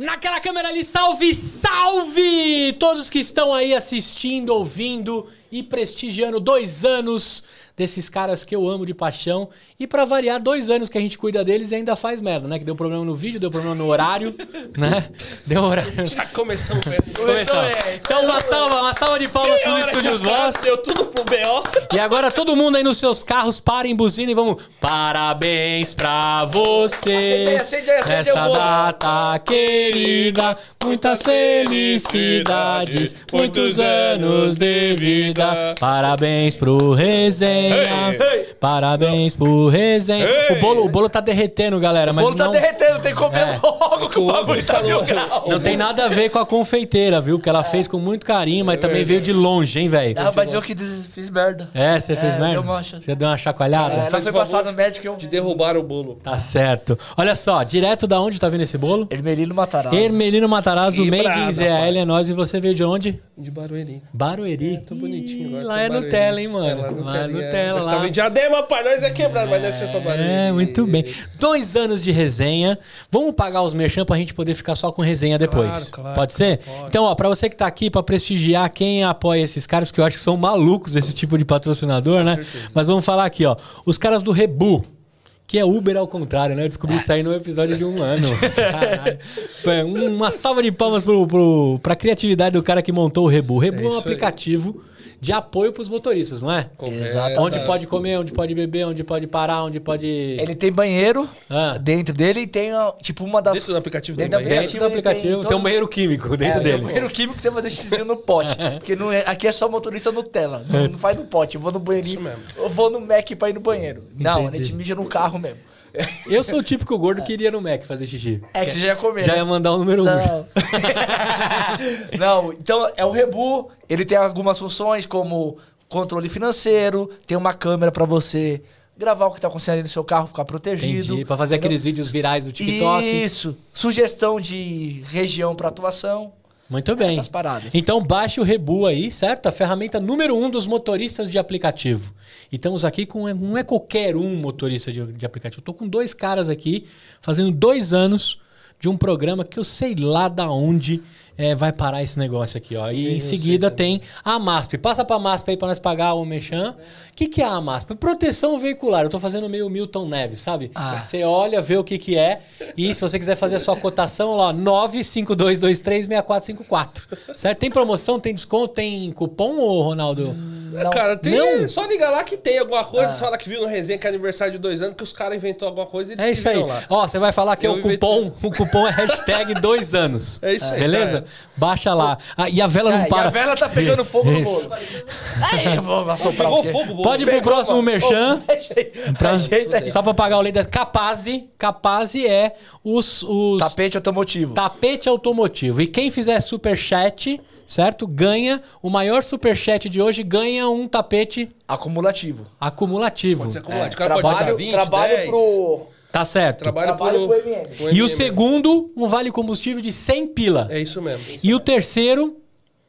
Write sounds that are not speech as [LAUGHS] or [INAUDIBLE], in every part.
Naquela câmera ali, salve, salve! Todos que estão aí assistindo, ouvindo e prestigiando dois anos desses caras que eu amo de paixão. E pra variar, dois anos que a gente cuida deles e ainda faz merda, né? Que deu problema no vídeo, deu problema no horário, [LAUGHS] né? Deu horário. [LAUGHS] Já começamos bem. Começou. Então uma salva, uma salva de palmas pro Estúdios Voz. Deu tudo pro B.O. E agora todo mundo aí nos seus carros, parem, buzina e vamos. Parabéns pra você. Acende aí, acende aí, acende aí o Nessa bolo. data querida, muitas felicidades, muitos anos de vida. Parabéns pro resenha. Ei. Parabéns pro resenha. Ei. O bolo, o bolo tá derretendo, galera, O mas bolo tá não, derretendo, tem que comer É. logo que o O bagulho Augusto tá tá mil no- grau. não tem nada a ver com a confeiteira, viu? Que ela fez com muito carinho, mas também veio de longe, hein, velho? Ah, mas eu que fiz merda. É, você fez É, merda? deu uma ch- Você deu uma chacoalhada? É, ela foi passar no médico eu... De derrubar o bolo. Tá certo. Olha só, direto da onde tá vindo esse bolo? Ermelino Matarazzo. Hermelino Matarazzo, Made in ZL, pai. é nós. E você veio de onde? De Barueri. Barueri. Tô bonitinho Ih, agora. Lá tô é. Nutella, hein, mano? É, lá é Lá é Nutella. Nutella, Mas lá. tava em Diadema, pai. Nós é quebrado, mas deve ser pra Barueri. É, muito bem. Dois anos de resenha. Vamos pagar os merchan pra gente poder ficar só com resenha depois. Claro, claro, Pode ser? pode. Então, ó, pra você que tá aqui pra prestigiar quem apoia esses caras, que eu acho que são malucos esse tipo de patrocinador, né? Mas vamos falar aqui, ó. Os caras do Rebu. Que é Uber ao contrário, né? Eu descobri isso aí no episódio de um ano. [LAUGHS] Caralho. Uma salva de palmas pro, pro, pra criatividade do cara que montou o Rebu. O Rebu é, É um isso aí. aplicativo de apoio pros motoristas, não é? Exato. Onde pode comer, onde pode beber, onde pode parar, onde pode. Ele tem banheiro Ah. dentro dele e tem, tipo, uma das... Dentro do aplicativo tem Dentro do banheiro? Dentro do aplicativo tem, um todos- banheiro químico dentro é, dele. Tem um banheiro químico vai deixar xizinho no pote. [LAUGHS] porque não é, aqui é só motorista Nutella. Não, não faz no pote. Eu vou no banheirinho. Mesmo. Eu vou no Mac pra ir no banheiro. Não, a gente mija no carro mesmo. [LAUGHS] Eu sou o típico gordo que iria no Mac fazer xixi. É que você já ia comer. Já né? ia mandar o número um. Não. [LAUGHS] Não, então é o Rebu. Ele tem algumas funções como controle financeiro, tem uma câmera pra você gravar o que tá acontecendo no seu carro, ficar protegido. Entendi. Pra fazer entendeu? aqueles vídeos virais do TikTok. Isso. Sugestão de região pra atuação. Muito bem. Essas paradas. Então baixe o Rebu aí, certo? A ferramenta número um dos motoristas de aplicativo. E estamos aqui com. Não é qualquer um motorista de, de aplicativo. Tô com dois caras aqui, fazendo dois anos de um programa que eu sei lá da onde é, vai parar esse negócio aqui, ó. E Eu em seguida tem a MASP. Passa pra MASP aí pra nós pagar o Mechan. O que, que é a MASP? Proteção veicular. Eu tô fazendo meio Milton Neves, sabe? Ah. Você olha, vê o que, que é. E se você quiser fazer a sua cotação, lá, 952236454. Certo? Tem promoção, tem desconto, tem cupom, ô Ronaldo? É, Cara, tem. Não. Só liga lá que tem alguma coisa. Você fala que viu no resenha que é aniversário de dois anos, que os caras inventou alguma coisa e É isso aí. lá. Ó, você vai falar que é Eu o cupom. O cupom é hashtag dois anos. É isso aí, Beleza? Baixa lá. Ah, e a vela não É, e para. a vela tá pegando Isso, fogo no isso. bolo. Aí, [LAUGHS] eu vou assoprar Pegou quê? fogo, bolo. Pode ir pro Pegou, próximo mano. merchan. [LAUGHS] Pra- Ajeita aí. só pra pagar o lei das. Capaze. Capaze é os. os Tapete automotivo. tapete automotivo. E quem fizer superchat, certo? Ganha. O maior superchat de hoje ganha um tapete Acumulativo. acumulativo. Pode ser acumulado. É, o cara pode dar trabalho 20, trabalho 10. pro... Tá certo. Trabalho, Trabalho pro, pro MM. pro E o segundo, um vale combustível de 100 pila. É isso mesmo. E o terceiro,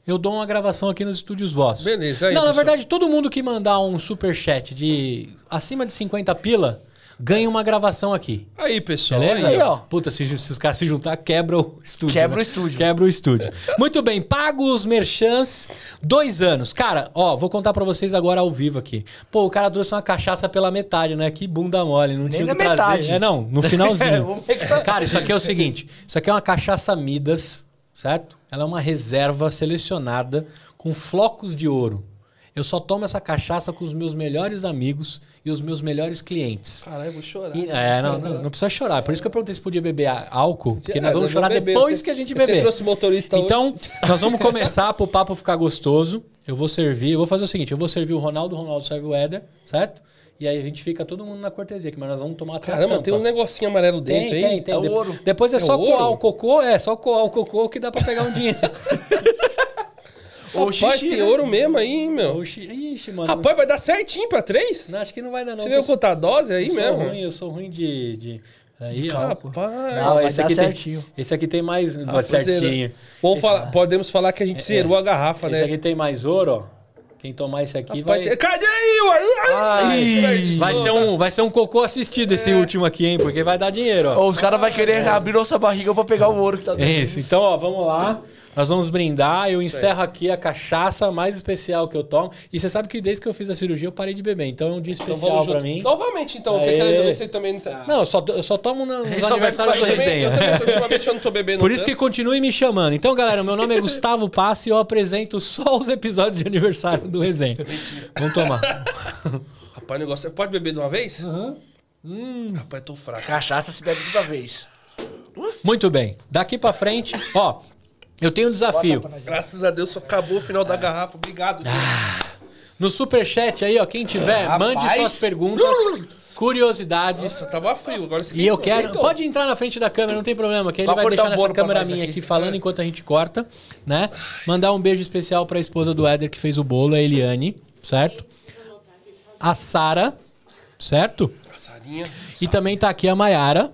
eu dou uma gravação aqui nos estúdios vossos. Beleza, aí, Não, na pessoal. verdade, todo mundo que mandar um superchat de acima de 50 pila, ganha uma gravação aqui. Aí, pessoal. Beleza? Aí, ó. Puta, se, se os caras se juntar, quebra o estúdio. Quebra né? o estúdio. Quebra o estúdio. Muito bem, pago os merchans, dois anos. Cara, ó, vou contar pra vocês agora ao vivo aqui. Pô, o cara trouxe uma cachaça pela metade, né? Que bunda mole, não tinha o que trazer. metade. É, não, no finalzinho. [LAUGHS] Que tá- Cara, isso aqui é o seguinte: isso aqui é uma cachaça Midas, certo? Ela é uma reserva selecionada com flocos de ouro. Eu só tomo essa cachaça com os meus melhores amigos e os meus melhores clientes. Caralho, eu vou chorar. E- é, não, não, não precisa chorar. Por isso que eu perguntei se podia beber álcool, porque É, nós vamos chorar beber. depois Eu que a gente te- eu te beber. trouxe motorista hoje. Então, [LAUGHS] nós vamos começar pro papo ficar gostoso. Eu vou servir, eu vou fazer o seguinte: eu vou servir o Ronaldo, o Ronaldo serve o Éder, certo? E aí a gente fica todo mundo na cortesia, aqui, mas nós vamos tomar até Caramba, tem um negocinho amarelo Tem, dentro tem, aí. tem. É o De- ouro. Depois é, É só o coar ouro? o cocô, é só coar o cocô que dá pra pegar um dinheiro. [LAUGHS] Ou Rapaz, xixi, tem né? ouro mesmo aí, hein, meu. Oxi, ixi, mano. Rapaz, vai dar certinho pra três? não, acho que não vai dar não. Você veio contar a dose aí eu sou mesmo? ruim, eu sou ruim de... de... Aí, ó. Rapaz. Não, vai esse dar aqui tem- certinho. esse aqui tem mais... Ah, certinho. Vamos falar, podemos falar que a gente zerou a garrafa, Esse né? aqui tem mais ouro, ó. Quem tomar esse aqui Vai vai. ter- Cadê aí? Ai, Vai ser, um, vai ser um cocô assistido esse último aqui, hein? Porque vai dar dinheiro, ó. Ou os caras vão querer abrir nossa barriga pra pegar o ouro que tá É dentro. isso. Então, ó, vamos lá. Nós vamos brindar. Eu encerro aqui a cachaça mais especial que eu tomo. E você sabe que desde que eu fiz a cirurgia eu parei de beber. Então é um dia Então especial pra junto. mim. Novamente, então. Aê. Quer que ele você também não tá. Não, eu só, eu só tomo [LAUGHS] nos só aniversários do Eu resenha. eu também, ultimamente eu não tô bebendo Por isso que tanto. continue me chamando. Então, galera, meu nome é [LAUGHS] Gustavo Passi e eu apresento só os episódios de aniversário do resenha. Vamos tomar. [LAUGHS] Rapaz, o negócio é... Pode beber de uma vez? Hum. Rapaz, tô fraco. Cachaça se bebe toda vez. Muito bem. Daqui pra frente, ó, eu tenho um desafio. Graças a Deus, só acabou o final da garrafa. Obrigado. No superchat aí, ó, quem tiver, Rapaz. mande suas perguntas, curiosidades. Nossa, tava frio. Agora E eu esquentou. quero. Esquentou. Pode entrar na frente da câmera, não tem problema. Que ele Vai deixar nessa câmera minha aqui. aqui falando enquanto a gente corta, né? Mandar um beijo especial pra esposa do Éder que fez o bolo, a Eliane, certo? A Sara, certo? Passarinha. E também tá aqui a Maiara,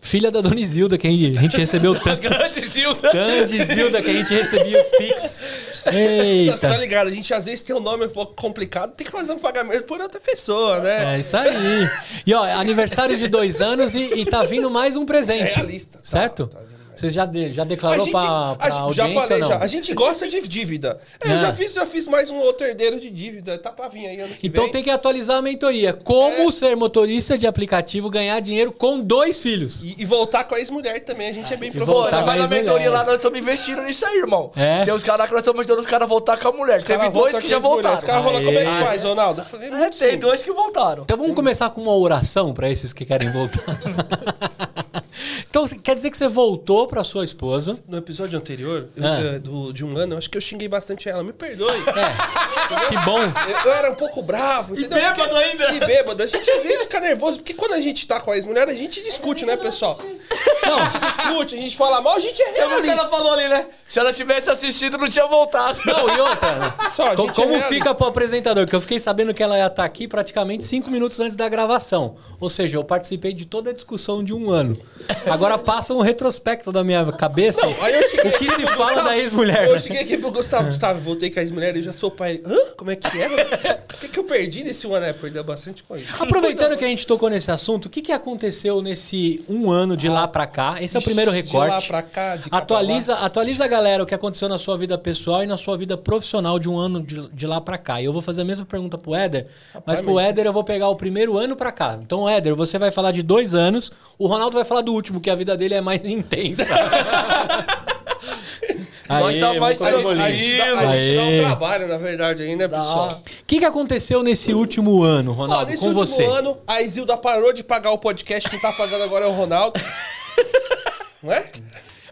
filha da Dona Isilda, que a gente recebeu [LAUGHS] tanto. Grande Gilda. Grande Isilda, que a gente recebia os pics. Você tá Eita. ligado? A gente às vezes tem um nome um pouco complicado, tem que fazer um pagamento por outra pessoa, né? É isso aí. E ó, aniversário de dois anos e, e tá vindo mais um [LAUGHS] presente. É realista. Tá, Certo? tá vindo mais. Você já, de- já A declarou gente, pra, a pra gente- audiência já falei, ou não? já. A gente gosta de dívida. É, Eu É. já fiz, já fiz mais um outro herdeiro de dívida. Tá pra vir aí ano que Então vem. tem que atualizar a mentoria. Como É. ser motorista de aplicativo ganhar dinheiro com dois filhos? E, e voltar com a ex-mulher também, a gente é bem profissional. mas na mentoria lá nós estamos investindo nisso aí, irmão. É? Tem uns caras que nós estamos ajudando os caras a voltar com a mulher. Teve dois que já voltaram. Os caras falam, como é que Aê. faz, Ronaldo? Eu falei, É, muito tem dois que voltaram. Então vamos começar com uma oração pra esses que querem voltar. [LAUGHS] então quer dizer que você voltou pra sua esposa. No episódio anterior, eu, Ah. eh, do, de um ano, eu acho que eu xinguei bastante ela. Me perdoe. É. Que bom. Eu, eu era um pouco bravo, entendeu? bêbado Porque- ainda. E bêbado. A gente às vezes fica nervoso, porque quando a gente tá com a ex-mulher, a gente discute, né, pessoal? Não, A gente discute, a gente fala mal, a gente é É o que ela realista. falou ali, né? Se ela tivesse assistido, não tinha voltado. não, e outra. Só, a Co- gente como é realista. fica pro apresentador? Que eu fiquei sabendo que ela ia estar aqui praticamente cinco minutos antes da gravação. Ou seja, eu participei de toda a discussão de um ano. Agora passa um retrospecto da minha cabeça. Aí eu cheguei o que se fala Gustavo- da ex-mulher? Eu cheguei aqui pro Gustavo, Gustavo, voltei com a ex-mulher, eu já sou pai. Hã? Como é que é? O que, que eu perdi nesse ano? É, perdeu bastante coisa. Aproveitando que a gente tocou nesse assunto, o que, que aconteceu nesse um ano de lá pra cá? Esse é o primeiro De recorte. lá pra cá, de cá Atualiza, lá. atualiza a galera o que aconteceu na sua vida pessoal e na sua vida profissional de um ano de, de lá pra cá. E eu vou fazer a mesma pergunta pro Éder, mas pro mas- Éder eu vou pegar o primeiro ano pra cá. Então, Éder, você vai falar de dois anos, o Ronaldo vai falar do último, que a vida dele é mais [LAUGHS] intensa. Nós tá mais vamos A, gente- a bolinho. gente dá, a gente dá um Aê. trabalho, na verdade, aí, né, pessoal? O que, que aconteceu nesse último ano, Ó, Ronaldo, nesse com último você? ano, a Isilda parou de pagar o podcast, quem tá pagando agora é o Ronaldo. [LAUGHS] Não é?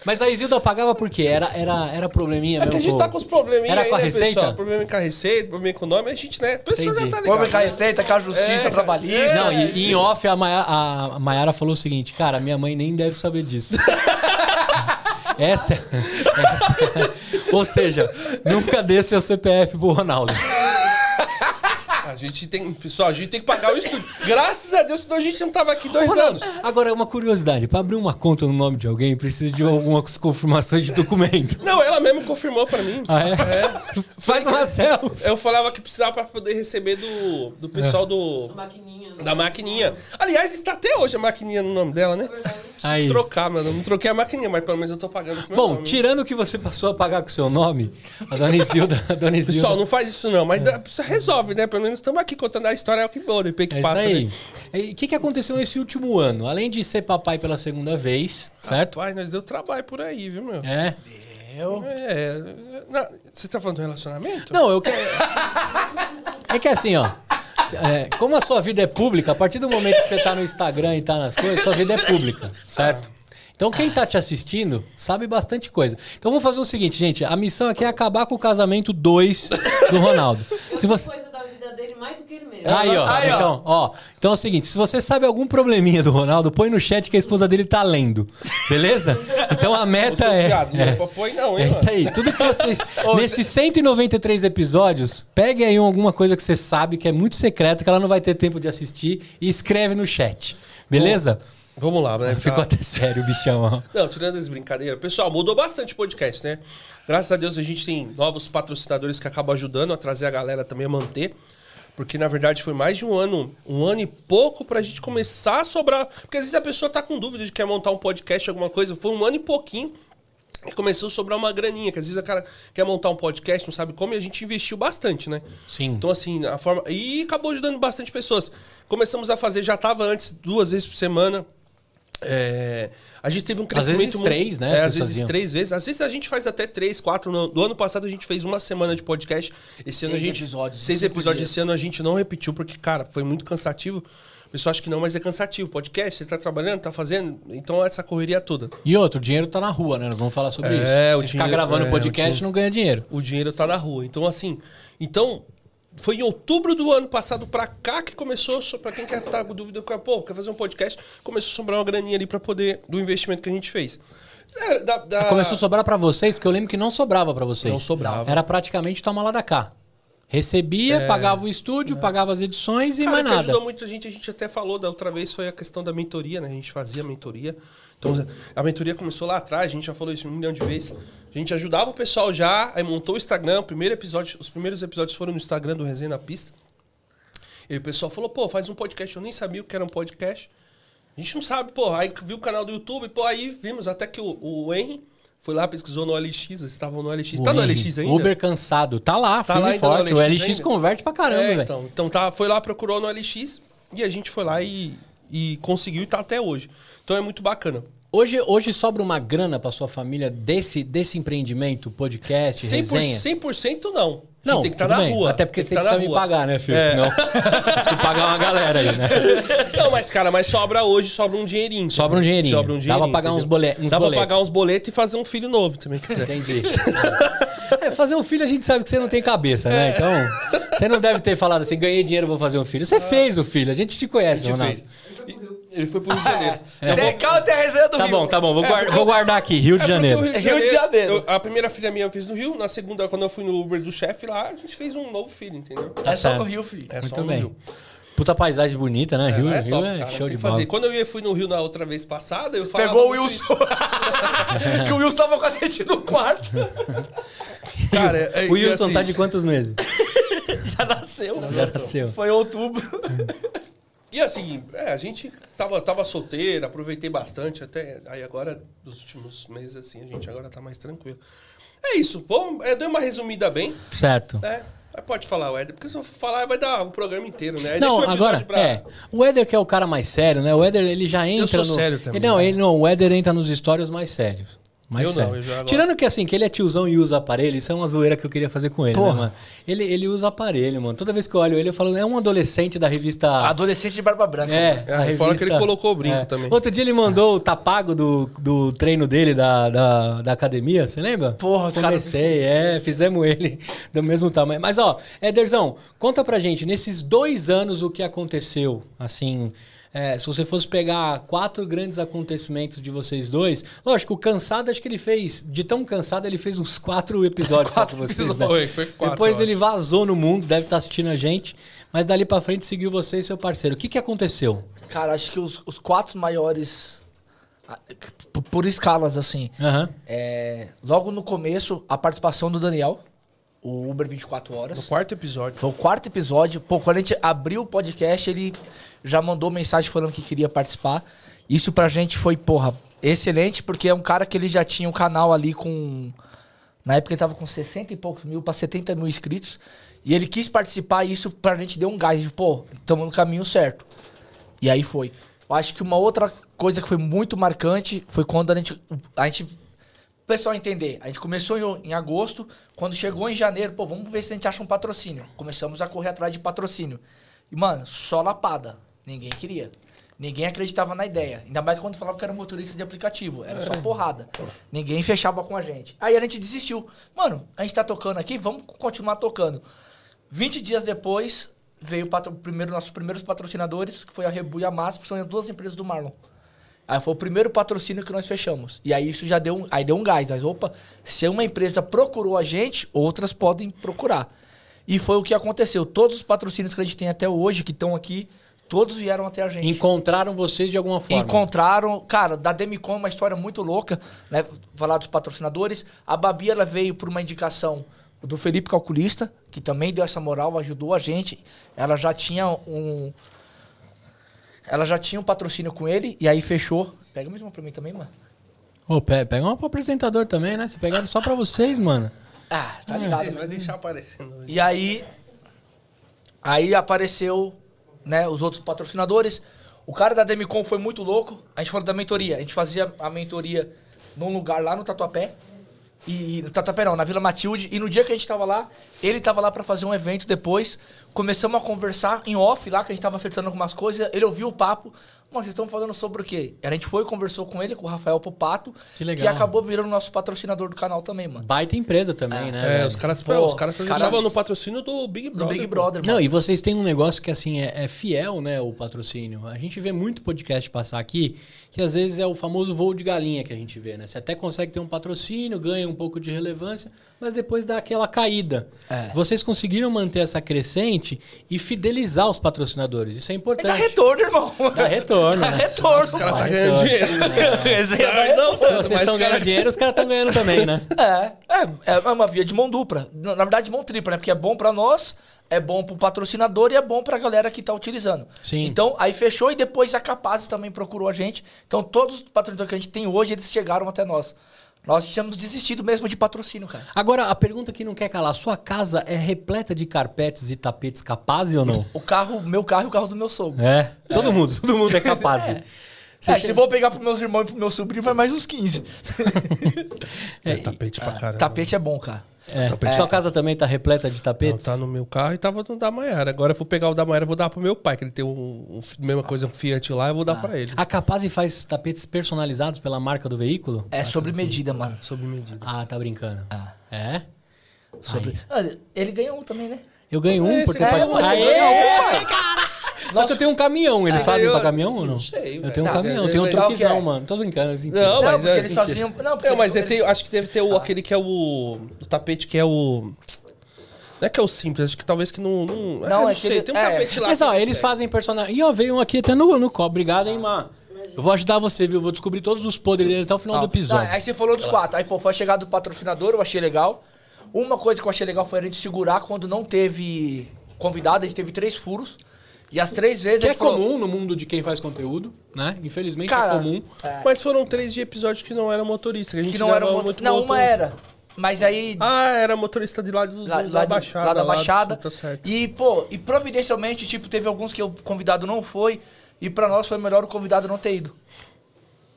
Mas a Isilda pagava por quê? Era, era, era probleminha É que mesmo? a gente tá com os probleminhas Era aí, com a né, receita? pessoal? Problema com a receita, problema com o nome, a gente, né? O pessoal já tá ligado. Vamos com a né? receita, com a justiça É, trabalhista. é. Não, e, e em off a Maya- a Mayara falou o seguinte, cara, minha mãe nem deve saber disso. [LAUGHS] essa, essa- Ou seja, nunca dê seu CPF pro Ronaldo. A gente tem, pessoal, a gente tem que pagar o estúdio. Graças a Deus, senão a gente não tava aqui dois Ronaldo, anos. agora, uma curiosidade. Pra abrir uma conta no nome de alguém, precisa de algumas confirmações de documento. [LAUGHS] Não, ela mesmo confirmou pra mim. Ah, é? Faz uma selfie. Eu falava que precisava pra poder receber do, do pessoal do. Maquininha. Da maquininha. Aliás, está até hoje a maquininha no nome dela, né? Preciso Aí. trocar, mano. Eu não troquei a maquininha, mas pelo menos eu tô pagando com o meu Bom, nome. tirando que você passou a pagar com o seu nome, a dona Isilda... A dona Isilda Pessoal, não faz isso não, mas você resolve, né? Pelo menos estamos aqui contando a história, é o que bom, depois que É passa, isso aí. né? E O que, que aconteceu nesse último ano? Além de ser papai pela segunda vez, certo? Pai, nós deu trabalho por aí, viu, meu? É. É. não, você tá falando do relacionamento? Não, eu quero. [LAUGHS] É que assim, ó. é, como a sua vida é pública, a partir do momento que você tá no Instagram e tá nas coisas, sua vida é pública, certo? Então quem tá te assistindo sabe bastante coisa. Então vamos fazer o seguinte, gente. A missão aqui é acabar com o casamento 2 do Ronaldo. Eu Se você. Vida dele mais do que ele mesmo. Aí, ó. Aí, ó. Então, ó. Então é o seguinte: se você sabe algum probleminha do Ronaldo, põe no chat que a esposa dele tá lendo. Beleza? Então a meta é. viado, não é. é papai não, É hein, isso mano? aí. Tudo que vocês. nesses 193 episódios, pegue aí alguma coisa que você sabe que é muito secreta, que ela não vai ter tempo de assistir, e escreve no chat. Beleza? Vamos lá, né? Ficou até sério, bichão. ó. Não, tirando as brincadeiras. Pessoal, mudou bastante o podcast, né? Graças a Deus a gente tem novos patrocinadores que acabam ajudando a trazer a galera também a manter. Porque, na verdade, foi mais de um ano, um ano e pouco pra gente começar a sobrar. Porque às vezes a pessoa tá com dúvida de que quer montar um podcast, alguma coisa. Foi um ano e pouquinho que começou a sobrar uma graninha. Que às vezes o cara quer montar um podcast, não sabe como, e a gente investiu bastante, né? Sim. Então, assim, a forma. E acabou ajudando bastante pessoas. Começamos a fazer, já tava antes, duas vezes por semana. É, a gente teve um crescimento. vezes muito- três, né, É, às vezes faziam. três vezes. Às vezes a gente faz até três, quatro. No, no ano passado a gente fez uma semana de podcast. Esse ano a Seis gente. episódios, Seis episódios. dias. Esse ano a gente não repetiu, porque, cara, foi muito cansativo. O pessoal acha que não, mas é cansativo. Podcast, você tá trabalhando, tá fazendo. Então essa correria toda. E outro, o dinheiro tá na rua, né? Nós vamos falar sobre É, isso. o Se ficar dinheiro- gravando é, o podcast, dinheiro- não ganha dinheiro. O dinheiro tá na rua. Então, assim. Então. Foi em outubro do ano passado pra cá que começou, pra quem quer estar com dúvida, pô, quer fazer um podcast, começou a sobrar uma graninha ali pra poder, do investimento que a gente fez. É, da- da- Começou a sobrar pra vocês, porque eu lembro que não sobrava pra vocês. Não sobrava. Era praticamente toma lá da cá. Recebia, pagava o estúdio, pagava as edições e É. Cara, mais nada. ajudou muito a gente, a gente até falou da outra vez, foi a questão da mentoria, né? A gente fazia mentoria. Então, a mentoria começou lá atrás, a gente já falou isso um milhão de vezes. A gente ajudava o pessoal já, aí montou o Instagram, o primeiro episódio, os primeiros episódios foram no Instagram do Resenha na Pista. E o pessoal falou, pô, faz um podcast. Eu nem sabia o que era um podcast. A gente não sabe, pô. Aí viu o canal do YouTube, pô, aí vimos até que o, o Henry foi lá, pesquisou no eles estavam no OLX. tá no OLX ainda? Uber cansado. Tá lá, Tá lá e no forte. O LX ainda? converte pra caramba, É, velho. então, então tá, foi lá, procurou no LX e a gente foi lá e, e conseguiu e tá até hoje. Então é muito bacana. Hoje, hoje sobra uma grana pra sua família desse, desse empreendimento, podcast, 100%, resenha? 100% não. Não, tem que estar tudo na bem. rua. Até porque tem você que tá precisa me rua. pagar, né, filho? É. Senão, [LAUGHS] se pagar uma galera aí, né? Não, mas cara, mas sobra hoje, sobra um dinheirinho. Sobra um dinheirinho. Sobra um Dá dinheirinho. pra pagar uns entendeu? uns Dá boletos. pra pagar uns boletos e fazer um filho novo também, se quiser. Entendi. [LAUGHS] É, fazer um filho a gente sabe que você não tem cabeça, né? Então, você não deve ter falado assim, ganhei dinheiro, vou fazer um filho. Você fez o filho, a gente te A conhece, gente Ronaldo. fez. Ele foi pro Rio de Janeiro. [LAUGHS] É. Vou- Tem, calma, tem a resenha do Tá Rio. bom, tá bom. Vou, É, guar- porque- vou guardar aqui, Rio de É Janeiro. Rio de Rio de Janeiro, Janeiro. eu- a primeira filha minha eu fiz no Rio, na segunda, quando eu fui no Uber do chefe lá, a gente fez um novo filho, entendeu? É só no Rio, filho. É Muito só no bem. Rio. Puta paisagem bonita, né? É, Rio, é Rio top, é cara, show de que bola. fazer. Quando eu ia- fui no Rio na outra vez passada, eu falava Pegou o Wilson. [LAUGHS] que o Wilson tava com a gente no quarto. [LAUGHS] Cara, é- O Wilson assim, tá de quantos meses? [LAUGHS] Já nasceu. Já nasceu. Foi em outubro. E assim, é, a gente tava, tava solteiro, aproveitei bastante até. Aí agora, nos últimos meses, assim, a gente agora tá mais tranquilo. É isso, vamos, é, dei uma resumida bem, Certo. né? Pode falar, Éder, porque se eu falar vai dar o programa inteiro, né? Aí Não, deixa o agora, pra- é. O Éder que é o cara mais sério, né? O Éder, ele já entra sou no... sério também, Não, né? ele, não, o Éder entra nos histórias mais sérios. Mais Eu não, sério. eu já agora- Tirando que assim, que ele é tiozão e usa aparelho, isso é uma zoeira que eu queria fazer com ele, Porra. né, mano? Ele, ele usa aparelho, mano. Toda vez que eu olho ele, eu falo, é um adolescente da revista... Adolescente de barba branca. É, É, a e fora que ele colocou o brinco é. também. Outro dia ele mandou o tapago do, do treino dele da, da, da academia, você lembra? Porra, Comecei, é, fizemos ele [LAUGHS] do mesmo tamanho. Mas, ó, Ederzão, conta pra gente, nesses dois anos o que aconteceu, assim... é, se você fosse pegar quatro grandes acontecimentos de vocês dois, lógico, o cansado acho que ele fez, de tão cansado, ele fez uns quatro episódios só Quatro com vocês, episódios. né? Foi, foi quatro, Depois ele vazou no mundo, deve estar assistindo a gente, mas dali pra frente seguiu você e seu parceiro. O que, que aconteceu? Cara, acho que os, os quatro maiores. Por escalas, assim. Aham. É, logo no começo, a participação do Daniel, o Uber 24 No Horas. quarto episódio. Foi o quarto episódio. Pô, quando a gente abriu o podcast, ele já mandou mensagem falando que queria participar. Isso pra gente foi, porra, excelente, porque é um cara que ele já tinha um canal ali com. Na época ele tava com 60 e poucos mil pra 70 mil inscritos. E ele quis participar e isso pra gente deu um gás. de, Pô, estamos no caminho certo. E aí foi. Eu acho que uma outra coisa que foi muito marcante foi quando a gente. A gente o pessoal entender, a gente começou em, em agosto, quando chegou em janeiro, pô, vamos ver se a gente acha um patrocínio. Começamos a correr atrás de patrocínio. E, mano, só lapada. Ninguém queria. Ninguém acreditava na ideia. Ainda mais quando falava que era motorista de aplicativo. Era só porrada. Ninguém fechava com a gente. Aí a gente desistiu. Mano, a gente tá tocando aqui, vamos continuar tocando. 20 dias depois, veio o primeiro, nossos primeiros patrocinadores, que foi a Rebu e a Massa, que são as duas empresas do Marlon. Aí foi o primeiro patrocínio que nós fechamos. E aí isso já deu um, aí deu um gás. Nós, opa, se uma empresa procurou a gente, outras podem procurar. E foi o que aconteceu. Todos os patrocínios que a gente tem até hoje, que estão aqui, Todos vieram até a gente. Encontraram vocês de alguma forma. Encontraram, cara, da Demicon é uma história muito louca, né? Falar dos patrocinadores. A Babi ela veio por uma indicação do Felipe Calculista, que também deu essa moral, ajudou a gente. Ela já tinha um ela já tinha um patrocínio com ele e aí fechou. Pega mais uma pra mim também, mano. Ô, pe- pega uma pro apresentador também, né? Você pegaram só pra vocês, mano. Ah, tá ligado. Ele né? vai deixar aparecendo. aí. E aí, aí apareceu, né, os outros patrocinadores. O cara da Demicon foi muito louco. A gente falou da mentoria. A gente fazia a mentoria num lugar lá no Tatuapé. E no na Vila Matilde. E no dia que a gente tava lá, ele tava lá pra fazer um evento depois. Começamos a conversar em off lá, que a gente tava acertando algumas coisas. Ele ouviu o papo. Mano, vocês estão falando sobre o quê? A gente foi e conversou com ele, com o Rafael Popato. Que legal. Que acabou virando nosso patrocinador do canal também, mano. Baita empresa também, né? É, velho? os caras, Pô, os caras os estavam caras- no patrocínio do Big Do Brother. Big pô. Brother, mano. Não, e vocês têm um negócio que assim é, é fiel, né, o patrocínio. A gente vê muito podcast passar aqui, que às vezes é o famoso voo de galinha que a gente vê, né? Você até consegue ter um patrocínio, ganha um pouco de relevância, mas depois dá aquela caída. É. Vocês conseguiram manter essa crescente e fidelizar os patrocinadores. Isso é Dá importante. retorno, irmão. Dá retorno, Dá né? retorno. Os caras tá ganhando dinheiro. [LAUGHS] É- Não, Se vocês mas estão ganhando dinheiro, os caras estão ganhando também, né? [LAUGHS] É, é, é uma via de mão dupla. Na verdade, mão tripla, né? Porque é bom pra nós, é bom pro patrocinador e é bom pra galera que tá utilizando. Sim. Então, aí fechou e depois a Capazes também procurou a gente. Então, todos os patrocinadores que a gente tem hoje, eles chegaram até nós. Nós tínhamos desistido mesmo de patrocínio, cara. Agora, a pergunta que não quer calar: sua casa é repleta de carpetes e tapetes capazes ou não? O carro, meu carro e o carro do meu sogro. É, todo mundo, todo mundo é capaz. Você É, chega- se for pegar pros meus irmãos e pro meu sobrinho, vai mais uns 15. [LAUGHS] É, tapete pra caramba. Tapete é bom, cara. É. Tapete. Sua casa também tá repleta de Não, tapetes? tá no meu carro e tava no da Maiara. Agora eu vou pegar o da Maiara e vou dar pro meu pai, que ele tem um, um mesma coisa, um Fiat lá, eu vou dar pra ele. A Capaz faz tapetes personalizados pela marca do veículo? É sobre medida, mano. Sob medida. Ah, tá brincando. Ah. É? Sobre... Ah, ele ganhou um também, né? Eu ganho um É, por ter ganhou, participado. Aê! ganhou. Só que eu tenho um caminhão, eles ganhou- pra caminhão ou não? Não sei, Eu tenho um Não, caminhão, eu tenho um truquezão, é? mano. Tô brincando, mentira. Não, Não, mas é, eles mentira. Não, porque Não, mas ele tem, acho que deve ter o, aquele que é o, o tapete que é o... Não é que é o simples, acho que talvez que não... Não, Não, é, não é sei, aquele- tem um é. tapete lá. Mas ó, eles fazem personagem. Ih, ó, veio um aqui até no, no copo. Obrigado, hein, Má. Eu vou ajudar você, viu? Vou descobrir todos os podres dele até o final do episódio. não, aí você falou dos quatro. Aí, pô, foi a chegada do patrocinador, eu achei legal. Uma coisa que eu achei legal foi a gente segurar quando não teve convidado, a gente teve três furos. E as três vezes Que é falou, comum no mundo de quem faz conteúdo, né? Infelizmente Cara, é comum. Mas foram três de episódios que não eram motorista, que a gente que não era muito Não, motor- uma era. Mas aí. Ah, era motorista de lá, do, lá, do- lá da Baixada. lá da do Baixada. Sul, tá certo. E, pô, e providencialmente, tipo, teve alguns que o convidado não foi. E pra nós foi melhor o convidado não ter ido.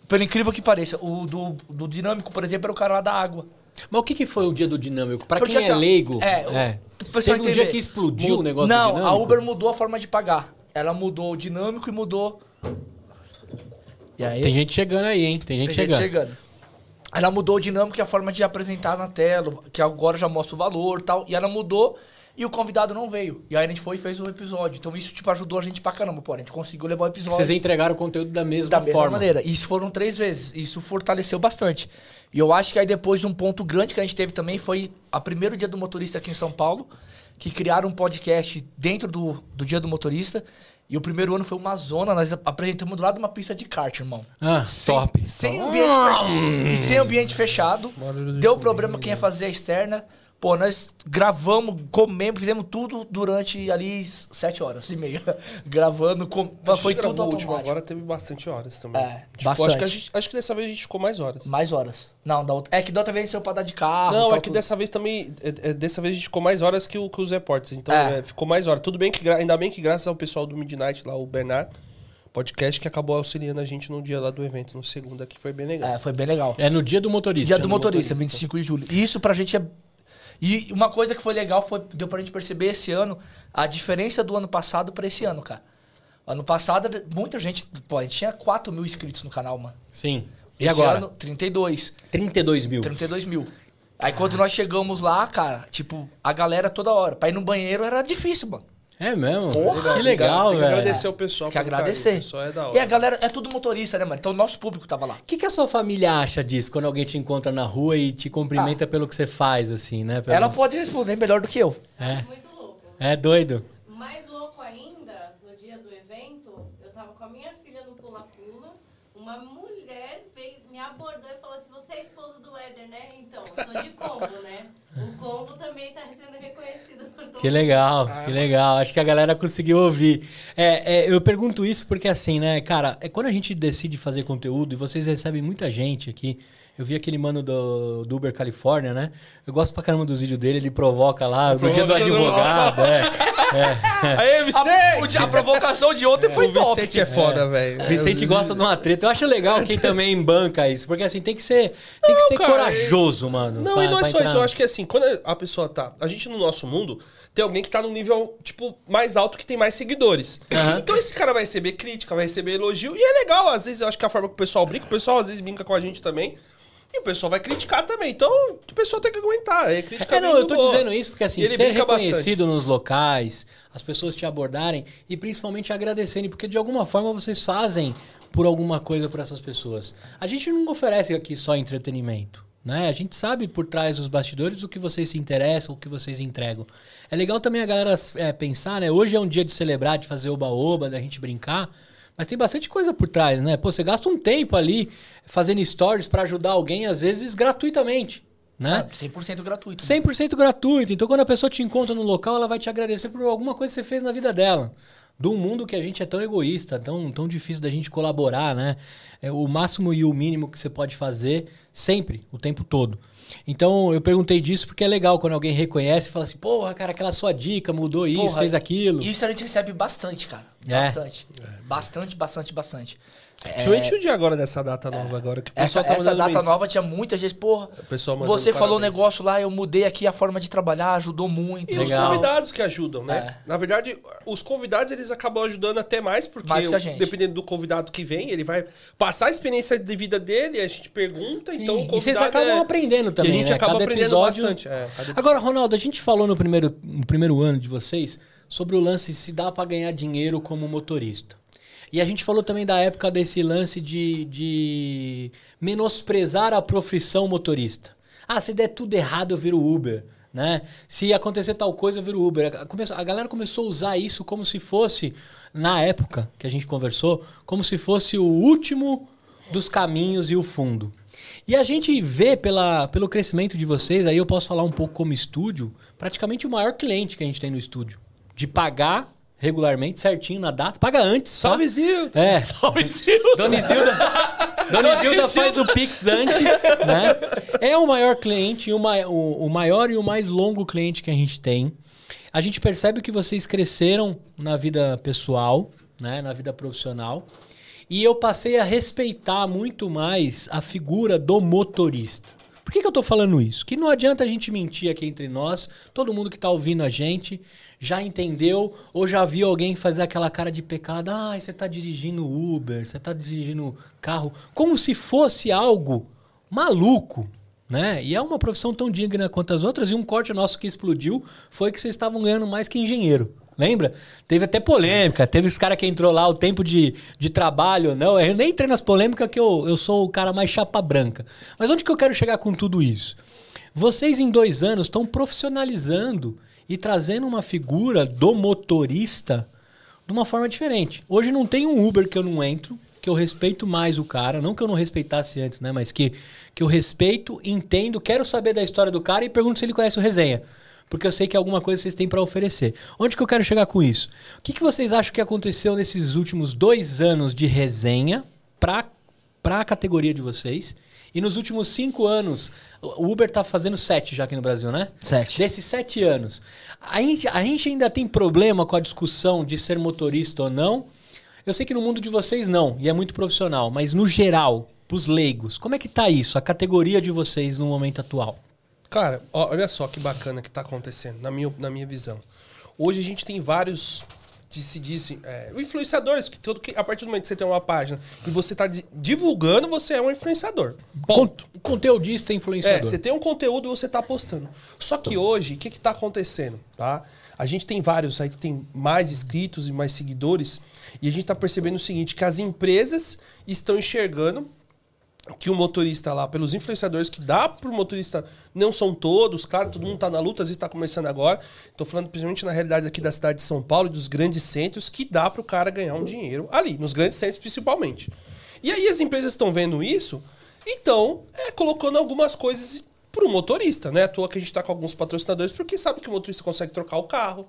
Pelo incrível que pareça. O do, do Dinâmico, por exemplo, era o cara lá da água. Mas o que, que foi o dia do dinâmico? Pra Porque, quem assim, é leigo, é, é. Teve um dia entender. que explodiu Mu- o negócio Não, a Uber mudou a forma de pagar. Ela mudou o dinâmico e mudou. E aí? Tem gente chegando aí, hein? Tem gente tem chegando. gente chegando. Ela mudou o dinâmico e a forma de apresentar na tela, que agora já mostra o valor e tal. E ela mudou e o convidado não veio. E aí a gente foi e fez o episódio. Então isso, tipo, ajudou a gente pra caramba, pô. A gente conseguiu levar o episódio Vocês entregaram o conteúdo da mesma da mesma forma. maneira. Isso foram três vezes. Isso fortaleceu bastante. E eu acho que aí depois um ponto grande que a gente teve também foi a primeiro dia do motorista aqui em São Paulo, que criaram um podcast dentro do, do dia do motorista. E o primeiro ano foi uma zona, nós apresentamos do lado de uma pista de kart, irmão. Ah, top. Sem ambiente fechado. E sem ambiente fechado. Deu comida. problema quem ia fazer a externa. Pô, nós gravamos, comemos, fizemos tudo durante ali sete horas e meia. [LAUGHS] Gravando, com... A mas gente foi tudo o último, agora teve bastante horas também. É, Tipo, bastante. Acho que, a gente- acho que dessa vez a gente ficou mais horas. Mais horas. Não, da outra... é que da outra vez a gente saiu pra dar de carro. Não, tal, é que tudo. dessa vez também. é- é, dessa vez a gente ficou mais horas que, o- que os repórteres. Então É. é, ficou mais horas. Tudo bem que, ainda bem que graças ao pessoal do Midnight lá, o Bernard, podcast, que acabou auxiliando a gente no dia lá do evento, no segunda, que foi bem legal. É, foi bem legal. É no dia do motorista. Dia do no motorista, 25 de julho. E isso pra gente é. E uma coisa que foi legal foi deu pra gente perceber esse ano a diferença do ano passado pra esse ano, cara. Ano passado, muita gente. Pô, a gente tinha 4 mil inscritos no canal, mano. Sim. E esse agora? ano, 32. 32 mil. 32 mil. Aí quando nós chegamos lá, cara, tipo, a galera toda hora. Pra ir no banheiro era difícil, mano. É mesmo? Porra, que legal, Tem que velho. agradecer o pessoal. que pelo agradecer. carinho, O pessoal é da hora. E a galera, é tudo motorista, né, mano? Então o nosso público tava lá. O que, que a sua família acha disso quando alguém te encontra na rua e te cumprimenta pelo que você faz, assim, né? Pelo- Ela pode responder melhor do que eu. É, Muito louco. é doido. Mais louco ainda, no dia do evento, uma mulher veio, me abordou e falou assim, você é esposa do Éder, né? Então, eu sou de combo, né? O combo também tá sendo reconhecido por todo Que legal, que legal. Acho que a galera conseguiu ouvir. É, é, eu pergunto isso porque assim, né, cara, é quando a gente decide fazer conteúdo e vocês recebem muita gente aqui. Eu vi aquele mano do, do Uber Califórnia, né? Eu gosto pra caramba dos vídeos dele, ele provoca lá, no dia do mundo. advogado, é. [LAUGHS] Aê, A, Vicente! a provocação de ontem foi o top. Vicente é foda, velho. Vicente gosta de uma treta. Eu acho legal quem [LAUGHS] também banca isso, porque assim, tem que ser, tem que Não, ser cara, corajoso, mano. Não, pra- e não é só entrar isso. Eu acho que assim, quando a pessoa tá. A gente no nosso mundo tem alguém que tá num nível, tipo, mais alto que tem mais seguidores. Aham. Então esse cara vai receber crítica, vai receber elogio. E é legal, às vezes eu acho que a forma que o pessoal brinca, o pessoal às vezes brinca com a gente também. E o pessoal vai criticar também. Então, o pessoal tem que aguentar. É crítica É, não, eu tô boa. dizendo isso porque assim, ele ser reconhecido nos locais, as pessoas te abordarem e principalmente agradecerem, porque de alguma forma vocês fazem por alguma coisa para essas pessoas. A gente não oferece aqui só entretenimento, né? A gente sabe por trás dos bastidores o que vocês se interessam, o que vocês entregam. É legal também a galera é, pensar, né? Hoje é um dia de celebrar, de fazer oba-oba, da gente brincar. Mas tem bastante coisa por trás, né? Pô, você gasta um tempo ali fazendo stories para ajudar alguém, às vezes gratuitamente, né? Ah, 100% gratuito. 100% gratuito. Então, quando a pessoa te encontra no local, ela vai te agradecer por alguma coisa que você fez na vida dela. De um mundo que a gente é tão egoísta, tão, tão difícil da gente colaborar, né? É o máximo e o mínimo que você pode fazer sempre, o tempo todo. Então, eu perguntei disso porque é legal quando alguém reconhece e fala assim: porra, cara, aquela sua dica mudou isso, Porra, fez aquilo. Isso a gente recebe bastante, cara. É. Bastante. Bastante, bastante, bastante. É, Principalmente o dia agora dessa data nova agora. Que o essa pessoal tá essa data mens- nova tinha muita gente, porra. O pessoal Você falou um negócio lá, eu mudei aqui a forma de trabalhar, ajudou muito. E os Legal. convidados que ajudam, né? É. Na verdade, os convidados eles acabam ajudando até mais, porque Mais que a o- gente. dependendo do convidado que vem, ele vai passar a experiência de vida dele, a gente pergunta, Sim, então o e vocês convidado acabam é- aprendendo também, E a gente né? acaba Cada aprendendo episódio- bastante. é, Agora, Ronaldo, a gente falou no primeiro, no primeiro ano de vocês sobre o lance se dá pra ganhar dinheiro como motorista. E a gente falou também da época desse lance de, de menosprezar a profissão motorista. Ah, se der tudo errado, eu viro Uber. Né? Se acontecer tal coisa, eu viro Uber. A, galera começou a usar isso como se fosse, na época que a gente conversou, como se fosse o último dos caminhos e o fundo. E a gente vê pela, pelo crescimento de vocês, aí eu posso falar um pouco como estúdio, praticamente o maior cliente que a gente tem no estúdio. De pagar regularmente, certinho, na data. Paga antes. só. Salve, Zil! É. [LAUGHS] Salve, Zilda. Dona Isilda, Dona Isilda faz o Pix antes, né? É o maior cliente, o, mai- o, o maior e o mais longo cliente que a gente tem. A gente percebe que vocês cresceram na vida pessoal, né? Na vida profissional. E eu passei a respeitar muito mais a figura do motorista. Por que, que eu tô falando isso? Que não adianta a gente mentir aqui entre nós. Todo mundo que tá ouvindo a gente já entendeu ou já viu alguém fazer aquela cara de pecado. Ah, você tá dirigindo Uber, você tá dirigindo carro. Como se fosse algo maluco, né? E é uma profissão tão digna quanto as outras. E um corte nosso que explodiu foi que vocês estavam ganhando mais que engenheiro. Lembra? Teve até polêmica. Teve os caras que entrou lá, o tempo de, de trabalho. Não, eu nem entrei nas polêmicas que eu, eu sou o cara mais chapa branca. Mas onde que eu quero chegar com tudo isso? Vocês em dois anos estão profissionalizando e trazendo uma figura do motorista de uma forma diferente. Hoje não tem um Uber que eu não entro, que eu respeito mais o cara, não que eu não respeitasse antes, né? Mas que, que eu respeito, entendo, quero saber da história do cara e pergunto se ele conhece o resenha. Porque eu sei que alguma coisa vocês têm para oferecer. Onde que eu quero chegar com isso? O que, que vocês acham que aconteceu nesses últimos dois anos de resenha para a categoria de vocês? E nos últimos cinco anos, o Uber tá fazendo sete já aqui no Brasil, né? Sete. Desses sete anos, a gente, a gente ainda tem problema com a discussão de ser motorista ou não. Eu sei que no mundo de vocês não, e é muito profissional, mas no geral, pros leigos, como é que tá isso, a categoria de vocês no momento atual? Cara, olha só que bacana que tá acontecendo, na minha, na minha visão. Hoje a gente tem vários, que se dizem, é, influenciadores, que, todo, que a partir do momento que você tem uma página e você tá di- divulgando, você é um influenciador. Ponto. Con conteudista É, influenciador. você tem um conteúdo e você tá postando. Só que hoje, o que que tá acontecendo, tá? A gente tem vários aí que tem mais inscritos e mais seguidores, e a gente tá percebendo o seguinte, que as empresas estão enxergando que o motorista lá, pelos influenciadores que dá pro motorista, não são todos, claro, todo mundo tá na luta, às vezes tá começando agora. Tô falando principalmente na realidade aqui da cidade de São Paulo e dos grandes centros, que dá pro cara ganhar um dinheiro ali, nos grandes centros principalmente. E aí as empresas estão vendo isso, então é, colocando algumas coisas pro motorista, né? À toa que a gente tá com alguns patrocinadores, porque sabe que o motorista consegue trocar o carro.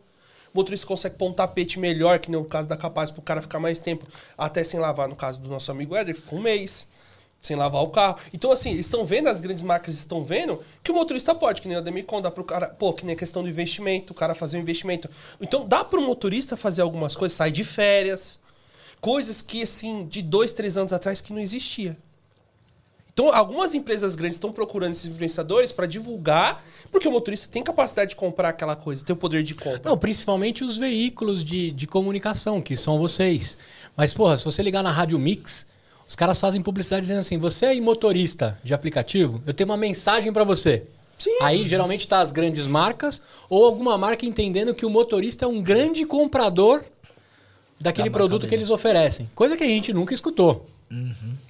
O motorista consegue pôr um tapete melhor, que nem o caso da Capaz, pro cara ficar mais tempo, até sem lavar, no caso do nosso amigo Éder, fica um mês sem lavar o carro. Então, assim, eles estão vendo, as grandes marcas estão vendo que o motorista pode, que nem a Demicon, dá pro cara, pô, que nem a questão do investimento, o cara fazer um investimento. Então, dá pro motorista fazer algumas coisas, sair de férias, coisas que, assim, de dois, três anos atrás que não existia. Então, algumas empresas grandes estão procurando esses influenciadores para divulgar, porque o motorista tem capacidade de comprar aquela coisa, tem o poder de compra. Não, principalmente os veículos de, de comunicação, que são vocês. Mas, porra, se você ligar na Rádio Mix, os caras fazem publicidade dizendo assim: você é motorista de aplicativo, eu tenho uma mensagem para você. Sim. Aí geralmente tá as grandes marcas ou alguma marca entendendo que o motorista é um grande comprador daquele Da produto que eles oferecem. Coisa que a gente nunca escutou.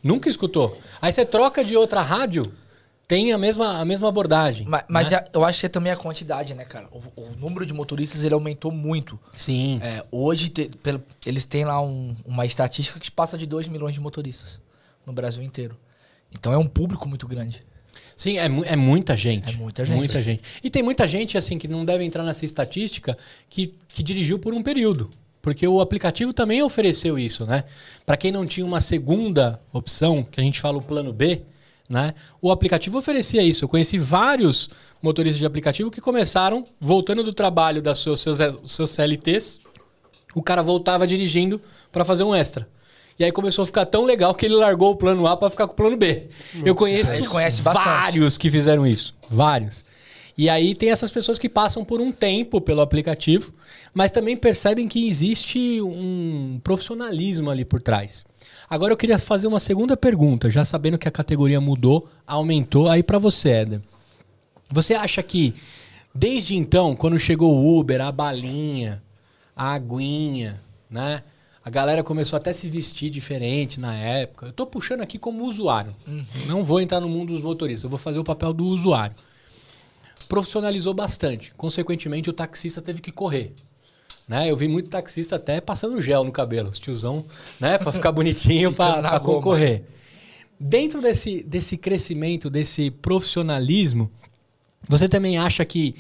Nunca escutou. Aí você troca de outra rádio, tem a mesma, a mesma abordagem. Mas, mas né? eu acho que é também a quantidade, né, cara? O, o número de motoristas ele aumentou muito. Sim. É, hoje te- pelo- eles têm lá um- uma estatística que passa de 2 milhões de motoristas no Brasil inteiro. Então é um público muito grande. Sim, é, é muita gente. É muita gente. Muita gente. E tem muita gente, assim, que não deve entrar nessa estatística, que, que dirigiu por um período. Porque o aplicativo também ofereceu isso, né? Para quem não tinha uma segunda opção, que a gente fala o plano B, né? O aplicativo oferecia isso. Eu conheci vários motoristas de aplicativo que começaram voltando do trabalho das suas, seus, seus CLTs, o cara voltava dirigindo para fazer um extra. E aí começou a ficar tão legal que ele largou o plano A para ficar com o plano B. Eu conheço bastante. vários que fizeram isso. Vários. E aí tem essas pessoas que passam por um tempo pelo aplicativo, mas também percebem que existe um profissionalismo ali por trás. Agora eu queria fazer uma segunda pergunta, já sabendo que a categoria mudou, aumentou. Aí para você, Éder. Você acha que desde então, quando chegou o Uber, a balinha, a aguinha, né? A galera começou até a se vestir diferente na época. Eu tô puxando aqui como usuário. Não vou entrar no mundo dos motoristas, eu vou fazer o papel do usuário. Profissionalizou bastante. Consequentemente, o taxista teve que correr. Né? Eu vi muito taxista até passando gel no cabelo, os tiozão, né? Para ficar bonitinho, [LAUGHS] para concorrer. Dentro desse, desse crescimento, desse profissionalismo, você também acha que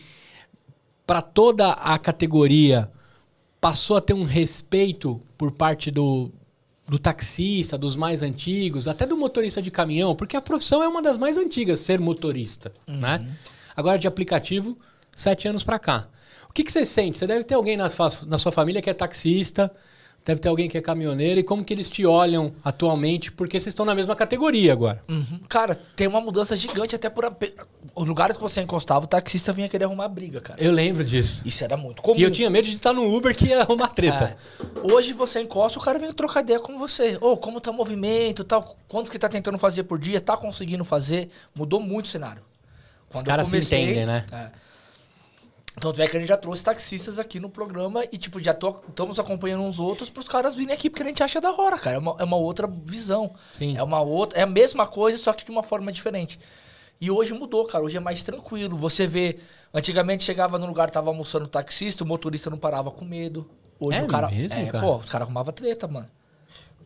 para toda a categoria passou a ter um respeito por parte do, do taxista, dos mais antigos, até do motorista de caminhão, porque a profissão é uma das mais antigas, ser motorista, né? Agora de aplicativo, sete anos para cá. O que, que você sente? Você deve ter alguém na, na sua família que é taxista, deve ter alguém que é caminhoneiro, e como que eles te olham atualmente, porque vocês estão na mesma categoria agora. Uhum. Cara, tem uma mudança gigante até por... a- Os lugares que você encostava, o taxista vinha querer arrumar briga, cara. Eu lembro disso. Isso era muito comum. E eu tinha medo de estar no Uber que ia arrumar treta. [LAUGHS] É. Hoje você encosta, o cara vem trocar ideia com você. Ô, como tá o movimento, tal, quantos que tá tentando fazer por dia, tá conseguindo fazer. Mudou muito o cenário. Os caras se entendem, né? É. Tanto é que a gente já trouxe taxistas aqui no programa e, tipo, já estamos acompanhando uns outros pros caras virem aqui, porque a gente acha da hora, cara. É uma, é uma outra visão. Sim. É uma outra. É a mesma coisa, só que de uma forma diferente. E hoje mudou, cara. Hoje é mais tranquilo. Você vê. Antigamente chegava no lugar, tava almoçando o taxista, o motorista não parava com medo. Hoje É o cara. mesmo, é, cara? pô, os caras arrumavam treta, mano.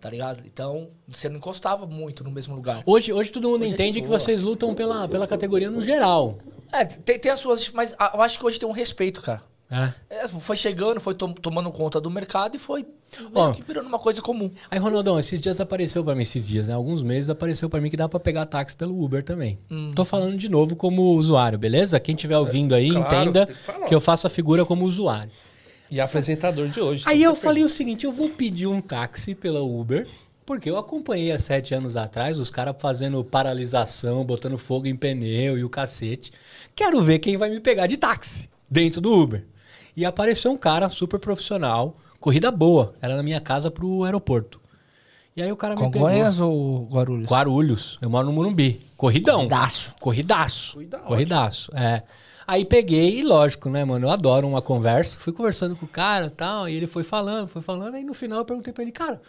Tá ligado? Então, você não encostava muito no mesmo lugar. Hoje, hoje todo mundo Hoje é entende de que vocês lutam pela, pela categoria no geral. É, tem, tem as suas. Mas eu acho que hoje tem um respeito, cara. É. É, foi chegando, foi tom- tomando conta do mercado e foi Ó. que virando uma coisa comum. Aí, Ronaldão, esses dias apareceu pra mim, esses dias, né? Alguns meses apareceu pra mim que dá pra pegar táxi pelo Uber também. Tô falando de novo como usuário, beleza? Quem estiver ouvindo aí, claro, entenda que que eu faço a figura como usuário. E apresentador de hoje. Aí eu falei o seguinte, eu vou pedir um táxi pela Uber, porque eu acompanhei há sete anos atrás os caras fazendo paralisação, botando fogo em pneu e o cacete. Quero ver quem vai me pegar de táxi dentro do Uber. E apareceu um cara super profissional, corrida boa, era na minha casa pro aeroporto. E aí o cara me pegou. Congonhas ou Guarulhos? Guarulhos. Eu moro no Morumbi. Corridão. Corridaço. Corridaço. Corrida Corridaço. É. Aí peguei e lógico, né, mano? Eu adoro uma conversa. Fui conversando com o cara e tal. E ele foi falando, foi falando. Aí no final eu perguntei pra ele, cara,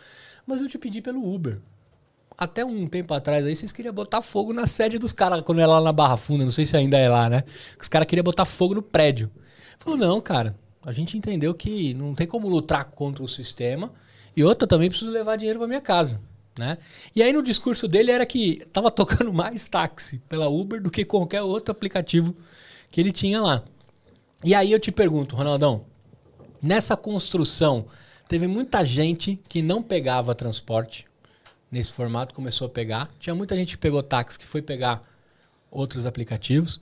mas eu te pedi pelo Uber. Até um tempo atrás aí, vocês queriam botar fogo na sede dos caras quando era lá na Barra Funda. Não sei se ainda é lá, né? Os caras queriam botar fogo no prédio. Falou, não, cara. A gente entendeu que não tem como lutar contra o sistema. E outra, também preciso levar dinheiro pra minha casa. Né? E aí no discurso dele era que tava tocando [LAUGHS] mais táxi pela Uber do que qualquer outro aplicativo que ele tinha lá. E aí eu te pergunto, Ronaldão, nessa construção, teve muita gente que não pegava transporte nesse formato, começou a pegar. Tinha muita gente que pegou táxi que foi pegar outros aplicativos.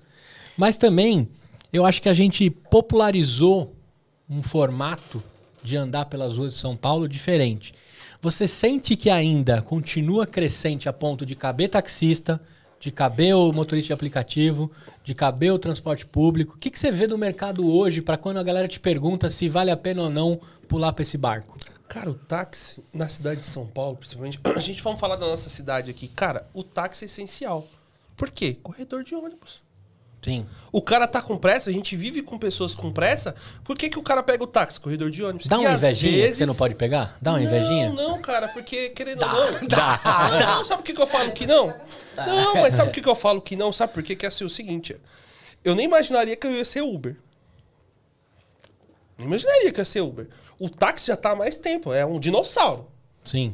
Mas também eu acho que a gente popularizou um formato de andar pelas ruas de São Paulo diferente. Você sente que ainda continua crescente a ponto de caber taxista, de caber o motorista de aplicativo, de caber o transporte público? O que, que você vê do mercado hoje para quando a galera te pergunta se vale a pena ou não pular para esse barco? Cara, o táxi na cidade de São Paulo, principalmente, [CLEARS THROAT] a gente vamos falar da nossa cidade aqui. Cara, o táxi é essencial. Por quê? Corredor de ônibus. Sim. O cara tá com pressa, a gente vive com pessoas com pressa. Por que, que o cara pega o táxi? Corredor de ônibus. Dá E uma invejinha que vezes- você não pode pegar? Dá uma invejinha? Não, não, cara, porque querendo ou não. Dá. Não, não, sabe por que, que eu falo que não? Não, mas sabe por que, que eu falo que não? Sabe por quê? Que é assim, o seguinte: eu nem imaginaria que eu ia ser Uber. Não imaginaria que ia ser Uber. O táxi já tá há mais tempo, é um dinossauro. Sim.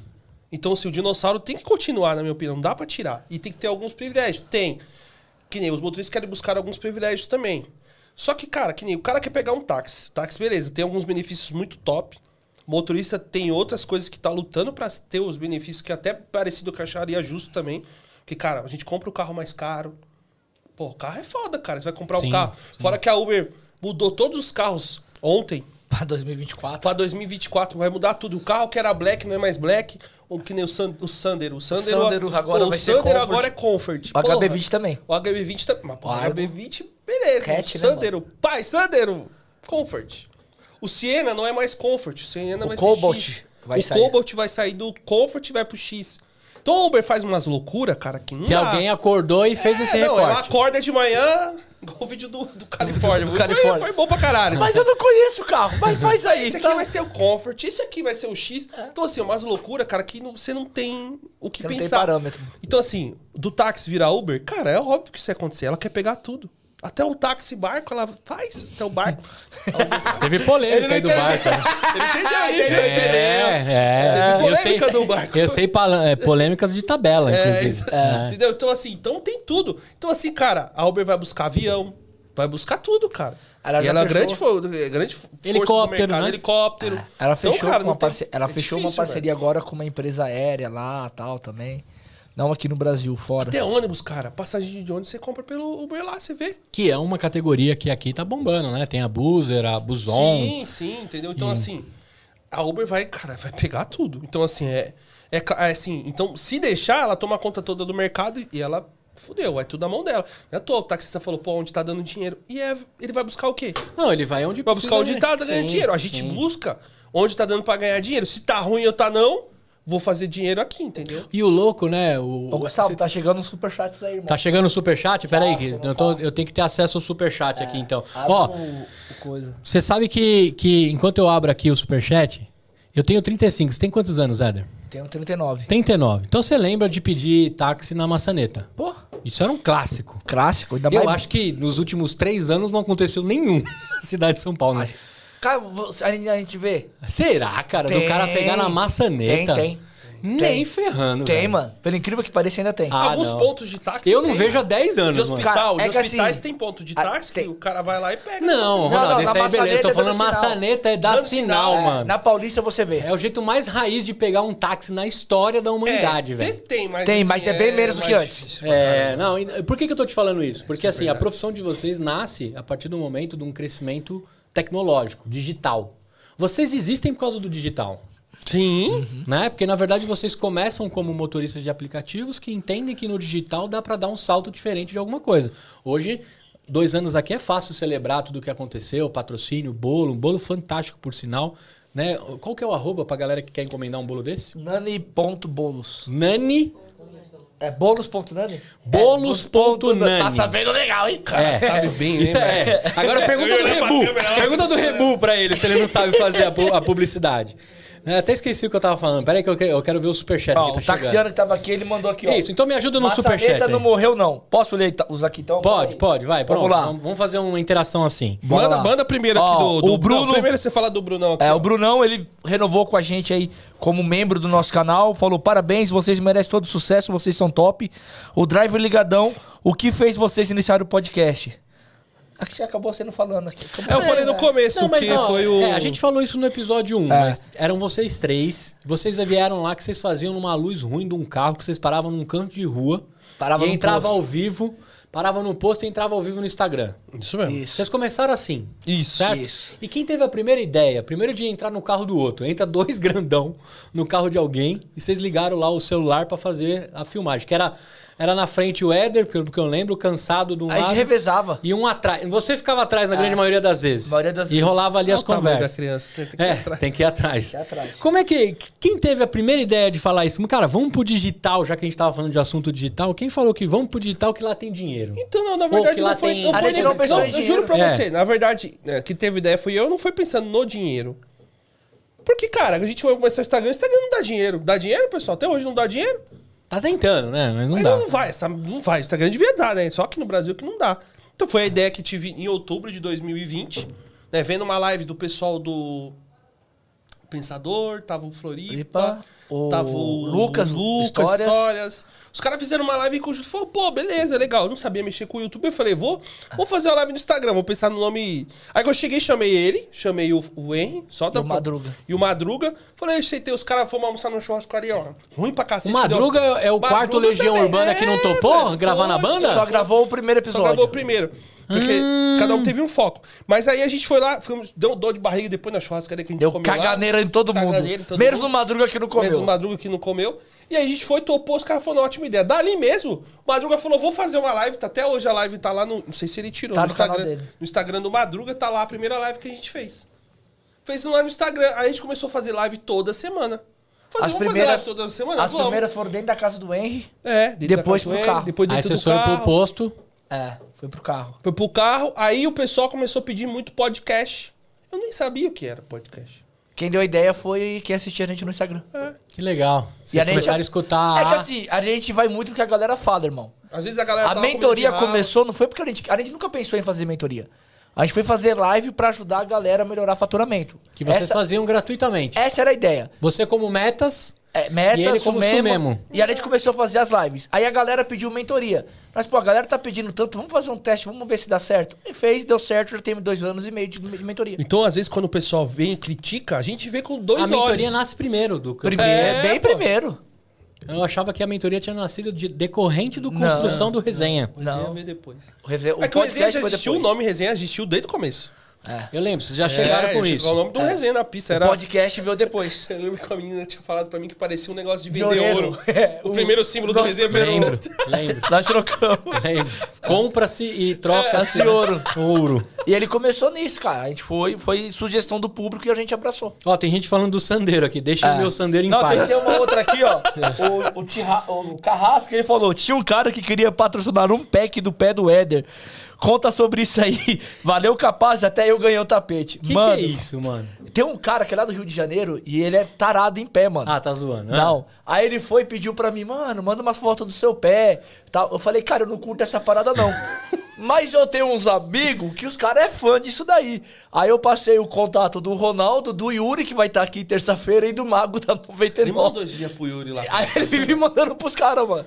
Então, assim, o dinossauro tem que continuar, na minha opinião, não dá pra tirar. E tem que ter alguns privilégios. Tem. Que nem os motoristas querem buscar alguns privilégios também. Só que, cara, que nem o cara quer pegar um táxi. Táxi, beleza, tem alguns benefícios muito top. O motorista tem outras coisas que tá lutando pra ter os benefícios que até parecido que eu acharia justo também. Porque, cara, a gente compra o carro mais caro. Pô, o carro é foda, cara. Você vai comprar um carro. sim. Fora que a Uber mudou todos os carros ontem. Pra 2024. Pra 2024 vai mudar tudo. O carro que era black não é mais black. Ou que nem o, San, o Sander. O Sander, Sander agora o vai ser Sander Comfort. agora é Comfort. O Porra. HB20 também. O HB20 também. Mas o Claro. HB20, beleza. O né, Sander, o pai, Sander, o Comfort. O Siena não é mais Comfort. O Siena O vai Cobalt ser X. vai o sair. Cobalt vai sair do Comfort e vai pro X. Então o Uber faz umas loucuras, cara, que não Que dá. alguém acordou e fez é, esse não, ela acorda de manhã, o vídeo do, do [LAUGHS] Califórnia. Do Foi- Califórnia. Foi, bom pra caralho. Mas eu não conheço o carro, mas [LAUGHS] faz aí. Esse aqui então. vai ser o Comfort, esse aqui vai ser o X. Então, assim, umas loucuras, cara, que não- você não tem o que Você não tem pensar. parâmetro. Então, assim, do táxi virar Uber, cara, é óbvio que isso ia acontecer. Ela quer pegar tudo. Até o táxi barco, ela faz. Até o barco. [LAUGHS] Teve polêmica aí do barco. né? Ele entendeu, ele entendeu. É, é. Teve Eu polêmica sei, do barco. eu sei é, polêmicas de tabela, É, inclusive. isso- É. Entendeu? Então, assim, então tem tudo. Então, assim, cara, a Uber vai buscar avião, vai buscar tudo, cara. Ela e ela é fechou. grande, é grande força do Helicóptero, mercado, né? helicóptero. Ela Então, fechou, cara, com não uma, tem- parce... ela é fechou uma difícil, parceria agora com uma empresa aérea lá tal também. Não aqui no Brasil, fora. Até ônibus, cara. Passagem de ônibus você compra pelo Uber lá, você vê. Que é uma categoria que aqui tá bombando, né? Tem a Boozer, a Buzon. Sim, sim, entendeu? Então, assim, a Uber vai, cara, vai pegar tudo. Então, assim, é, é, é assim, então, se deixar, ela toma conta toda do mercado e ela fudeu, é tudo na mão dela. Não é à toa, o taxista falou, pô, onde tá dando dinheiro? E é, ele vai buscar o quê? Não, ele vai onde Vai buscar onde tá ganhando Sim, dinheiro. A gente sim. busca onde tá dando pra ganhar dinheiro. Se tá ruim ou tá não, vou fazer dinheiro aqui, entendeu? E o louco, né? O, Ô, Gustavo, cê- tá chegando uns superchats aí, irmão. Tá chegando o superchat? Pera aí, que você eu, tô- eu tenho que ter acesso ao superchat aqui, então. Ó, você sabe que, que enquanto eu abro aqui o superchat, eu tenho 35. Você tem quantos anos, Éder? Tenho 39. 39. Então você lembra de pedir táxi na maçaneta. Pô, Isso era um clássico. clássico. Ainda Eu mais... acho que nos últimos três anos não aconteceu nenhum [LAUGHS] na cidade de São Paulo. né? Cara, a gente- vê. Será, cara? do Tem. cara pegar na maçaneta? Tem, tem. Nem Tem. ferrando. Tem, velho. mano. Pelo incrível que pareça, ainda tem. Ah, Alguns não. pontos de táxi. Eu não tem. vejo há 10 De anos, mano. hospital, Cara, de é que hospitais assim, tem ponto de táxi tem- que o cara vai lá e pega. Não, Não, Ronaldo, isso na aí beleza. Eu tô maçaneta é falando maçaneta é dar sinal, sinal, mano. Na Paulista você vê. É o jeito mais raiz de pegar um táxi na história da humanidade, é, velho. Tem, tem, mas, Tem, assim, mas é bem menos do que antes. É, caramba. não, por que, que eu tô te falando isso? Porque assim, a profissão de vocês nasce a partir do momento de um crescimento tecnológico, digital. Vocês existem por causa do digital. Sim. Né? Porque na verdade vocês começam como motoristas de aplicativos que entendem que no digital dá para dar um salto diferente de alguma coisa. Hoje, dois anos aqui é fácil celebrar tudo o que aconteceu, patrocínio, bolo, um bolo fantástico por sinal. Né? Qual que é o arroba pra galera que quer encomendar um bolo desse? Nani.bolos. Nani É bolos.nani? Bolos.nani. Tá sabendo legal, hein? É, sabe bem, Isso né, é. Agora pergunta do [LAUGHS] Rebu. Pergunta do Rebu pra ele, se ele não sabe fazer a publicidade. Eu até esqueci o que eu tava falando. Pera aí que eu que- eu quero ver o superchat Ó, aqui. o Tá taxiano chegando. que tava aqui, ele mandou aqui, ó. Isso, então me ajuda no Maçaneta superchat. aí. não morreu, não. Posso ler tá- os aqui então? Pode, Peraí. pode, vai. Pronto. Vamos lá. Vamos, vamos fazer uma interação assim. Bora Manda, lá. manda primeiro aqui Ó, do, do o Bruno- Não, primeiro você fala do Brunão aqui. É, ó. o Brunão, ele renovou com a gente aí como membro do nosso canal. Falou: parabéns, vocês merecem todo sucesso, vocês são top. O Driver Ligadão, o que fez vocês iniciar o podcast? Acho que acabou sendo falando aqui. Acabou. É, eu falei no começo, Não, mas, que ó, foi o. é, a gente falou isso no episódio 1, É. mas eram vocês três. Vocês vieram lá que vocês faziam numa luz ruim de um carro, que vocês paravam num canto de rua. Parava e entrava posto. ao vivo, parava no posto e entrava ao vivo no Instagram. Isso mesmo. Isso. Vocês começaram assim. Isso. Certo? Isso. E quem teve a primeira ideia? Primeiro de entrar no carro do outro. Entra dois [LAUGHS] grandão no carro de alguém e vocês ligaram lá o celular pra fazer a filmagem. Que era, era na frente o Éder, pelo que eu lembro, cansado de um Aí a gente lado. revezava. E um atrás. Você ficava atrás na grande maioria das vezes. É. maioria das e vezes. rolava ali Olha as o tamanho da conversas. criança. Tem, tem que ir É, atrás. tem que ir atrás. ir atrás. Como é que. Quem teve a primeira ideia de falar isso? Cara, vamos pro digital, já que a gente tava falando de assunto digital. Quem falou que vamos pro digital que lá tem dinheiro? Então, não, na verdade que lá não foi. tem- Não foi não em eu juro pra dinheiro. você. Na verdade, né, que teve ideia foi eu, não foi pensando no dinheiro. Porque, cara, a gente vai começar o Instagram, o Instagram não dá dinheiro. Dá dinheiro, pessoal? Até hoje não dá dinheiro. Tá tentando, né? Mas não Mas dá. não vai, essa, não vai. O Instagram devia dar, né? Só que no Brasil que não dá. Então foi a ideia que tive em outubro de 2020, né? Vendo uma live do pessoal do Pensador, tava o Floripa, Floripa, o tava o Lucas, Lucas Histórias. Histórias. Os caras fizeram uma live em conjunto. Falou, pô, beleza, legal. Eu não sabia mexer com o YouTube. Eu falei, vou, vou fazer uma live no Instagram, vou pensar no nome. Aí que eu cheguei, chamei ele, chamei o, o Henry, só da. o Madruga. E o Madruga. Falei, eu aceitei, os caras fomos almoçar no churrascaria, ó. Ruim pra O cacete. Madruga deu- é o quarto Madruga Legião também, Urbana que não é, topou velho, gravar na banda? Só gravou o primeiro Só episódio. gravou o primeiro. Porque Hum. cada um teve um foco. Mas aí a gente foi lá, ficamos, deu dor de barriga depois na churrascaria que a gente Deu comeu caganeira lá. em todo mundo. Em todo Menos mundo. o Madruga que não comeu. Menos o Madruga que não comeu. E aí a gente foi, topou, os caras falaram, ótima ideia. Dali mesmo, o Madruga falou, vou fazer uma live. Tá, até hoje a live tá lá no... Não sei se ele tirou. Tá no, no canal Instagram, dele. no Instagram do Madruga tá lá a primeira live que a gente fez. Fez lá no Instagram. Aí a gente começou a fazer live toda semana. Fazer, As vamos primeiras, fazer live toda semana? as Vamos. primeiras foram dentro da casa do Henry. É, dentro Depois da pro casa carro. Henry, Depois Aí dentro vocês do foram carro. pro posto. É, foi pro carro. Foi pro carro, aí o pessoal começou a pedir muito podcast. Eu nem sabia o que era podcast. Quem deu a ideia foi quem assistia a gente no Instagram. Que legal. Vocês a gente- começaram a escutar. É que assim, a gente vai muito no que a galera fala, irmão. Às vezes a galera A mentoria começou, não foi porque a gente. A gente nunca pensou em fazer mentoria. A gente foi fazer live pra ajudar a galera a melhorar faturamento. que vocês essa, faziam gratuitamente. essa era a ideia. Você como metas. É, meta, E ele como sumemo, sumemo. E a gente começou a fazer as lives. Aí a galera pediu mentoria. Mas, pô, a galera tá pedindo tanto, vamos fazer um teste, vamos ver se dá certo. E fez, deu certo, já tem dois anos e meio de, de mentoria. Então, às vezes, quando o pessoal vem e critica, a gente vê com dois a mentoria olhos. nasce primeiro do Primeiro, É, bem pô. primeiro. Eu achava que a mentoria tinha nascido de decorrente do Não. construção do resenha. O resenha Não. veio depois. O, reze- o é que o resenha já existiu, o nome resenha existiu desde o começo. Eu lembro, vocês já chegaram é, com isso. O nome do resenha na pista O era. podcast veio depois. [LAUGHS] Eu lembro que a menina tinha falado pra mim que parecia um negócio de vender Violeiro. ouro. É, [LAUGHS] o, o- primeiro símbolo do resenha primeiro- virou Lembro, lembro, Nós trocamos. lembro. Compra-se e troca-se É, ouro. ouro. E ele começou nisso, cara. A gente foi, foi sugestão do público e a gente abraçou. Ó, tem gente falando do sandeiro aqui. Deixa o meu sandeiro em Não, tem, paz. tem uma outra aqui, ó. [LAUGHS] O, o, Tirra- o Carrasco, ele falou: tinha um cara que queria patrocinar um pack do pé do Éder. Conta sobre isso aí. [LAUGHS] Valeu capaz, até eu ganhei o tapete. Que mano, que é isso, mano? tem um cara que é lá do Rio de Janeiro e ele é tarado em pé, mano. Ah, tá zoando. Não. Aí ele foi e pediu pra mim, mano, manda umas fotos do seu pé. Tal. Eu falei, cara, eu não curto essa parada, não. [LAUGHS] Mas eu tenho uns amigos que os caras é fã disso daí. Aí eu passei o contato do Ronaldo, do Yuri, que vai estar aqui terça-feira, e do Mago da Ele 99. mandou dois dias pro Yuri lá. Aí ele vive mandando pros caras, mano.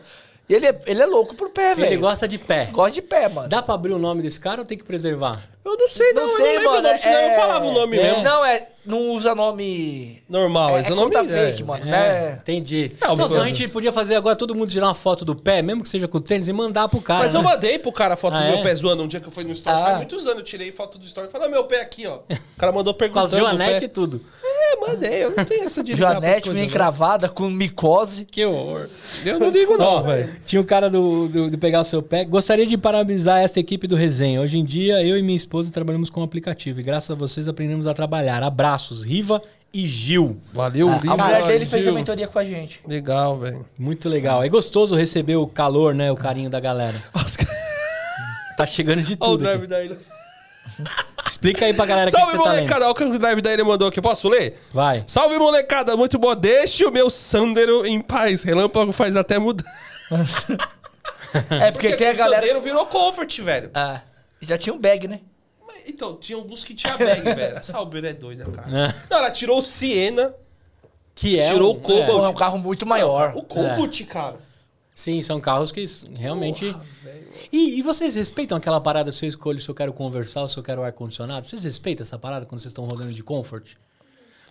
Ele é, ele é louco por pé, velho. Ele gosta de pé. Gosta de pé, mano. Dá pra abrir o nome desse cara ou tem que preservar? Eu não sei, não, não eu sei, não lembro mano. o nome, senão é- eu falava o nome é- mesmo. Não, é. Não usa nome. Normal, é, esse é é o nome conta é. fake, mano. É, né? entendi. É, Não, senão a gente podia fazer agora todo mundo tirar uma foto do pé, mesmo que seja com tênis, e mandar pro cara. Mas eu né? mandei pro cara a foto Ah, do meu é? pé zoando um dia que eu fui no story. Ah. Faz muitos anos eu tirei foto do story. Falei, ah, meu pé aqui, ó. O cara mandou Com perguntando. do joanetes pé. e tudo. É, mandei. Eu não tenho essa de meio não. encravada, com micose. Que horror. Eu não ligo, não, velho. Tinha o cara do, do, do pegar o seu pé. Gostaria de parabenizar esta equipe do Resenha. Hoje em dia, eu e minha esposa trabalhamos com o aplicativo e graças a vocês aprendemos a trabalhar. Abraços, Riva e Gil. Valeu, a Lima, mulher dele fez a Gil. mentoria com a gente. Legal, velho. Muito legal. É gostoso receber o calor, né? O carinho da galera. Tá chegando de Olha o tudo. drive aqui. da ilha. Explica aí pra galera o que, Salve, você tá molecada. Olha o que o live daí ele mandou aqui. Posso ler? Vai. Salve, molecada. Muito bom. Deixe o meu Sandero em paz. Relâmpago faz até mudar. [LAUGHS] É, porque, tem a o galera. Sandero virou comfort, velho. Ah, já tinha um bag, né? Então, tinha alguns que tinha bag, [LAUGHS] velho. Essa Uber é doida, cara. É. Não, ela tirou o Siena. Que é Tirou um- o Cobalt. Pô, é um carro muito maior. O Cobalt, cara. Sim, são carros que realmente. Porra. E, e vocês respeitam aquela parada se eu escolho se eu quero conversar ou se eu quero ar-condicionado? Vocês respeitam essa parada quando vocês estão rodando de comfort?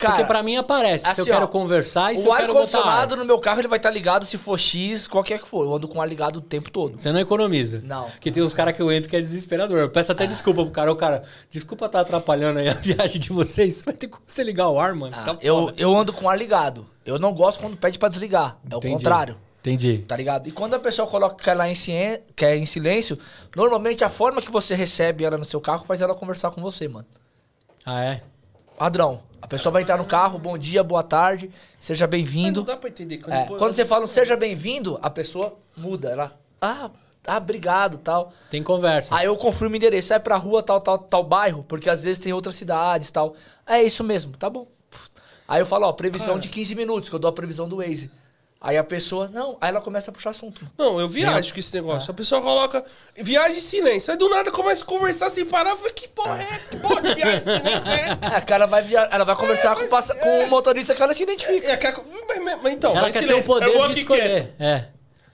Cara, Porque pra mim aparece se eu assim, quero ó, conversar e se o eu quero botar ar-condicionado ar. no meu carro ele vai estar ligado se for X, qualquer que for. Eu ando com o ar ligado o tempo todo. Você não economiza. Não. Porque tem uns caras que eu entro que é desesperador. Eu peço até desculpa pro cara. Ô, cara, desculpa estar atrapalhando aí a [LAUGHS] viagem de vocês. Vai ter como você ligar o ar, mano. tá Ah, eu, foda. eu ando com o ar ligado. Eu não gosto quando pede pra desligar. É o Entendi. contrário. Entendi. Tá ligado? E quando a pessoa coloca ela em, cien- é em silêncio, normalmente a forma que você recebe ela no seu carro faz ela conversar com você, mano. Ah, é? Padrão. A pessoa vai entrar no carro, bom dia, boa tarde, seja bem-vindo. não dá pra entender. Quando, É, pô, quando você fala um seja bem-vindo, a pessoa muda. Ela, ah, ah, obrigado, tal. Tem conversa. Aí eu confirmo o endereço, sai pra rua, tal, tal, tal bairro, porque às vezes tem outras cidades, tal. É isso mesmo, tá bom. Aí eu falo, ó, previsão de 15 minutos, que eu dou a previsão do Waze. Aí a pessoa, não, aí ela começa a puxar assunto. Não, eu viajo com esse negócio. A pessoa coloca viagem em silêncio. Aí do nada começa a conversar sem parar. Eu falei, que porra é essa? Que porra de viagem em silêncio é essa? É, a cara vai via... ela vai conversar com, passa- com o motorista que ela se identifica. É, mas, mas- mas então, Ela vai em quer ter o poder eu vou de escolher. quieto. É.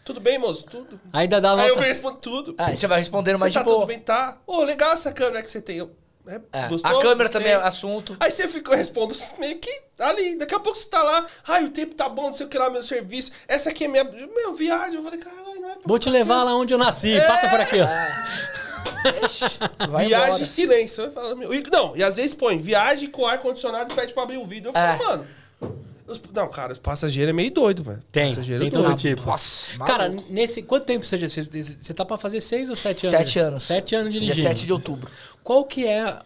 Tudo bem, moço? Tudo. Ainda dá Aí eu respondo tudo. Aí você vai respondendo Você mais tá de boa. tudo bem? Tá. Ô, legal essa câmera que você tem. Eu, é, É, gostou? a câmera Gostei. também é assunto. Aí você fica, eu respondo meio que ali. Daqui a pouco você tá lá. Ai, o tempo tá bom, não sei o que lá, meu serviço. Essa aqui é minha, minha viagem. Eu falei, caralho, não é Vou te levar aqui. lá onde eu nasci. Passa por aqui, ó. [LAUGHS] Vai viagem embora. em silêncio. Falo, meu, não, e às vezes põe viagem com ar-condicionado e pede pra abrir o vidro. Eu É. falo, mano. Os- não, cara, os passageiros é meio doido, velho. Tem, Passageiro tem é todo doido. tipo. Nossa, Cara, maluco. nesse. Quanto tempo você já. Você, tá pra fazer seis ou sete anos? Sete anos. Sete anos Dia dirigindo. 7 de outubro. Qual que é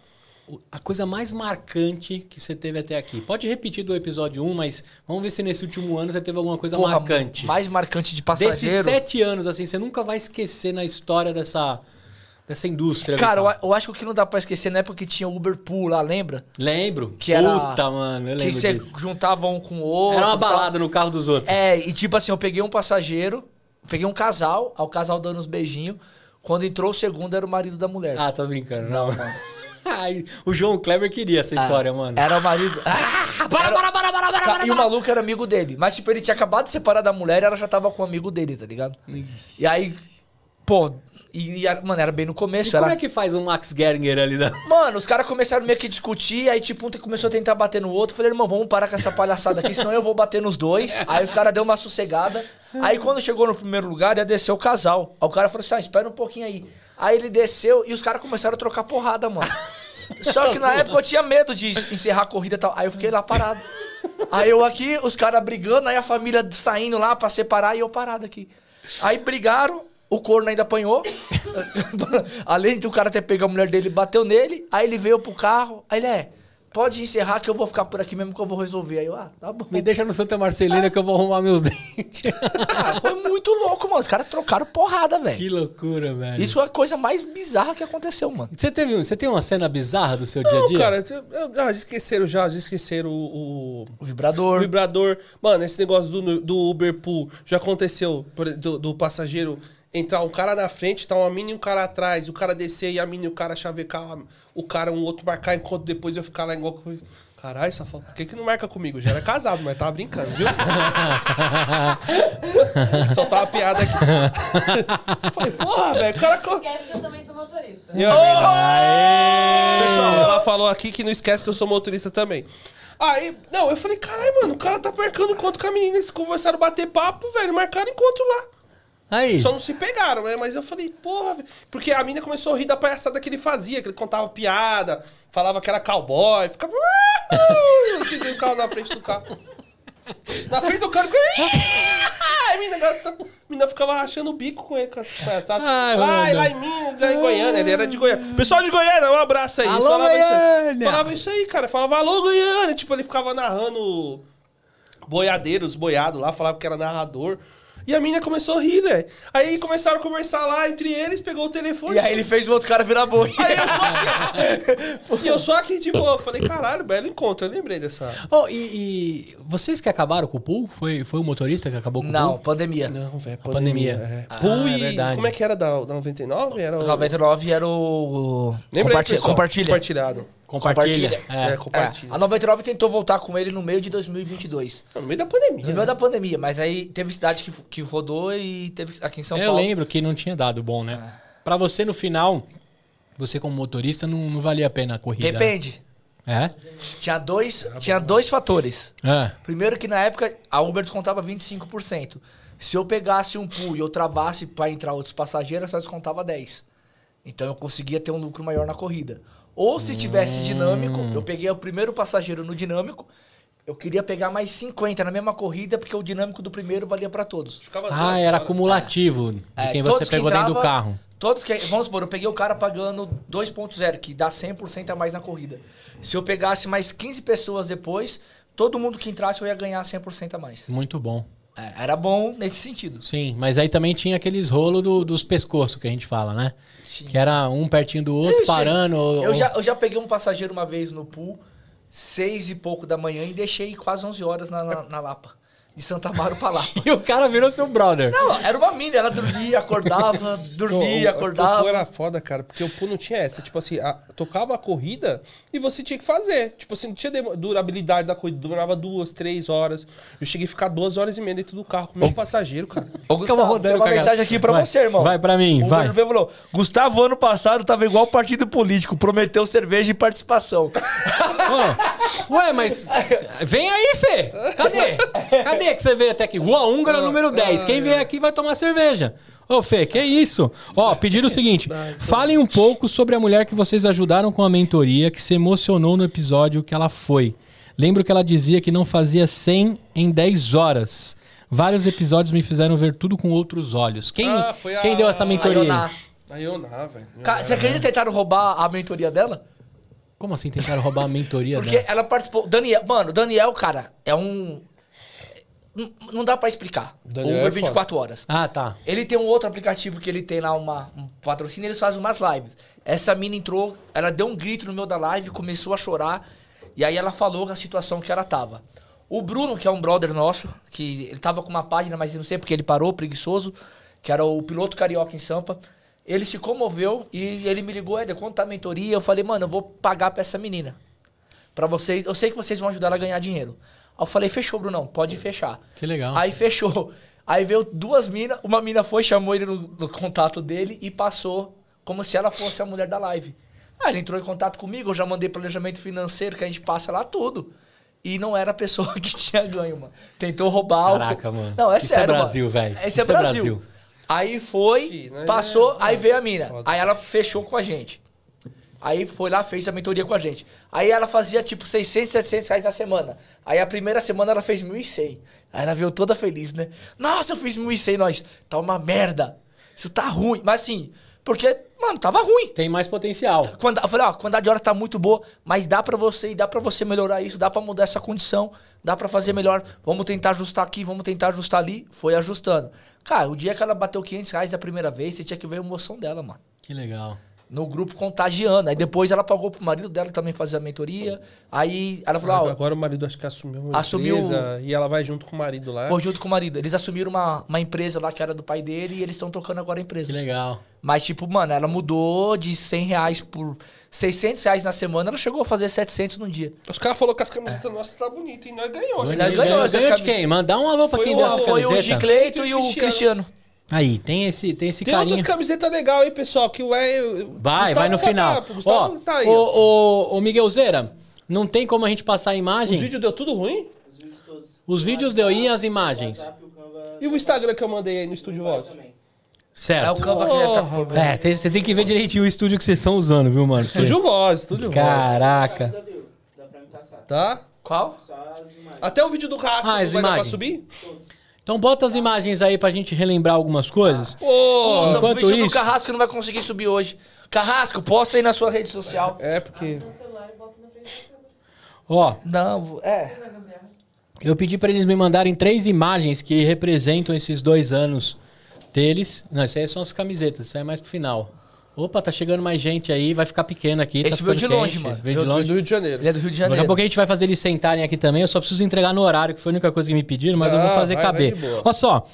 a coisa mais marcante que você teve até aqui? Pode repetir do episódio 1, mas vamos ver se nesse último ano você teve alguma coisa Porra, marcante. mais marcante de Desses passageiro. sete anos, assim, você nunca vai esquecer na história dessa, dessa indústria. Cara, eu, Vital. a- eu acho que o que não dá pra esquecer na época que tinha o Uber Pool lá, lembra? Lembro. Que era- Puta, mano, eu que lembro você disso. juntava um com o outro. Era uma balada no carro dos outros. É, e tipo assim, eu peguei um passageiro, peguei um casal, aí o casal dando uns beijinhos. Quando entrou o segundo, era o marido da mulher. Ah, tá brincando. não, Não. mano. [LAUGHS] Ai, o João Kleber queria essa história, Ah, mano. Era o marido. Ah, para, para, para, para, para, para, E o maluco era amigo dele. Mas, tipo, ele tinha acabado de separar da mulher e ela já tava com o amigo dele, tá ligado? E aí, pô, e, e era- mano, era bem no E começo. como Era... é que faz um Max Geringer ali da. [LAUGHS] Mano, os caras começaram meio que discutir, aí tipo, um começou a tentar bater no outro. Falei, irmão, vamos parar com essa palhaçada aqui, senão eu vou bater nos dois. [LAUGHS] Aí os caras deu uma sossegada. Aí quando chegou no primeiro lugar, ia descer o casal. Aí o cara falou assim: ah, espera um pouquinho aí. Aí ele desceu e os caras começaram a trocar porrada, mano. [LAUGHS] Só que na época eu tinha medo de encerrar a corrida e tal. Aí eu fiquei lá parado. Aí eu aqui, os caras brigando, aí a família saindo lá pra separar e eu parado aqui. Aí brigaram, o corno ainda apanhou. [LAUGHS] Além de o cara ter pego a mulher dele, bateu nele. Aí ele veio pro carro. Aí ele é, pode encerrar que eu vou ficar por aqui mesmo que eu vou resolver. Aí eu, ah, tá bom. Me deixa no Santa Marcelina que eu vou arrumar meus [LAUGHS] dentes. Ah, foi muito louco, mano. Os caras trocaram porrada, velho. que loucura, velho. Isso é a coisa mais bizarra que aconteceu, mano. Você, teve, um- você tem uma cena bizarra do seu dia a Não, dia? cara, eu- ah, esqueceram já, esqueceram o- o, O O vibrador. vibrador. Mano, esse negócio do, do Uber Pool já aconteceu do, do passageiro entrar um cara na frente, tá uma mina e um cara atrás, o cara descer e a mina e o cara chavecar o cara, um outro marcar, enquanto depois eu ficar lá igual. Caralho, safado, por que, que não marca comigo? Já era casado, mas tava brincando, viu? [LAUGHS] Só tava piada aqui. [LAUGHS] Falei, porra, velho, o cara. Esquece que eu também sou motorista. E aí, Pessoal, ela falou aqui que não esquece que eu sou motorista também. Aí, não, eu falei, caralho, mano, o cara tá marcando encontro com a menina. Eles conversaram, bater papo, velho, marcaram encontro lá. Aí. Só não se pegaram, né? Mas eu falei, porra, velho. Porque a menina começou a rir da palhaçada que ele fazia, que ele contava piada, falava que era cowboy, ficava. Assim, o carro na frente do carro. Na frente do carro. A menina, gasta- a menina ficava rachando o bico com ele, com essas palhaçadas. Ai, lá, mano. lá em Minas, lá em Goiânia, ele era de Goiânia. Pessoal de Goiânia, um abraço aí. Alô, falava Isso aí. Goiânia! Falava isso aí, cara. Falava, alô, Goiânia. Tipo, ele ficava narrando boiadeiros, boiado lá, falava que era narrador. E a menina começou a rir, né? Aí começaram a conversar lá entre eles, pegou o telefone. E aí ele fez o outro cara virar boi. Aí eu só [LAUGHS] aqui. [LAUGHS] e eu só aqui de boa. Falei, caralho, belo encontro. Eu lembrei dessa. Oh, e, e vocês que acabaram com o pool? Foi, foi o motorista que acabou com o Não, pool? pandemia. Não, velho, pandemia. pandemia. É. Ah, Pui, é verdade. como é que era da, da 99? Era o... 99 era o. Lembra aí, Compartilha. pessoal? compartilha. Compartilhado. Compartilha. É, É. compartilha. É, a 99 tentou voltar com ele no meio de 2022. No meio da pandemia. No meio da pandemia, mas aí teve cidade que, que rodou e teve aqui em São Eu Paulo. lembro que não tinha dado bom, né? Pra você, no final, você como motorista, não, não valia a pena a corrida. Depende. É? Tinha dois, tinha dois fatores. É. Primeiro que na época a Uber descontava 25%. Se eu pegasse um pool e eu travasse para entrar outros passageiros, só descontava 10. Então eu conseguia ter um lucro maior na corrida. Ou se tivesse dinâmico, Hum. eu peguei o primeiro passageiro no dinâmico, eu queria pegar mais 50 na mesma corrida, porque o dinâmico do primeiro valia para todos. Ficava Ah, duas era horas. acumulativo de É, quem todos você que pegou dentro do carro. Todos que, vamos supor, eu peguei o cara pagando 2.0, que dá 100% a mais na corrida. Se eu pegasse mais 15 pessoas depois, todo mundo que entrasse eu ia ganhar 100% a mais. Muito bom. É, era bom nesse sentido. Sim, mas aí também tinha aqueles rolos do- dos pescoços que a gente fala, né? Sim. Que era um pertinho do outro, Eu parando. ou- Eu já, eu já peguei um passageiro uma vez no pool, seis e pouco da manhã, e deixei quase 11 horas na, na, na Lapa. De Santa Amaro pra Lapa. [LAUGHS] E o cara virou seu brother. Não, era uma mina, ela dormia, acordava, [LAUGHS] dormia, O- O acordava. Poo era foda, cara, porque o Poo não tinha essa. Tipo assim, a- tocava a corrida e você tinha que fazer. Tipo assim, não tinha durabilidade da corrida, durava duas, três horas. Eu cheguei a ficar duas horas e meia dentro do carro com o meu passageiro, cara. Ô, Gustavo, tem uma mensagem aqui pra Vai, você, irmão. Vai pra mim, O vai. Bruno falou: Gustavo, ano passado, tava igual partido político, prometeu cerveja e participação. Ué, mas. [LAUGHS] Vem aí, Fê! Cadê? Cadê que você veio até aqui? Rua Húngara, número 10. Quem vier aqui vai tomar cerveja. Ô, Fê, que isso? Ó, pediram o seguinte: [LAUGHS] falem um pouco sobre a mulher que vocês ajudaram com a mentoria, que se emocionou no episódio que ela foi. Lembro que ela dizia que não fazia 100 em 10 horas. Vários episódios me fizeram ver tudo com outros olhos. Quem, Ah, foi a- quem deu essa A mentoria? aí? Ioná. Eu não, velho. Você acredita que tentaram roubar a mentoria dela? Como assim tentaram roubar a mentoria Porque dela? ela participou. Daniel, mano, Daniel, cara, é um. Não, dá pra explicar. Daniel o é Uber 24 horas. Ah, tá. Ele tem um outro aplicativo que ele tem lá uma, um patrocínio, eles fazem umas lives. Essa mina entrou, ela deu um grito no meio da live, começou a chorar, e aí ela falou a situação que ela tava. O Bruno, que é um brother nosso, que ele tava com uma página, mas eu não sei porque ele parou, preguiçoso, que era o piloto carioca em Sampa. Ele se comoveu e ele me ligou, Éder, tá a mentoria? Eu falei, mano, eu vou pagar pra essa menina. Pra vocês, eu sei que vocês vão ajudar ela a ganhar dinheiro. Aí eu falei, fechou, Brunão, pode fechar. Que legal. Aí fechou. Aí veio duas minas, uma mina foi, chamou ele no, no contato dele e passou como se ela fosse a mulher da live. Aí ele entrou em contato comigo, eu já mandei planejamento financeiro, que a gente passa lá tudo. E não era a pessoa [LAUGHS] que tinha ganho, mano. Tentou roubar Caraca, o... mano. Não, é Isso é sério, Brasil, mano. velho. Esse Isso é é Brasil. Brasil. Aí foi, né? passou, É, aí é, veio a mina. foda. Aí ela fechou com a gente. Aí foi lá, fez a mentoria com a gente. Aí ela fazia tipo 600, 700 reais na semana. Aí a primeira semana ela fez 1.100. Aí ela veio toda feliz, né? Nossa, eu fiz 1.100, nós. Tá uma merda. Isso tá ruim. Mas assim, porque, mano, tava ruim. Tem mais potencial. Quando, eu falei, ó, a quantidade de horas tá muito boa, mas dá pra você e dá pra você melhorar isso, dá pra mudar essa condição, dá pra fazer melhor. Vamos tentar ajustar aqui, vamos tentar ajustar ali. Foi ajustando. Cara, o dia que ela bateu 500 reais da primeira vez, você tinha que ver a emoção dela, mano. Que legal. No grupo contagiando. Aí depois ela pagou pro marido dela também fazer a mentoria. Aí ela falou, ó, Agora o marido acho que assumiu uma Assumiu- empresa e ela vai junto com o marido lá. foi junto com o marido. Eles assumiram uma, uma empresa lá que era do pai dele e eles estão tocando agora a empresa. Que legal. Mas, tipo, mano, ela mudou de 100 reais por 600 reais na semana, ela chegou a fazer 700 num dia. Os caras falaram que as camisetas nossas tá bonitas e nós ganhamos. Nós ganhou Ganhou, ganhou de quem? Mandar um alô pra Foi quem o- deu essa Foi o camiseta. Gicleito e o Cristiano. Cristiano. Aí, tem esse, tem esse Tem carinha. outras camisetas legais aí, pessoal, que o é... Vai, vai no final. O Gustavo Ó, tá aí. ô, ô, ô, Miguelzeira, não tem como a gente passar a Os imagem? vídeos deu tudo ruim? Os vídeos todos. Os vídeos deu e as imagens? WhatsApp, o Canva E o Instagram que eu mandei aí no Estúdio Voz? também. É o Certo. Canva que já tá É, tem- você tem que ver direitinho o estúdio que vocês estão usando, viu, mano? Estúdio Voz, Estúdio Voz. Caraca. Dá pra me passar. Tá? Qual? Até o vídeo do Carrasco Ah, vai dar pra subir? Então bota as imagens aí pra gente relembrar algumas coisas. Pô, o enquanto vídeo do Carrasco não vai conseguir subir hoje. Carrasco, posta aí na sua rede social. é porque... Ó, Não, é. Eu pedi pra eles me mandarem três imagens que representam esses dois anos deles. Não, isso aí são as camisetas, isso aí é mais pro final. Opa, tá chegando mais gente aí, vai ficar pequeno aqui. tá Esse veio de ficando longe, quente, mano. esse veio de Do longe. Rio de Janeiro. Ele é do Rio de Daqui a Janeiro. pouco a gente vai fazer eles sentarem aqui também. Eu só preciso entregar no horário, que foi a única coisa que me pediram, mas eu vou Ah, fazer vai, caber. Olha só.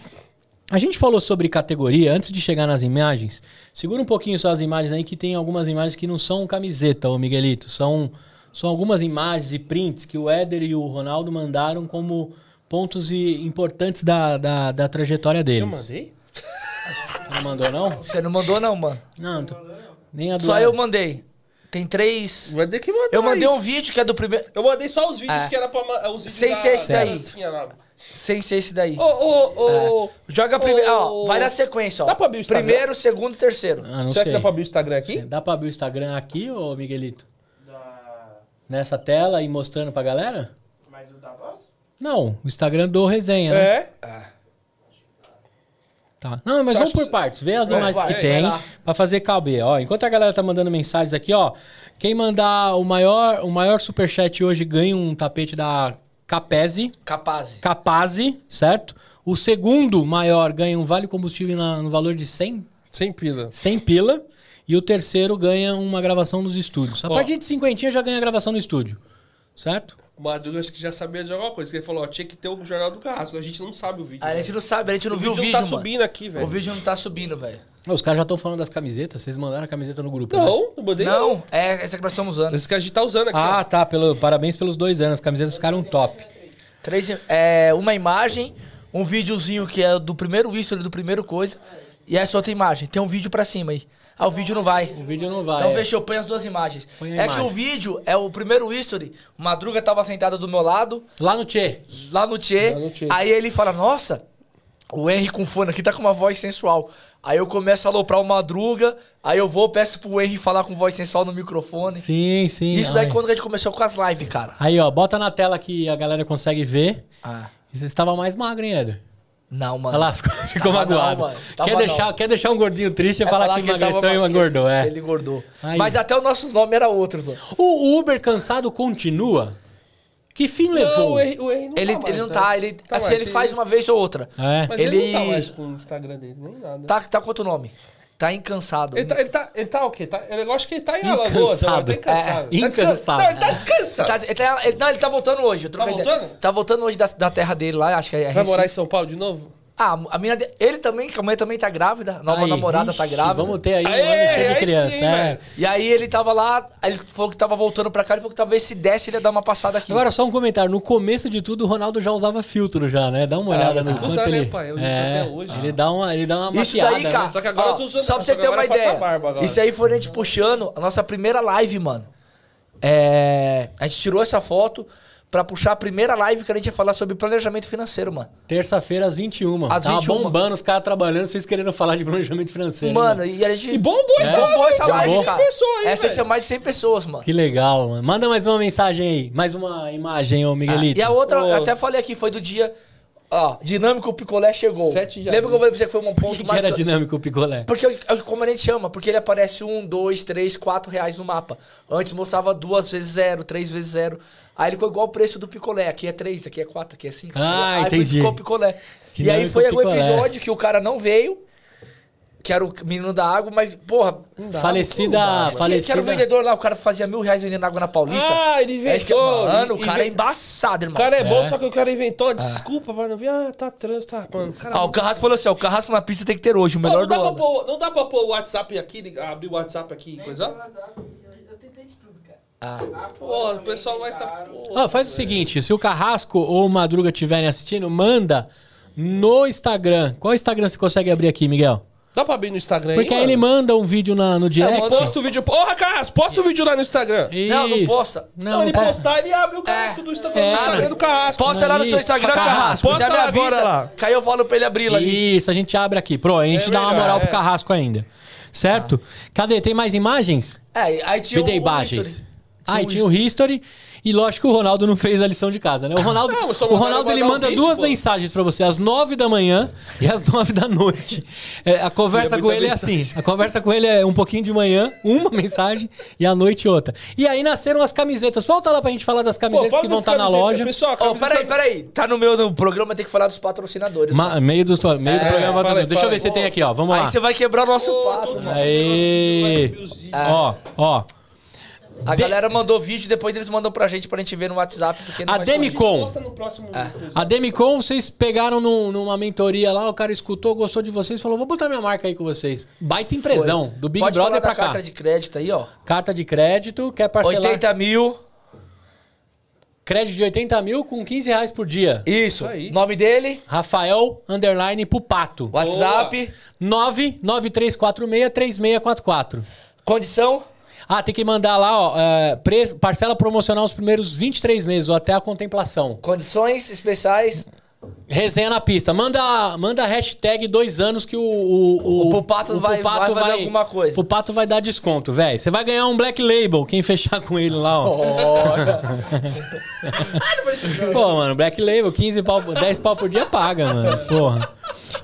A gente falou sobre categoria antes de chegar nas imagens. Segura um pouquinho só as imagens aí, que tem algumas imagens que não são camiseta, ô Miguelito. São, são algumas imagens e prints que o Éder e o Ronaldo mandaram como pontos importantes da, da, da trajetória Eu deles. mandei? Não mandou, não? Você não mandou, não, mano. Não, tô- nem a do Só eu mandei. Tem três. Mandei que mandou. Eu mandei aí. um vídeo que é do primeiro. Eu mandei só os vídeos É. que era pra. Os vídeos Sem ser esse da daí. Sem ser esse daí. Ô, ô, ô. Joga primeiro. ô, Ó, vai na sequência, ó. Dá pra abrir o Instagram? Primeiro, segundo e terceiro. Ah, não Será sei. que dá pra abrir o Instagram aqui? Dá pra abrir o Instagram aqui, ô Miguelito? Da... Nessa tela e mostrando pra galera? Mais o da voz? Não, o Instagram do Resenha, né? É. Tá. Não, mas Você vamos por que- partes. Vê as Vai, imagens que vai tem lá. pra fazer caber. Ó, enquanto a galera tá mandando mensagens aqui, ó. Quem mandar o maior, o maior superchat hoje ganha um tapete da Capese. Capaz. Capaze, certo? O segundo maior ganha um vale combustível na- no valor de 100, Sem pila. 100 pila. E o terceiro ganha uma gravação nos estúdios. A Ó. partir de 50 já ganha gravação no estúdio. Certo? O Madruga acho que já sabia de alguma coisa. Que ele falou, ó, tinha que ter o Jornal do Carrasco. A gente não sabe o vídeo. A velho. gente não sabe, a gente não o viu o vídeo vídeo, não tá mano. subindo aqui, velho. O vídeo não tá subindo, velho. Os caras já estão falando das camisetas. Vocês mandaram a camiseta no grupo. né? Não, não mandei não. Não, é essa que nós estamos usando. Esse que a gente tá usando aqui, Ah, ó. tá. Pelo, parabéns pelos dois anos. As camisetas ficaram top. Três, é, uma imagem, um videozinho que é do primeiro history, do primeiro coisa, e essa outra imagem. Tem um vídeo pra cima aí. Ah, o vídeo não vai. O vídeo não vai. Então é. eu põe as duas imagens. Põe é imagem. que o vídeo é o primeiro history. O Madruga tava sentado do meu lado, Lá no Tchê. lá no Tchê. Lá no Tchê. Aí ele fala: Nossa, o Henry com fone aqui tá com uma voz sensual. Aí eu começo a aloprar o Madruga. Aí eu vou, peço pro Henry falar com voz sensual no microfone. Sim, sim. Isso daí Ai. quando a gente começou com as lives, cara. Aí, ó. Bota na tela que a galera consegue ver. Ah. Você estava mais magro, hein, Eder? Não, mano. Olha lá, ficou, ficou não, magoado. mano. quer, deixar, não. quer deixar um gordinho triste e É falar, falar que ele tava emagreceu e engordou, é. Ele engordou. Aí. Mas até os nossos nomes eram outros, ó. O Uber cansado continua? Que fim Não, levou? o Henry, o Henry não ele, tá mais, ele não né? tá, ele, Tá assim, mais, ele faz uma vez ou outra. É. Mas ele... Ele- não tá mais com o Instagram dele, nem nada. Tá, tá com outro nome. Tá incansado. Ele tá, ele tá, ele tá o quê? Tá, eu acho que ele tá em Alagoas, Incansado. tá incansado. É, Tá incansado. Não, ele tá descansando. Tá- ele tá- ele- não, ele tá voltando hoje. eu Tá voltando? Tá voltando hoje da, da terra dele lá, acho que é Vai morar em São Paulo de novo? Ah, a mina de- ele também, que a mãe também tá grávida, a nova Aí, namorada tá ixi, grávida. Vamos ter aí um Aê, ano de criança. sim, é. E aí ele tava lá, ele falou que tava voltando pra cá, ele falou que talvez se desse ele ia dar uma passada aqui. Agora, só um comentário. No começo de tudo, o Ronaldo já usava filtro já, né? Dá uma olhada no usa, quanto né, ele... pai? Eu é, até hoje. Ele dá uma, ele dá uma Isso maquiada, daí, né? cara. Só que agora ó, eu tô usando- Só pra você ter uma ideia. Isso aí foi a gente puxando a nossa primeira live, mano. É, a gente tirou essa foto pra puxar a primeira live que a gente ia falar sobre planejamento financeiro, mano. Terça-feira às 21. Às Tava 21. bombando os caras trabalhando, vocês querendo falar de planejamento financeiro. Mano, né? e a gente. E bombou essa live, bombou essa live, mais de cara. 100 pessoas aí, Essa velho. tinha mais de 100 pessoas, mano. Que legal, mano. Manda mais uma mensagem aí. Mais uma imagem, ô Miguelito. E a outra, Ô. até falei aqui, foi do dia. Ó, dinâmico o picolé chegou. De Lembra que eu falei pra você que foi um ponto [LAUGHS] que era dinâmico o picolé? Porque, eu- como a gente chama, porque ele aparece um, dois, três, quatro reais no mapa. Antes mostrava duas vezes zero, três vezes zero. Aí ele ficou igual o preço do picolé. Aqui é três, aqui é quatro, aqui é cinco. Ah, aí entendi. ficou o picolé. e aí Dinâmico foi algum episódio que o cara não veio, que era o menino da água, mas, porra... não dá, Falecida- não dá, mano. Que- era falecida- o vendedor lá, o cara fazia mil reais vendendo água na Paulista. Ah, ele É que- inventou. Mano, o e- cara é e- embaçado, O irmão. cara é bom, É. só que o cara inventou. Desculpa, mas não vi. Ah, tá trânsito, tá, mano. Cara, Ah, o Carrasco falou assim, ó, o Carrasco na pista tem que ter hoje, o Pô, melhor não, dá do ano. pôr, não dá pra pôr o WhatsApp aqui, abrir o WhatsApp aqui e coisa? WhatsApp, eu, eu tentei de tudo, cara. Ah. Fora Porra, o pessoal vai tá. Porra. Ó, faz o seguinte, se o Carrasco ou o Madruga estiverem assistindo, manda no Instagram. Qual Instagram você consegue abrir aqui, Miguel? Dá pra abrir no Instagram Porque aí aí? ele mano? manda um vídeo na- no direct. manda- Posta o vídeo. Porra, Carrasco, posta o vídeo lá no Instagram. Não, não Isso. posta. Não, Não, ele posta. postar, ele abre o Carrasco É. do Instagram, É, do Instagram do Carrasco. Posta lá no seu Isso, Instagram, Carrasco. Posta lá agora lá. Que aí eu falo pra ele abrir lá. Isso, a gente abre aqui. Pronto, a gente É dá uma moral pro é. Carrasco ainda. Certo? Cadê? Tem mais imagens? É, aí tinha Me dê imagens. history. Ah, e tinha o History. E lógico que o Ronaldo não fez a lição de casa, né? O Ronaldo, Não, o Ronaldo ele manda vídeo, duas pô. mensagens pra você, às nove da manhã e às nove da noite. É, a conversa é com ele é assim. A conversa com ele é um pouquinho de manhã, uma mensagem, e à noite outra. E aí nasceram as camisetas. Volta lá pra gente falar das camisetas fala que vão estar na camisetas. loja. Pessoal, camiseta- peraí, peraí. Tá no meu no programa, tem que falar dos patrocinadores. Ma- meio do, meio do É, programa. fala aí, Deixa eu fala ver aí. se tem aqui, ó. Vamos Aí lá. você vai quebrar o nosso Ô, pato. né? Vídeos. Ó, ó. A galera mandou vídeo, depois eles mandam pra gente pra gente ver no WhatsApp. Porque não A. Demicon. Próximo. A Demicon, vocês pegaram num- numa mentoria lá, o cara escutou, gostou de vocês, falou: vou botar minha marca aí com vocês. Baita empresão, do Big Pode Brother falar pra da cá. carta de crédito aí, ó. Carta de crédito, quer parcelar. 80 mil. Crédito de 80 mil com 15 reais por dia. Isso. Isso aí. Nome dele, Rafael Underline Pupato. WhatsApp, 993463644. condição. Ah, tem que mandar lá, ó, é, preço- parcela promocional os primeiros 23 meses, ou até a contemplação. Condições especiais. Resenha na pista. Manda, manda a hashtag dois anos que o. O, O Pupato vai- vai fazer alguma coisa. Pupato vai dar desconto, velho. Você vai ganhar um Black Label, quem fechar [LAUGHS] com ele lá, ó. Pô, mano, Black Label, 15 pau, 10 pau por dia paga, mano. Porra.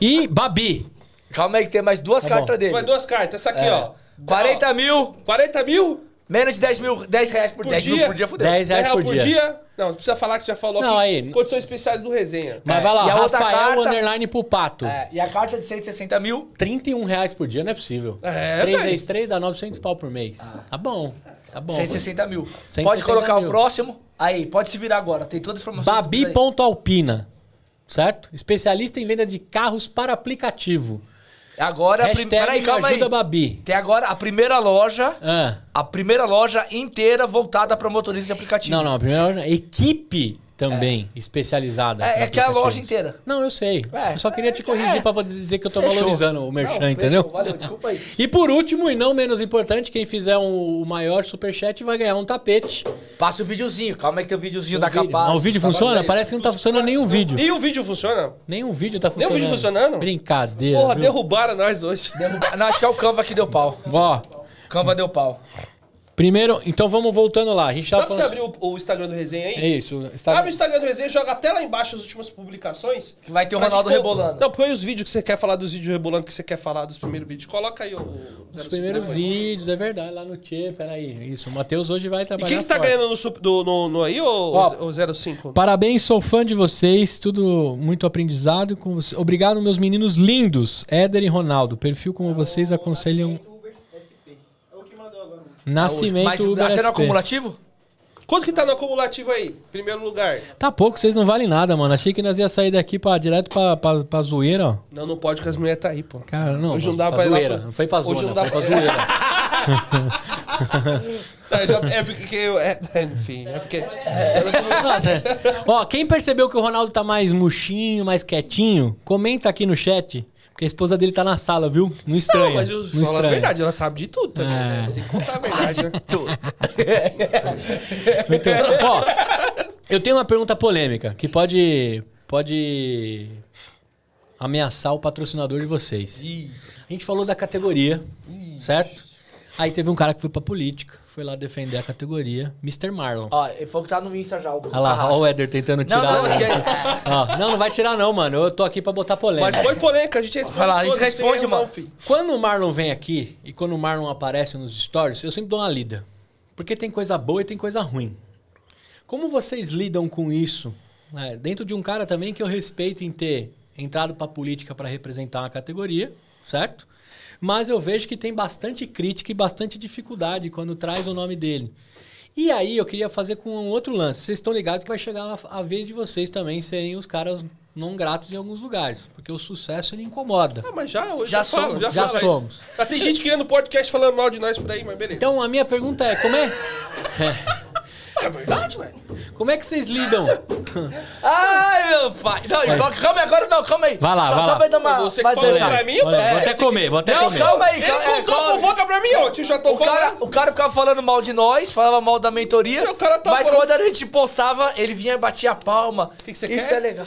E Babi. Calma aí que tem mais duas Tá cartas bom. dele. Mais duas cartas. Essa aqui, É. ó. 40 Ó, mil, 40 mil? menos de 10 mil, 10 reais por, Por 10 mil dia? por dia, fudeu. 10 reais por dia. Não, não precisa falar que você já falou Não, aqui. aí- Condições especiais do resenha. Mas É, vai lá, e a outra Rafael carta- Underline Pupato. É, e a carta de 160 mil, 31 reais por dia não é possível. É, 3 velho. vezes 3 dá 900 pau por mês. Tá bom. Tá bom. 160 mil. 160 pode colocar mil. o próximo. Aí, pode se virar agora. Tem todas as informações. Babi.alpina. Certo? Especialista em venda de carros para aplicativo. Agora, a prim... Hashtag peraí, calma aí. ajuda Babi. Tem agora a primeira loja, Ah. a primeira loja inteira voltada para motoristas de aplicativo. Não, não. A primeira loja, equipe também especializada. É, para é que é a loja inteira. Não, eu sei. É. eu só queria te corrigir pra poder dizer que eu tô Fechou. valorizando o merchan, Não, entendeu? fechou, Valeu, desculpa aí. [LAUGHS] E por último, e não menos importante, quem fizer um- o maior superchat vai ganhar um tapete. Passa o videozinho. Calma aí que tem o videozinho Um da vídeo. capa. Ah, o vídeo funciona? Parece que não tá funcionando nenhum vídeo. E o vídeo funciona? Nenhum vídeo tá Nem o funcionando. vídeo funcionando? Brincadeira. Porra, viu? derrubaram nós hoje. Derruba- Não, acho que é o Canva que deu pau. Ó, Canva deu pau. Primeiro, então vamos voltando lá. A gente Dá pra você falando. abrir o, o Instagram do resenha aí? É isso. Abre o. Instagram do resenha, joga até lá embaixo as últimas publicações. Que vai ter o Ronaldo gente rebolando. Não, põe os vídeos que você quer falar dos vídeos rebolando, que você quer falar dos primeiros vídeos. Coloca aí o. Os primeiros vídeos, é verdade, lá no Tchê, peraí. Isso, o Matheus hoje vai E trabalhar. quem que tá forte. ganhando no, do, no, no aí, ô, Ó, ô 05? Parabéns, sou fã de vocês, tudo muito aprendizado com você. Obrigado, meus meninos lindos, Éder e Ronaldo. Perfil como vocês aconselham Uber SP. É o que mandou agora. Nascimento Mas Uber até no acumulativo? Quanto que tá no acumulativo aí? Primeiro lugar. Tá pouco, vocês não valem nada, mano. Achei que nós ia sair daqui pra, direto pra, pra, pra zoeira, ó. Não, não pode que as mulheres tá aí, pô. Cara, não, Hoje não pra dá pra lá zoeira. pra- Não foi pra Hoje zona, não dá foi pra pra- zoeira. [LAUGHS] É, já- é porque eu. É, [LAUGHS] enfim, é porque. Nossa, é. Ó, quem percebeu que o Ronaldo tá mais murchinho, mais quietinho, comenta aqui no chat. Porque a esposa dele tá na sala, viu? Não estranha. Não, mas eu não falo a verdade, ela sabe de tudo também, É. né? Tem que contar a verdade, né? Muito bom. Ó, eu tenho uma pergunta polêmica que pode, pode ameaçar o patrocinador de vocês. A gente falou da categoria, certo? Aí teve um cara que foi pra política, foi lá defender a categoria, Mr. Marlon. Ó, ele falou que tá no Insta já. O Olha lá, ó o Éder tentando tirar. Não, não, que- [LAUGHS] Ó, não, não vai tirar não, mano. Eu tô aqui pra botar polêmica. Mas põe polêmica, a gente responde. Vai lá, a gente responde, mano. não. Quando o Marlon vem aqui e quando o Marlon aparece nos stories, eu sempre dou uma lida. Porque tem coisa boa e tem coisa ruim. Como vocês lidam com isso? né? Dentro de um cara também que eu respeito em ter entrado pra política para representar uma categoria, certo? Mas eu vejo que tem bastante crítica e bastante dificuldade quando traz o nome dele. E aí eu queria fazer com um outro lance. Vocês estão ligados que vai chegar a- vez de vocês também serem os caras não gratos em alguns lugares. Porque o sucesso ele incomoda. Ah, mas já, hoje Já falo, somos, já, já isso. somos. Já tem gente criando podcast falando mal de nós por aí, mas beleza. Então a minha pergunta é, como é, [LAUGHS] é verdade, mano. como é que vocês lidam? [LAUGHS] Ai, meu pai. Não, calma aí, agora não, calma aí. Vai lá, só, vai só lá. pra dar uma. Você que falou atenção. pra mim, eu tô... Vou até comer, vou até Não, comer. calma aí, Ele calma aí. contou a fofoca pra mim, ó. Tio, já tô O cara, falando. o cara ficava falando mal de nós, falava mal da mentoria. O cara tá mas falando- quando a gente postava, ele vinha e batia a palma. que que você Isso quer? é legal.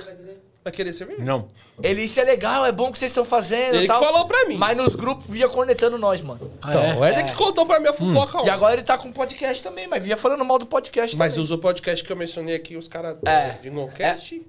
Vai querer cerveja? Não. Ele, isso é legal, é bom que vocês estão fazendo Ele e que tal. falou pra mim. Mas nos grupos via cornetando nós, mano. Então, é? Éder que contou pra mim a fofoca E ontem. agora ele tá com podcast também, mas via falando mal do podcast Mas também. usa o podcast que eu mencionei aqui, os caras É. Jinglecast.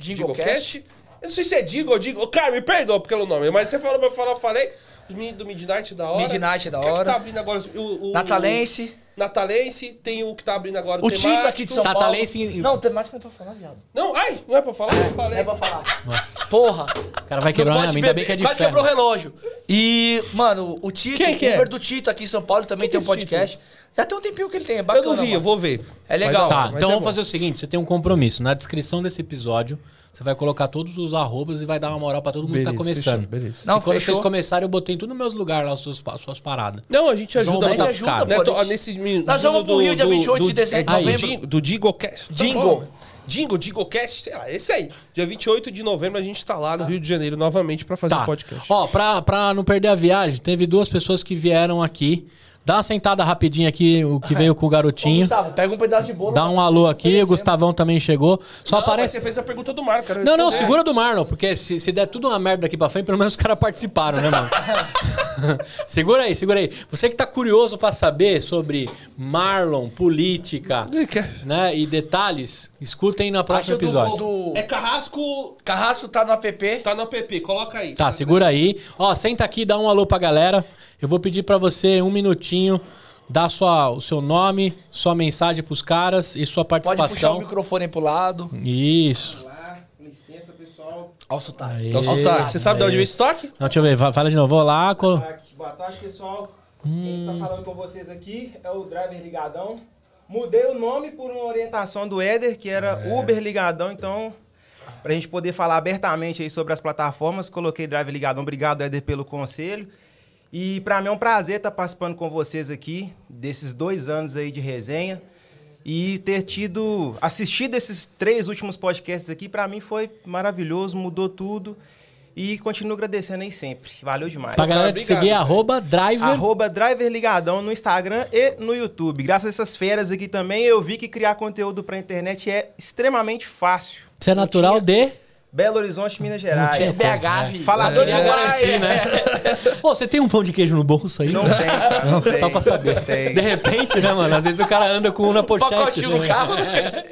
Jinglecast. Eu não sei se é Digo ou Digo. Cara, me perdoa pelo nome, mas você falou pra eu falar, eu falei. Os meninos do Midnight da hora. Midnight da O que é que hora. tá abrindo agora? O, o, Natalense. Natalense, tem o que tá abrindo agora o, O Tito temático. aqui de São Paulo. Tatalense- Não, o temático não é pra falar, viado. Não, ai, não é pra falar? eu falei. É pra falar. Nossa. Porra. O cara vai quebrar ainda bem que é de Quase quebrou o relógio. E, mano, o Tito, Quem que o é? Uber do Tito aqui em São Paulo também Quem tem um é podcast. Já tem um tempinho que ele tem, é Eu bacana. não vi, eu mano. vou ver. É legal. Tá, então é vamos bom. fazer o seguinte: você tem um compromisso. Na descrição desse episódio, você vai colocar todos os arrobas e vai dar uma moral pra todo mundo que tá Beleza, começando. fechou, beleza. Não, e quando fechou. vocês começarem, eu botei em tudo nos meus lugares lá, as suas, as suas paradas. Não, a gente ajuda Vamos muito. botar ajuda. Né, pô, tô- a gente- nesse Nós vamos pro Rio dia 28 de dezembro, é, do, novembro. Jingo- do Jinglecast. Tá Jingle. bom. Jingle, Jinglecast, sei lá, esse aí. Dia 28 de novembro a gente tá lá no Rio de Janeiro novamente pra fazer o Tá. podcast. Ó, pra, pra não perder a viagem, teve duas pessoas que vieram aqui. Dá uma sentada rapidinho aqui, o que veio com o Ô, garotinho. Gustavo, pega um pedaço de bolo. Dá um alô aqui, o Gustavão também chegou. Só Não, mas aparece. você fez a pergunta do Marco, cara. Não, não, segura do Marlon, porque se, se der tudo uma merda daqui pra frente, pelo menos os caras participaram, né, mano? [LAUGHS] segura aí, segura aí. Você que tá curioso pra saber sobre Marlon, política, né, e detalhes, escutem no próximo Acho do, episódio. do... É Carrasco, Carrasco tá no app. tá no app, coloca aí. Tá, segura aí. Ó, senta aqui, dá um alô pra galera. Eu vou pedir pra você um minutinho, dar sua, o seu nome, sua mensagem pros caras e sua Pode puxar o participação. microfone pro lado. Isso. Olá, com licença, pessoal. Olha o sotaque. Aí. Então, tá, você sabe de onde veio esse toque? Não, deixa eu ver, fa- fala de novo. Olá, co... Boa tarde, Boa tarde, pessoal. Quem tá falando com vocês aqui é o Driver Ligadão. Mudei o nome por uma orientação do Éder, que era Uber Ligadão, então, pra gente poder falar abertamente aí sobre as plataformas, coloquei Driver Ligadão. Obrigado, Éder, pelo conselho. E pra mim é um prazer estar participando com vocês aqui, desses dois anos aí de resenha. E ter tido, assistido esses três últimos podcasts aqui, pra mim foi maravilhoso, mudou tudo. E continuo agradecendo aí sempre. Valeu demais. Pra galera te seguir, arroba driver. Arroba Driver Ligadão no Instagram e no YouTube. Graças a essas férias aqui também, eu vi que criar conteúdo pra internet é extremamente fácil. Você é natural tinha de. Belo Horizonte, Minas Gerais. É BH, vi. Falador de garantir, né? Ô, você tem um pão de queijo no bolso aí? Não tem, [LAUGHS] não tem. Só pra saber. Tem. De repente, né, mano? Às vezes o cara anda com um na pochete. Pacotinho no né? carro.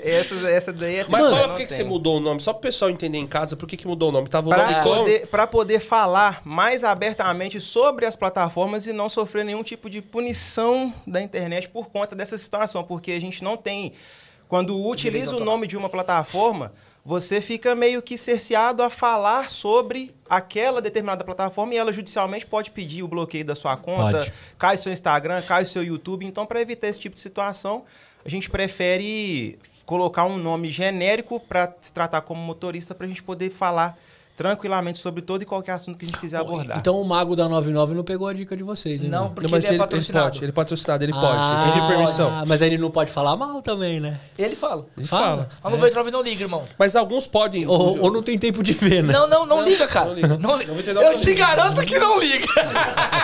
Essa, essa daí é Mas Mano, fala não por que, que você mudou o nome, só pro pessoal entender em casa por que, que mudou o nome. Tava o nome Para como? poder, pra poder falar mais abertamente sobre as plataformas e não sofrer nenhum tipo de punição da internet por conta dessa situação, porque a gente não tem. Quando utiliza o nome de uma plataforma, você fica meio que cerceado a falar sobre aquela determinada plataforma e ela judicialmente pode pedir o bloqueio da sua conta, Pode. cai seu Instagram, cai seu YouTube. Então, para evitar esse tipo de situação, a gente prefere colocar um nome genérico para se tratar como motorista para a gente poder falar tranquilamente sobre todo e qualquer assunto que a gente quiser abordar. Então o mago da 99 não pegou a dica de vocês, hein? Não, porque Não, mas ele é ele, ele patrocinado. pode, ele é patrocinado, ele Ah, pode. Pedir permissão. Mas aí ele não pode falar mal também, né? Ele fala. Ele Fala. fala. Mas no Veitrove não liga, irmão. Mas alguns podem. Ou, ou não tem tempo de ver, né? Não, não, não, liga, cara. não liga. Não liga. 99 Eu não te garanto que não liga. [LAUGHS]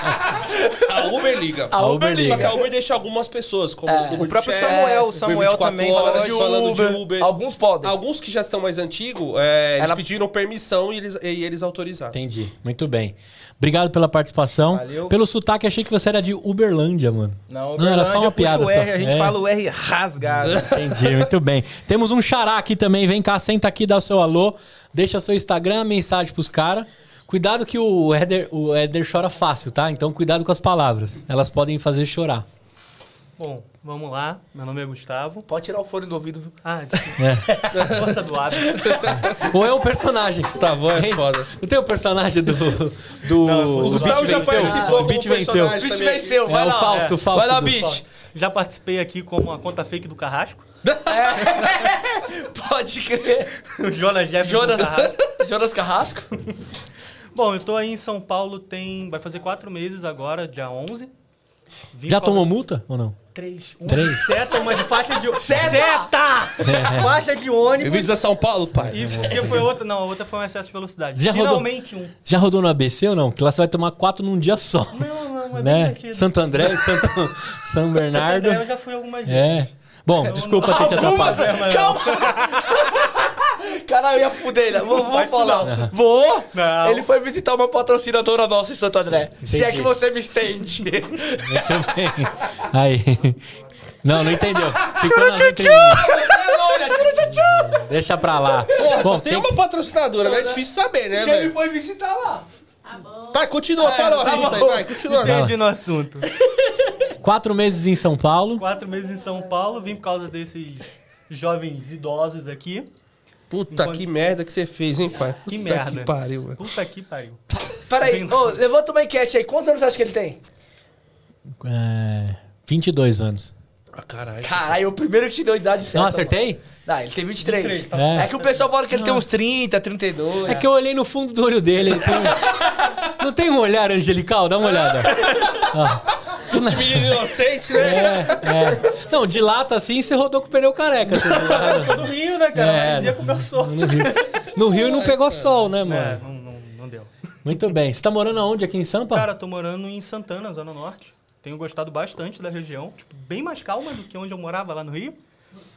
A Uber liga. A Uber liga. Só que a Uber deixa algumas pessoas, como É. o Uber O próprio de Samuel, o Uber Samuel 24 também horas, de falando Uber. de Uber. Alguns podem. Alguns que já estão mais antigos, é, eles Ela- pediram permissão e eles, e eles autorizaram. Entendi. Muito bem. Obrigado pela participação. Valeu. Pelo sotaque, achei que você era de Uberlândia, mano. Não, Não, era só uma Uberlândia piada o só. R, a gente É. fala o R rasgado. [LAUGHS] Entendi, muito bem. Temos um xará aqui também. Vem cá, senta aqui, dá o seu alô. Deixa seu Instagram, mensagem pros caras. Cuidado que o Éder, o Éder chora fácil, tá? Então cuidado com as palavras. Elas podem fazer chorar. Bom, vamos lá. Meu nome é Gustavo. Pode tirar o fone do ouvido, viu? Ah, [LAUGHS] É. força do hábito. Ou é o personagem. Gustavão é Hein? foda. Não tem o personagem do. do Não, do o Gustavo Beat já Venceu? participou O como Beat venceu. Bicho também. venceu, É vai o lá. O Fausto. Vai lá, do- Beach. Já participei aqui como a conta fake do Carrasco. [LAUGHS] Pode crer. O Jonas Jefferson Jonas, Carrasco. Jonas Carrasco. Bom, eu tô aí em São Paulo tem... Vai fazer quatro meses agora, dia 11. Vim Já tomou multa ou não? Três. Um Três? seta, uma de faixa de... [LAUGHS] Seta! Seta! Faixa de ônibus. Bem-vindos a São Paulo, pai. E que foi outra... Não, a outra foi um excesso de velocidade. Já rodou? Finalmente um. Já rodou no ABC ou não? Que lá você vai tomar quatro num dia só. Não, não, é bem né? Santo André, [LAUGHS] Santo, São Bernardo. Eu já fui algumas vezes. É. Bom, desculpa ter te atrapalhado. Calma. Caralho, eu ia fuder ele. Vou, vou falar. Vou. Não. Ele foi visitar uma patrocinadora nossa em Santo André. Se é Entendi. que você me estende. Muito bem. Aí. Não, não entendeu. Ficou na letra. Deixa pra lá. Porra, Bom, só tem tem- uma patrocinadora, né? É difícil saber, né, Ele velho? foi visitar lá. Tá bom. Vai, continua, fala o tá assunto aí, vai, continua. Entendi no assunto. [LAUGHS] quatro meses em São Paulo. Quatro meses em São Paulo, vim por causa desses jovens idosos aqui. Puta Enquanto- que merda que você fez, hein, pai? Que Puta merda. que pariu, velho. Puta que pariu. Peraí, ô, levanta uma enquete aí. Quantos anos você acha que ele tem? É, 22 anos. Ah, caralho. Caralho, o primeiro que te deu a idade certa. Não, acertei? Não, ele tem 23. 23, tá É. É. que o pessoal fala que ele tem uns 30, 32. É que eu olhei no fundo do olho dele. ele tem [LAUGHS] Não tem um olhar angelical? Dá uma olhada. [LAUGHS] Ó. Menino inocente, né? É, é. Não, dilata assim você rodou com o pneu careca. [LAUGHS] você? Sou do Rio, né, cara? É. Mas ia com o meu sol. No Rio, no Rio não pegou sol, né, É, mano? não, não, não deu. Muito bem. Você tá morando aonde aqui em Sampa? Cara, tô morando em Santana, Zona Norte. Tenho gostado bastante da região. Tipo, bem mais calma do que onde eu morava lá no Rio.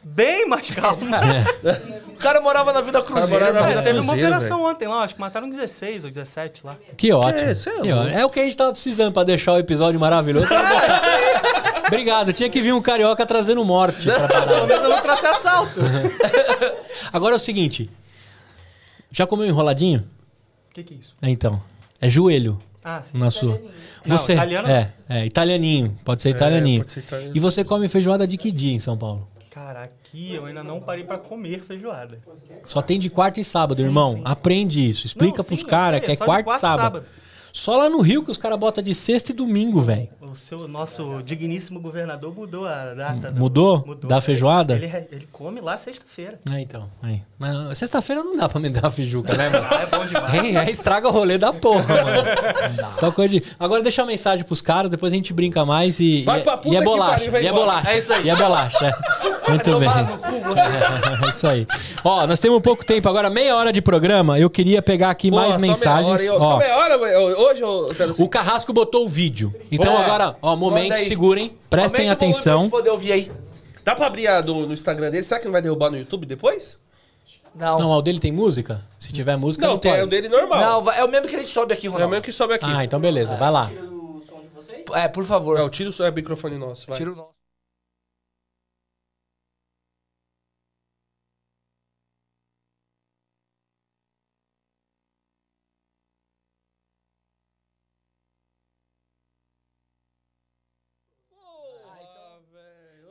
Bem mais [LAUGHS] calma. O cara morava na Vida Cruzeiro. morava na. Vida É, teve uma Cruzeiro, operação ontem lá, acho que mataram 16 ou 17 lá. Que ótimo. É, é que. É o que a gente tava precisando pra deixar o episódio maravilhoso. [LAUGHS] Obrigado. Tinha que vir um carioca trazendo morte pra Pelo menos eu não trouxe assalto. [LAUGHS] Agora é o seguinte. Já comeu enroladinho? O que que é isso? É, então. É joelho Ah, sim. na sua. Não, Você, italiano é, é, italianinho. Pode ser italianinho. pode ser italiano. E você come feijoada de que dia em São Paulo? Cara, aqui eu ainda não parei pra comer feijoada. Só tem de quarta e sábado, Sim, irmão. sim. Aprende isso. Explica Não, pros sim, caras que é de quarta e sábado. Só lá no Rio que os caras botam de sexta e domingo, velho. O seu nosso digníssimo governador mudou a data. do- Mudou? Da feijoada? Ele, ele come lá sexta-feira. É, então. Aí. Mas sexta-feira não dá pra me dar uma feijuca, né, mano? [LAUGHS] Ah, é bom demais. Hein? Aí estraga o rolê da porra, [LAUGHS] mano. Só coisa de. Agora deixa uma mensagem pros caras, depois a gente brinca mais e. Vai e, pra puta e é que bolacha. pariu, vai e é bolacha. É isso aí. E é bolacha. é. [LAUGHS] Muito bem. Cu, você. É isso aí. Ó, nós temos pouco tempo agora, meia hora de programa. Eu queria pegar aqui Porra, mais só meia mensagens. hora? Só Ó, meia hora, velho. Hoje, ô, o Carrasco botou o vídeo. Então Boa. agora, ó, momento, Manda aí. segurem, prestem Aumenta o volume pra atenção. gente poder ouvir aí. Dá pra abrir a do, no Instagram dele? Será que não vai derrubar no YouTube depois? Não. Não, o dele tem música? Se tiver música, Não, não, tem pode. o dele normal. Não, vai- é o mesmo que a gente sobe aqui, É o Ronaldo. mesmo que sobe aqui. Ah, então beleza, vai lá. É, por favor. Não, tira o seu- é o microfone nosso, vai. Tira o nosso.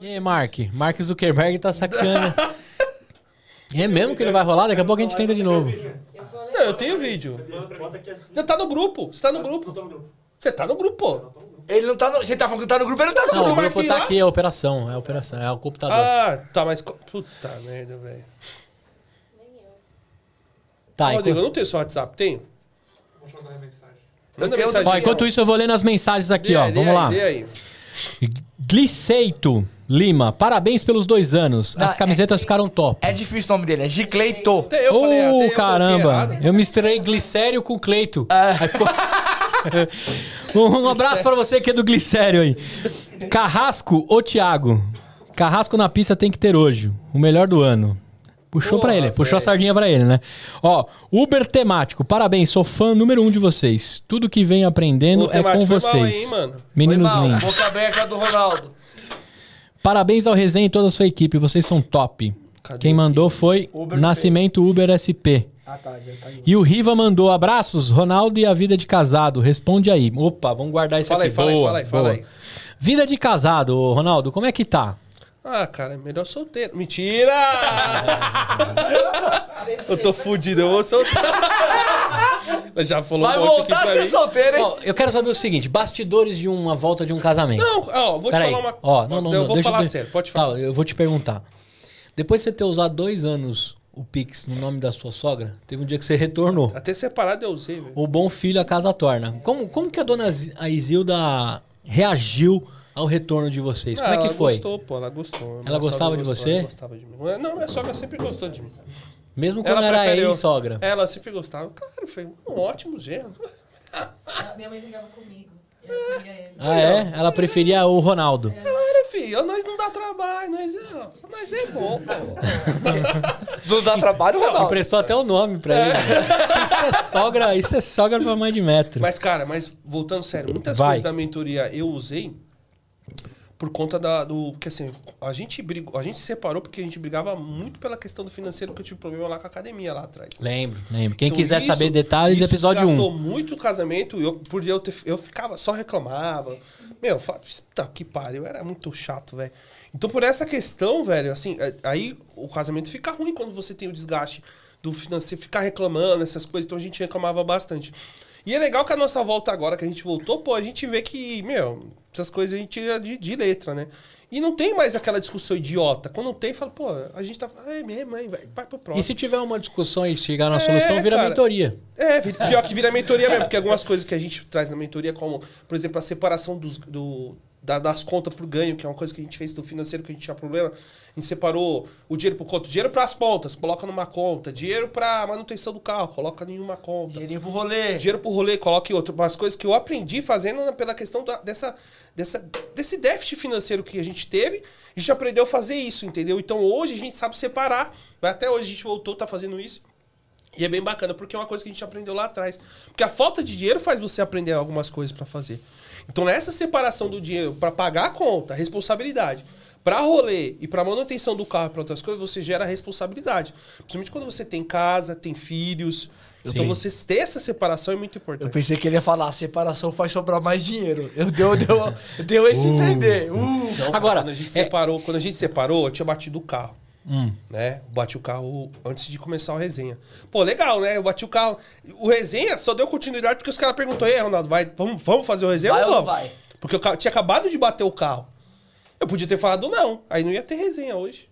E aí, Mark? Mark Zuckerberg tá sacando. É mesmo que ele vai rolar? Daqui a pouco a gente tenta de novo. Não, eu tenho vídeo. Você tá no grupo. Você tá no grupo. Você tá no grupo, pô. Ele não tá no. Você tá falando que tá no grupo, ele não tá no Não, o grupo. tá lá? aqui, é a operação. É a operação, é o computador. Ah, tá, mas. co- Puta merda, velho. tá, eu enquanto... não tenho seu WhatsApp, tenho? Manda tenho mensagem. Ó, aí. enquanto isso, eu vou lendo as mensagens aqui, ó. Vamos lá. lê aí. Gliceito Lima, parabéns pelos dois anos. As Não, camisetas ficaram top. É difícil o nome dele, é Gicleito. Eu falei, até Ô, eu coloquei caramba! errado. Eu misturei glicério com Cleito. Ah. Aí ficou. [LAUGHS] um abraço pra você que é do glicério aí. Carrasco ou Thiago? Carrasco na pista tem que ter hoje. O melhor do ano. Puxou Porra, pra ele, puxou a sardinha pra ele, né? Ó, Uber temático, parabéns, sou fã número um de vocês. Tudo que venho aprendendo O é com mal vocês. aí, hein, mano? Meninos Foi mal, lindos. Boca branca do Ronaldo. Parabéns ao Resenha e toda a sua equipe, vocês são top. Cadê Quem aqui? mandou foi Uber Nascimento Uber SP. Ah, tá, já tá aí. E o Riva mandou abraços, Ronaldo e a vida de casado. Responde aí. Opa, vamos guardar isso Fala aí, aqui. fala aí, Boa, fala aí, fala boa. aí. Vida de casado, Ronaldo, como é que tá? Ah, cara, é melhor solteiro. Mentira! [LAUGHS] eu tô fudido, eu vou soltar. Ela Já falou Vai um monte aqui voltar a ser mim. solteiro, hein? Ó, eu quero saber o seguinte: bastidores de uma volta de um casamento. Não, ó, vou te Peraí. falar uma Ó, não, não, Eu não, vou deixa falar eu- sério, pode falar. Tá, eu vou te perguntar. Depois de você ter usado dois anos o Pix no nome da sua sogra, teve um dia que você retornou. Até separado eu usei, velho. O bom filho a casa torna. Como, como que a dona Z- a Isilda reagiu ao retorno de vocês? Como Ah, é que ela foi? gostou, pô, ela gostou. Ela gostava sogra de gostou, você? Ela gostava de mim. Não, minha sogra sempre gostou de mim. Mesmo quando era prefere eu. ex-sogra. Ela sempre gostava. Claro, foi um ótimo genro. Minha mãe brigava comigo. Ele. Ah, é? Ela preferia o Ronaldo. Ela era, filho, nós não dá trabalho, nós é, nós é bom, pô. Não dá trabalho, Ronaldo. Emprestou até o nome pra ele. Isso é sogra, isso é sogra pra mãe de metro. Mas, cara, mas voltando sério, muitas Vai. coisas da mentoria eu usei por conta da, do. Porque assim, a gente brigou, a gente se separou porque a gente brigava muito pela questão do financeiro, porque eu tive problema lá com a academia lá atrás. Lembro, lembro. Quem Então, quiser isso- saber detalhes, episódio 1. desgastou muito o casamento. Eu, por eu, ter, eu ficava, só reclamava. Meu, puta que pariu, era muito chato, velho. Então, por essa questão, velho, assim, é- aí o casamento fica ruim quando você tem o desgaste do financeiro, ficar reclamando, essas coisas. Então a gente reclamava bastante. E é legal que a nossa volta agora, que a gente voltou, pô, a gente vê que, meu, essas coisas a gente tira de, de letra, né? E não tem mais aquela discussão idiota. Quando tem, fala, pô, a gente tá. É mesmo, hein, vai, vai pro próximo. E se tiver uma discussão e chegar na É, solução, vira cara. mentoria. É, pior que vira mentoria mesmo, porque algumas coisas que a gente traz na mentoria, como, por exemplo, a separação dos, do, da- das contas por ganho, que é uma coisa que a gente fez do financeiro que a gente tinha problema. A gente separou o dinheiro por conta. Dinheiro para as pontas, coloca numa conta. Dinheiro para manutenção do carro, coloca em uma conta. Dinheirinho pro rolê. Dinheiro pro rolê, coloca em outro. Umas coisas que eu aprendi fazendo pela questão da- dessa, dessa, desse déficit financeiro que a gente teve. A gente aprendeu a fazer isso, entendeu? Então hoje a gente sabe separar. Até hoje a gente voltou, tá fazendo isso. E é bem bacana, porque é uma coisa que a gente aprendeu lá atrás. Porque a falta de dinheiro faz você aprender algumas coisas pra fazer. Então, nessa separação do dinheiro pra pagar a conta, a responsabilidade, pra rolê e pra manutenção do carro e pra outras coisas, você gera responsabilidade. Principalmente quando você tem casa, tem filhos. Então, Sim. você ter essa separação é muito Eu importante. pensei que ele ia falar, a separação faz sobrar mais dinheiro. Eu deu, deu, deu esse entender. Uh. Não, Agora, quando a gente é- separou, quando a gente separou, eu tinha batido o carro. Hum. né? Bati o carro antes de começar o resenha. Pô, legal, né? Eu bati o carro. O resenha só deu continuidade porque os caras perguntaram: Ei, Ronaldo, vai, vamos, vamos fazer o resenha Vai ou não vai? Porque eu tinha acabado de bater o carro. Eu podia ter falado não. Aí não ia ter resenha hoje.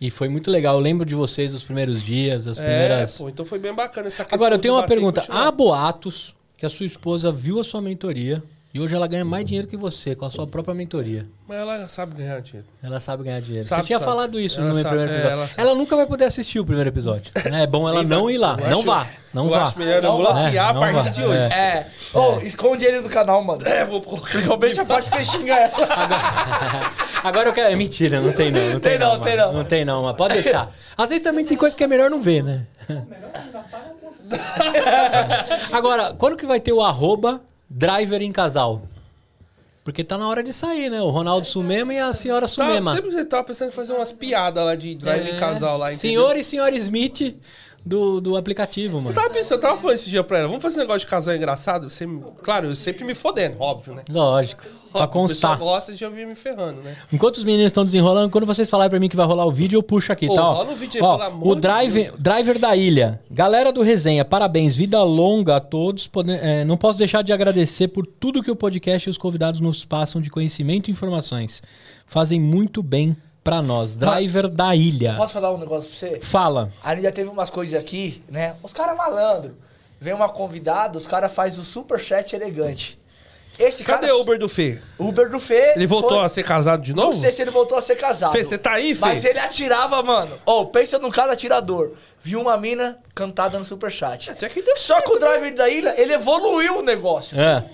E foi muito legal. Eu lembro de vocês os primeiros dias, as primeiras. É, pô, então foi bem bacana essa questão. Agora, eu tenho uma pergunta. Há boatos que a sua esposa viu a sua mentoria e hoje ela ganha mais dinheiro que você com a sua própria mentoria. Mas ela sabe ganhar dinheiro. Ela sabe ganhar dinheiro. Sabe, você tinha sabe. falado isso Ela no meu sabe, primeiro é, episódio. ela ela, sabe. nunca vai poder assistir o primeiro episódio. né? É bom ela Nem não ir lá. Eu não acho- vá. Não eu vá. acho melhor eu Não bloquear É, a não partir vá. de hoje. É. É. Ô, esconde ele do canal, mano. É, vou colocar. Realmente pode você xingar ela. [LAUGHS] [LAUGHS] Agora eu quero. É mentira, não tem não. Não tem, Tem não, mano. tem não. Não tem não, mas pode deixar. Às vezes também tem coisa que é melhor não ver, né? [LAUGHS] Agora, quando que vai ter o arroba driver em casal? Porque tá na hora de sair, né? O Ronaldo Sumema e a senhora Tá, Sumema. sempre você tava pensando em fazer umas piadas lá de drive em É. casal lá, entendeu? Senhor e senhora Smith do, do aplicativo, mano. Eu tava pensando, eu tava falando esse dia pra ela, vamos fazer um negócio de casal engraçado? Você, claro, eu sempre me fodendo, óbvio, né? Lógico. Pra Óbvio, O pessoal constar. gosta de ouvir me ferrando, né? Enquanto os meninos estão desenrolando, quando vocês falarem pra mim que vai rolar o vídeo, eu puxo aqui, Pô, tá? Ó, rola o vídeo aí, Ó, pelo amor o de driver, Deus. driver da ilha. Galera do Resenha, parabéns. Vida longa a todos. Pode- é, não posso deixar de agradecer por tudo que o podcast e os convidados nos passam de conhecimento e informações. Fazem muito bem pra nós. Driver da ilha. Posso falar um negócio pra você? Fala. A gente já teve umas coisas aqui, né? Os caras malandro. Vem uma convidada, os caras fazem o superchat elegante. Esse Cadê cara, o Uber do Fê? Uber do Fê. Ele voltou foi- a ser casado de novo? Não sei se ele voltou a ser casado. Fê, você tá aí, Fê? Mas ele atirava, mano. Ô, pensa num cara atirador. Viu uma mina cantada no superchat. Até que deu Só que o driver da ilha, ele evoluiu o negócio. É.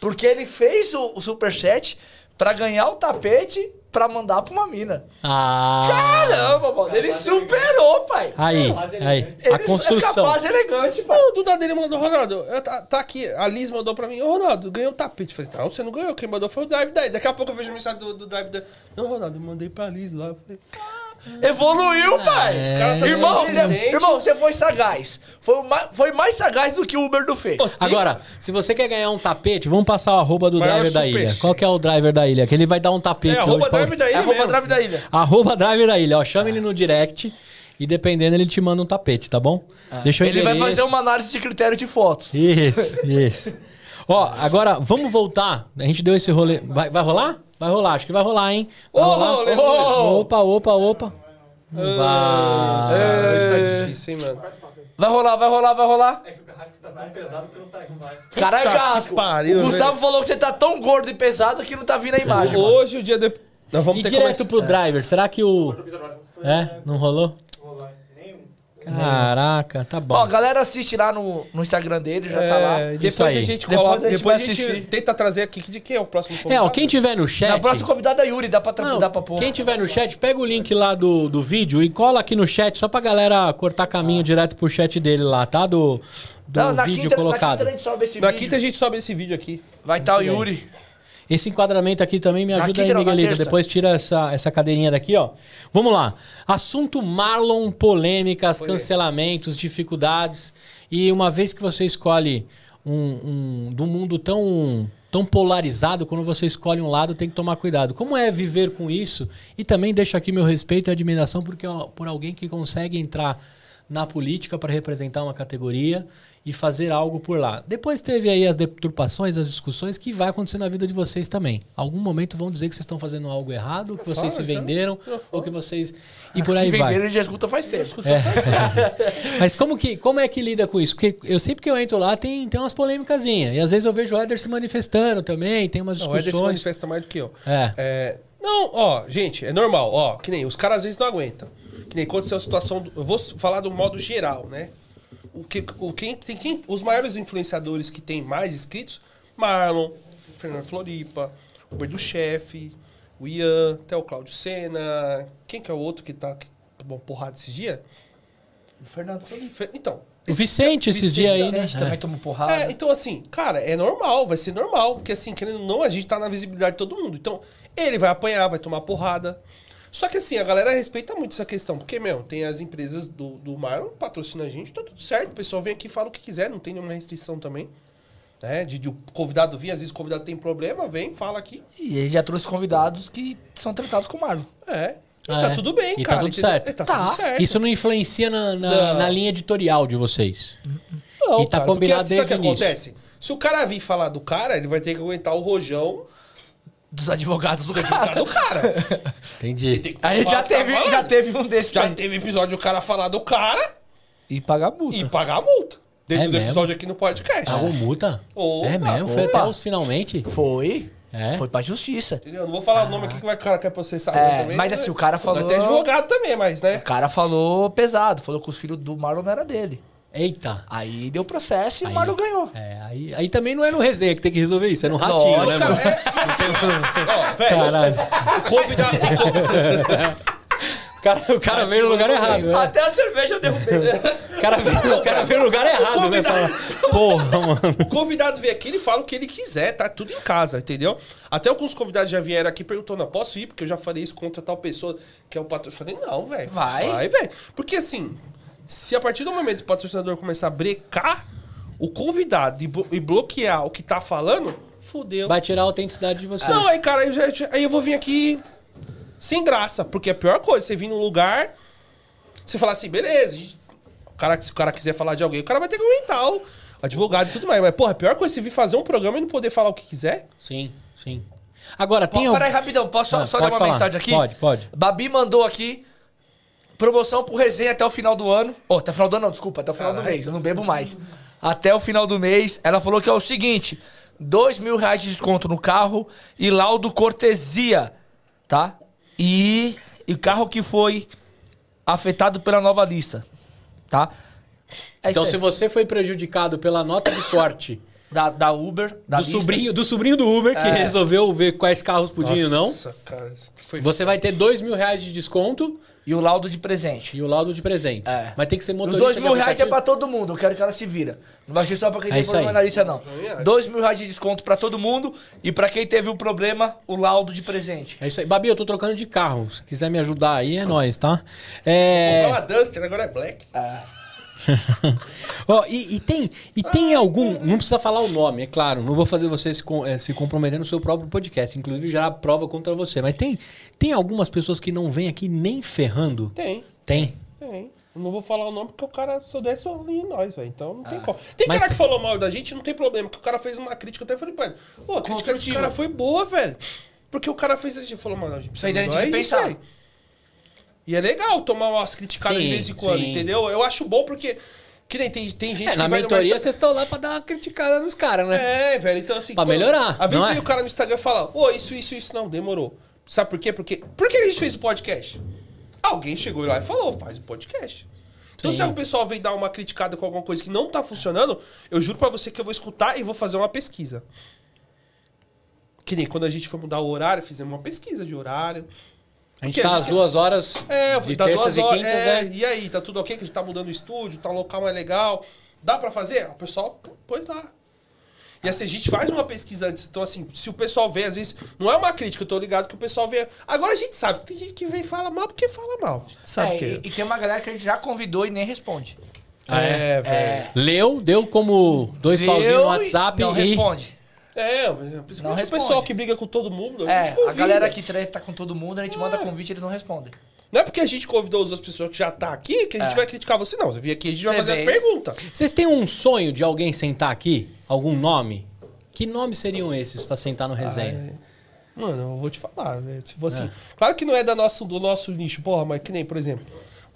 Porque ele fez o, o superchat pra ganhar o tapete pra mandar pra uma mina. Ah. Caramba, mano. Ele superou, pai. Aí, aí. Ele A construção. é capaz elegante, pai. O Duda dele mandou, Ronaldo, eu tá, tá aqui, a Liz mandou pra mim, ô Ronaldo, ganhei um tapete. Falei, não, você não ganhou, quem mandou foi o Drive daí. Daqui a pouco eu vejo a mensagem do, do Drive daí. Não, Ronaldo, eu mandei pra Liz lá. Eu falei, Evoluiu, pai. É. cara tá Irmão, dando você, irmão, você foi sagaz. Foi, mais, foi mais sagaz do que o Uber do Fê. Agora, se você quer ganhar um tapete, vamos passar o arroba do Maior driver da ilha. Qual que é o driver da ilha? Que ele vai dar um tapete É, hoje arroba pra- Drive daí É arroba mesmo. drive da ilha. Arroba driver da ilha, ó. Chama ele no direct e dependendo ele te manda um tapete, tá bom? Deixa eu Ele vai fazer uma análise de critério de fotos. Isso, isso. [LAUGHS] Ó, agora vamos voltar. A gente deu esse rolê. Vai, vai rolar? Vai rolar, acho que vai rolar, hein? Vai Ô, rolar? rolê, Ô, Opa, opa, opa. Vai. Ah, hoje tá difícil, hein, mano. Vai rolar, vai rolar, vai rolar. É que o garrafa tá tão pesado que não tá indo mais. Caralho, Puta que pariu, o Gustavo velho. falou que você tá tão gordo e pesado que não tá vindo a imagem. mano. Hoje, o dia depois. Nós vamos E ter direto como- pro driver, será que o. É? Não rolou? Caraca, tá bom. Bom, a galera assiste lá no, no Instagram dele, já tá lá. É, depois aí. a gente Depois coloca. a gente Depois a vai gente assistir. tenta trazer aqui de quem é o próximo é, convidado. ó, quem tiver no chat. Na próxima convidada é Yuri, dá pra, tra- Não, dá pra pôr. quem tiver no chat, pega o link lá do, do vídeo e cola aqui no chat, só pra galera cortar caminho direto pro chat dele lá, tá? Do, do Não, na vídeo quinta, na colocado. quinta a gente sobe esse Na vídeo. quinta a gente sobe esse vídeo aqui. Vai estar o Muito bem. Yuri. Esse enquadramento aqui também me ajuda aí, Miguelito. Depois tira essa, essa cadeirinha daqui, ó. Vamos lá. Assunto Marlon, polêmicas, Polêmica. cancelamentos, dificuldades. E uma vez que você escolhe um, um de um mundo tão, tão polarizado, quando você escolhe um lado, tem que tomar cuidado. Como é viver com isso? E também deixo aqui meu respeito e admiração porque, ó, por alguém que consegue entrar na política para representar uma categoria e fazer algo por lá. Depois teve aí as deturpações, as discussões que vai acontecer na vida de vocês também. Algum momento vão dizer que vocês estão fazendo algo errado, que vocês se venderam, ou que vocês e por Se aí vai. venderam, já escuta faz tempo. [LAUGHS] [LAUGHS] Mas como que como é que lida com isso? Porque eu sempre que eu entro lá tem tem umas polêmicazinhas e às vezes eu vejo o Éder se manifestando também, tem umas Não, o Eder se discussões. manifesta mais do que eu. É. É, não, ó, gente, é normal, ó, que nem os caras às vezes não aguentam. Que nem aconteceu a situação. do- eu vou falar do modo geral, né? O que, o, quem, tem, quem, os maiores influenciadores que tem mais inscritos: Marlon, Fernando Floripa, Uber do Chefe, o Ian, até o Cláudio Senna. Quem que é o outro que tá que tomou porrada esses dias? Fernando Felipe. Fe- Então. O Vicente esses dias aí, né? A gente também tomou porrada. É, então assim, cara, é normal, vai ser normal. Porque assim, querendo ou não, a gente tá na visibilidade de todo mundo. Então, ele vai apanhar, vai tomar porrada. Só que assim, a galera respeita muito essa questão. Porque, meu, tem as empresas do, do Marlon, patrocina a gente, tá tudo certo. O pessoal vem aqui e fala o que quiser, não tem nenhuma restrição também. Né? De, de o convidado vir, às vezes o convidado tem problema, vem, fala aqui. E ele já trouxe convidados que são tratados com o Marlon. É. E Ah, tá é? tudo bem, E tá cara. tudo entendeu? certo. E tá, Tá. tudo certo. Isso não influencia na, na, Não. na linha editorial de vocês. Não, E tá cara, combinado porque, sabe o desde que o início. acontece? Se o cara vir falar do cara, ele vai ter que aguentar o rojão Dos advogados do cara. cara do cara. [LAUGHS] Entendi. Tem que A gente já o que tá teve, falando. já teve um desses. Já aí. teve episódio do cara falar do cara E pagar multa. e pagar a multa. Dentro É do mesmo? episódio aqui no podcast. Pagou multa? Opa, é mesmo? Foi opa. até os finalmente? Foi. É? Foi pra justiça. Entendeu? Não vou falar o nome aqui que vai- o cara quer processar É, também. mas né? assim, o cara falou- ter advogado também, mas né? O cara falou pesado, falou que os filhos do Marlon não era dele. Eita. Aí deu processo e Aí, o ó. ganhou. É, aí, aí também não é no resenha que tem que resolver isso, é no ratinho, Lógico, né, mano? é, mas [LAUGHS] ó, velho, convidado. o cara, o cara veio no lugar errado, né? Até a cerveja eu derrubei. O cara veio, o cara veio no lugar errado, né? convidado- Fala, Porra, mano. O convidado vem aqui, ele fala o que ele quiser, tá tudo em casa, entendeu? Até alguns convidados já vieram aqui perguntando, "Não, posso ir? Porque eu já falei isso contra tal pessoa que é o patrocinador. Eu falei, não, velho. Vai. Vai, velho. Porque assim, se a partir do momento que o patrocinador começar a brecar o convidado e, blo- e bloquear o que tá falando, fudeu. Vai tirar a autenticidade de vocês. Não, aí, cara, aí eu, já- aí eu vou vir aqui sem graça. Porque é a pior coisa, você vir num lugar, você falar assim, beleza, gente- o cara, se o cara quiser falar de alguém, o cara vai ter que aguentar o advogado e tudo mais. Mas, porra, a pior coisa é você vir fazer um programa e não poder falar o que quiser. Sim, sim. Agora, tem Pô, algum... Peraí, rapidão, posso só, Ah, só pode dar uma falar. mensagem aqui? Pode, pode. Babi mandou aqui promoção pro resenha até o final do ano. Oh, até o final do ano, não, desculpa, até o final do Caralho. mês. Eu não bebo mais. Até o final do mês, ela falou que é o seguinte: dois mil reais de desconto no carro e laudo cortesia, tá? E, e carro que foi afetado pela nova lista, tá? É Então, se você foi prejudicado pela nota de corte da, da Uber, da do lista. sobrinho, do sobrinho do Uber, que É. resolveu ver quais carros podiam e não, cara, foi... você vai ter dois mil reais de desconto e o laudo de presente. e o laudo de presente. É. Mas tem que ser Os motorista dois de mil reais é pra todo mundo. Eu quero que ela se vira. Não vai ser só pra quem É tem problema aí. na lista, não. Acho. Dois mil reais de desconto pra todo mundo. E pra quem teve um problema, o laudo de presente. É isso aí. Babi, eu tô trocando de carro. Se quiser me ajudar aí, é nóis, tá? É É... uma Duster, agora é Black. [LAUGHS] Ó, e, e tem, e tem algum. Não precisa falar o nome, é claro. Não vou fazer você se, eh, se comprometer no seu próprio podcast. Inclusive, gerar prova contra você. Mas tem, tem algumas pessoas que não vêm aqui nem ferrando? Tem, Tem. tem. Eu não vou falar o nome porque o cara só desce ali em nós, velho. Então não tem como. Tem cara que falou mal da gente, não tem problema. Que o cara fez uma crítica, eu até falei. Pô, a crítica desse cara foi boa, velho. Porque o cara fez assim, falou mal da gente. Isso aí de é pensar. velho. E é legal tomar umas criticadas de vez em quando, sim. entendeu? Eu acho bom porque. Que nem tem, tem gente É, que na mentoria, vocês estão lá pra dar uma criticada nos caras, né? É, velho, então assim. Pra quando- melhorar, Às vezes é? o cara no Instagram fala, ô, isso, isso, isso não, demorou. Sabe por quê? Porque. Por que a gente fez o podcast? Alguém chegou lá e falou, faz o podcast. Então, Sim. se o pessoal vem dar uma criticada com alguma coisa que não tá funcionando, eu juro pra você que eu vou escutar e vou fazer uma pesquisa. Que nem quando a gente foi mudar o horário, fizemos uma pesquisa de horário. A gente Porque tá às duas horas É, de tá terças duas e horas. quintas, é, é. E aí, tá tudo ok? Que a gente tá mudando o estúdio, tá um local mais legal. Dá pra fazer? O pessoal põe lá. E assim, a gente faz uma pesquisa antes. Então, assim, se o pessoal vê, às vezes, não é uma crítica, eu tô ligado que o pessoal vê. Agora a gente sabe, tem gente que vem e fala mal porque fala mal. Sabe É, que e, e tem uma galera que a gente já convidou e nem responde. é. velho. Leu, deu como dois pauzinhos no e WhatsApp Não e. responde. É, mas principalmente o responde. pessoal que briga com todo mundo. a É, gente a convida. galera que treta com todo mundo, a gente manda convite e eles não respondem. Não é porque a gente convidou as outras pessoas que já tá aqui que a gente É. vai criticar você, não. Você vir aqui, a gente vai Você fazer veio. as perguntas. Vocês têm um sonho de alguém sentar aqui? Algum nome? Que nomes seriam esses pra sentar no resenha? Mano, eu vou te falar, velho. Se fosse. É. Claro que não é da nosso, do nosso nicho, porra, mas que nem, por exemplo,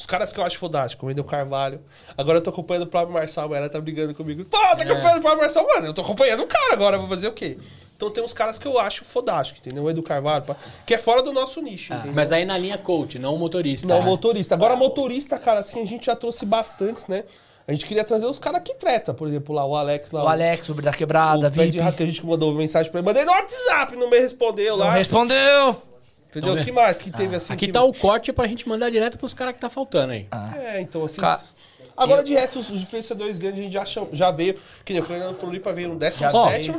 os caras que eu acho fodástico, o Wendel Carvalho. Agora eu tô acompanhando o próprio Marçal, ela tá brigando comigo. Pô, tá acompanhando o próprio Marçal, mano. Eu tô acompanhando o cara agora, vou fazer o quê? Então tem uns caras que eu acho fodástico, entendeu? O Wendel Carvalho, que é fora do nosso nicho, entendeu? Ah, Mas aí na linha coach, não o motorista. Não, né? motorista. Agora, motorista, cara, assim, a gente já trouxe bastantes, né? A gente queria trazer os caras que treta, por exemplo, lá, o Alex lá. O Alex, o da Quebrada, o VIP. rato que a gente mandou mensagem pra ele. Mandei no WhatsApp, não me respondeu Não lá. respondeu. Entendeu? Então, O que mais que teve assim? Aqui que... tá o corte pra gente mandar direto pros caras que tá faltando aí. É, então assim. Ca- Agora, de resto, os, os vencedores grandes a gente já, cham... já veio. Que nem o Fernando Floripa veio no Já 17.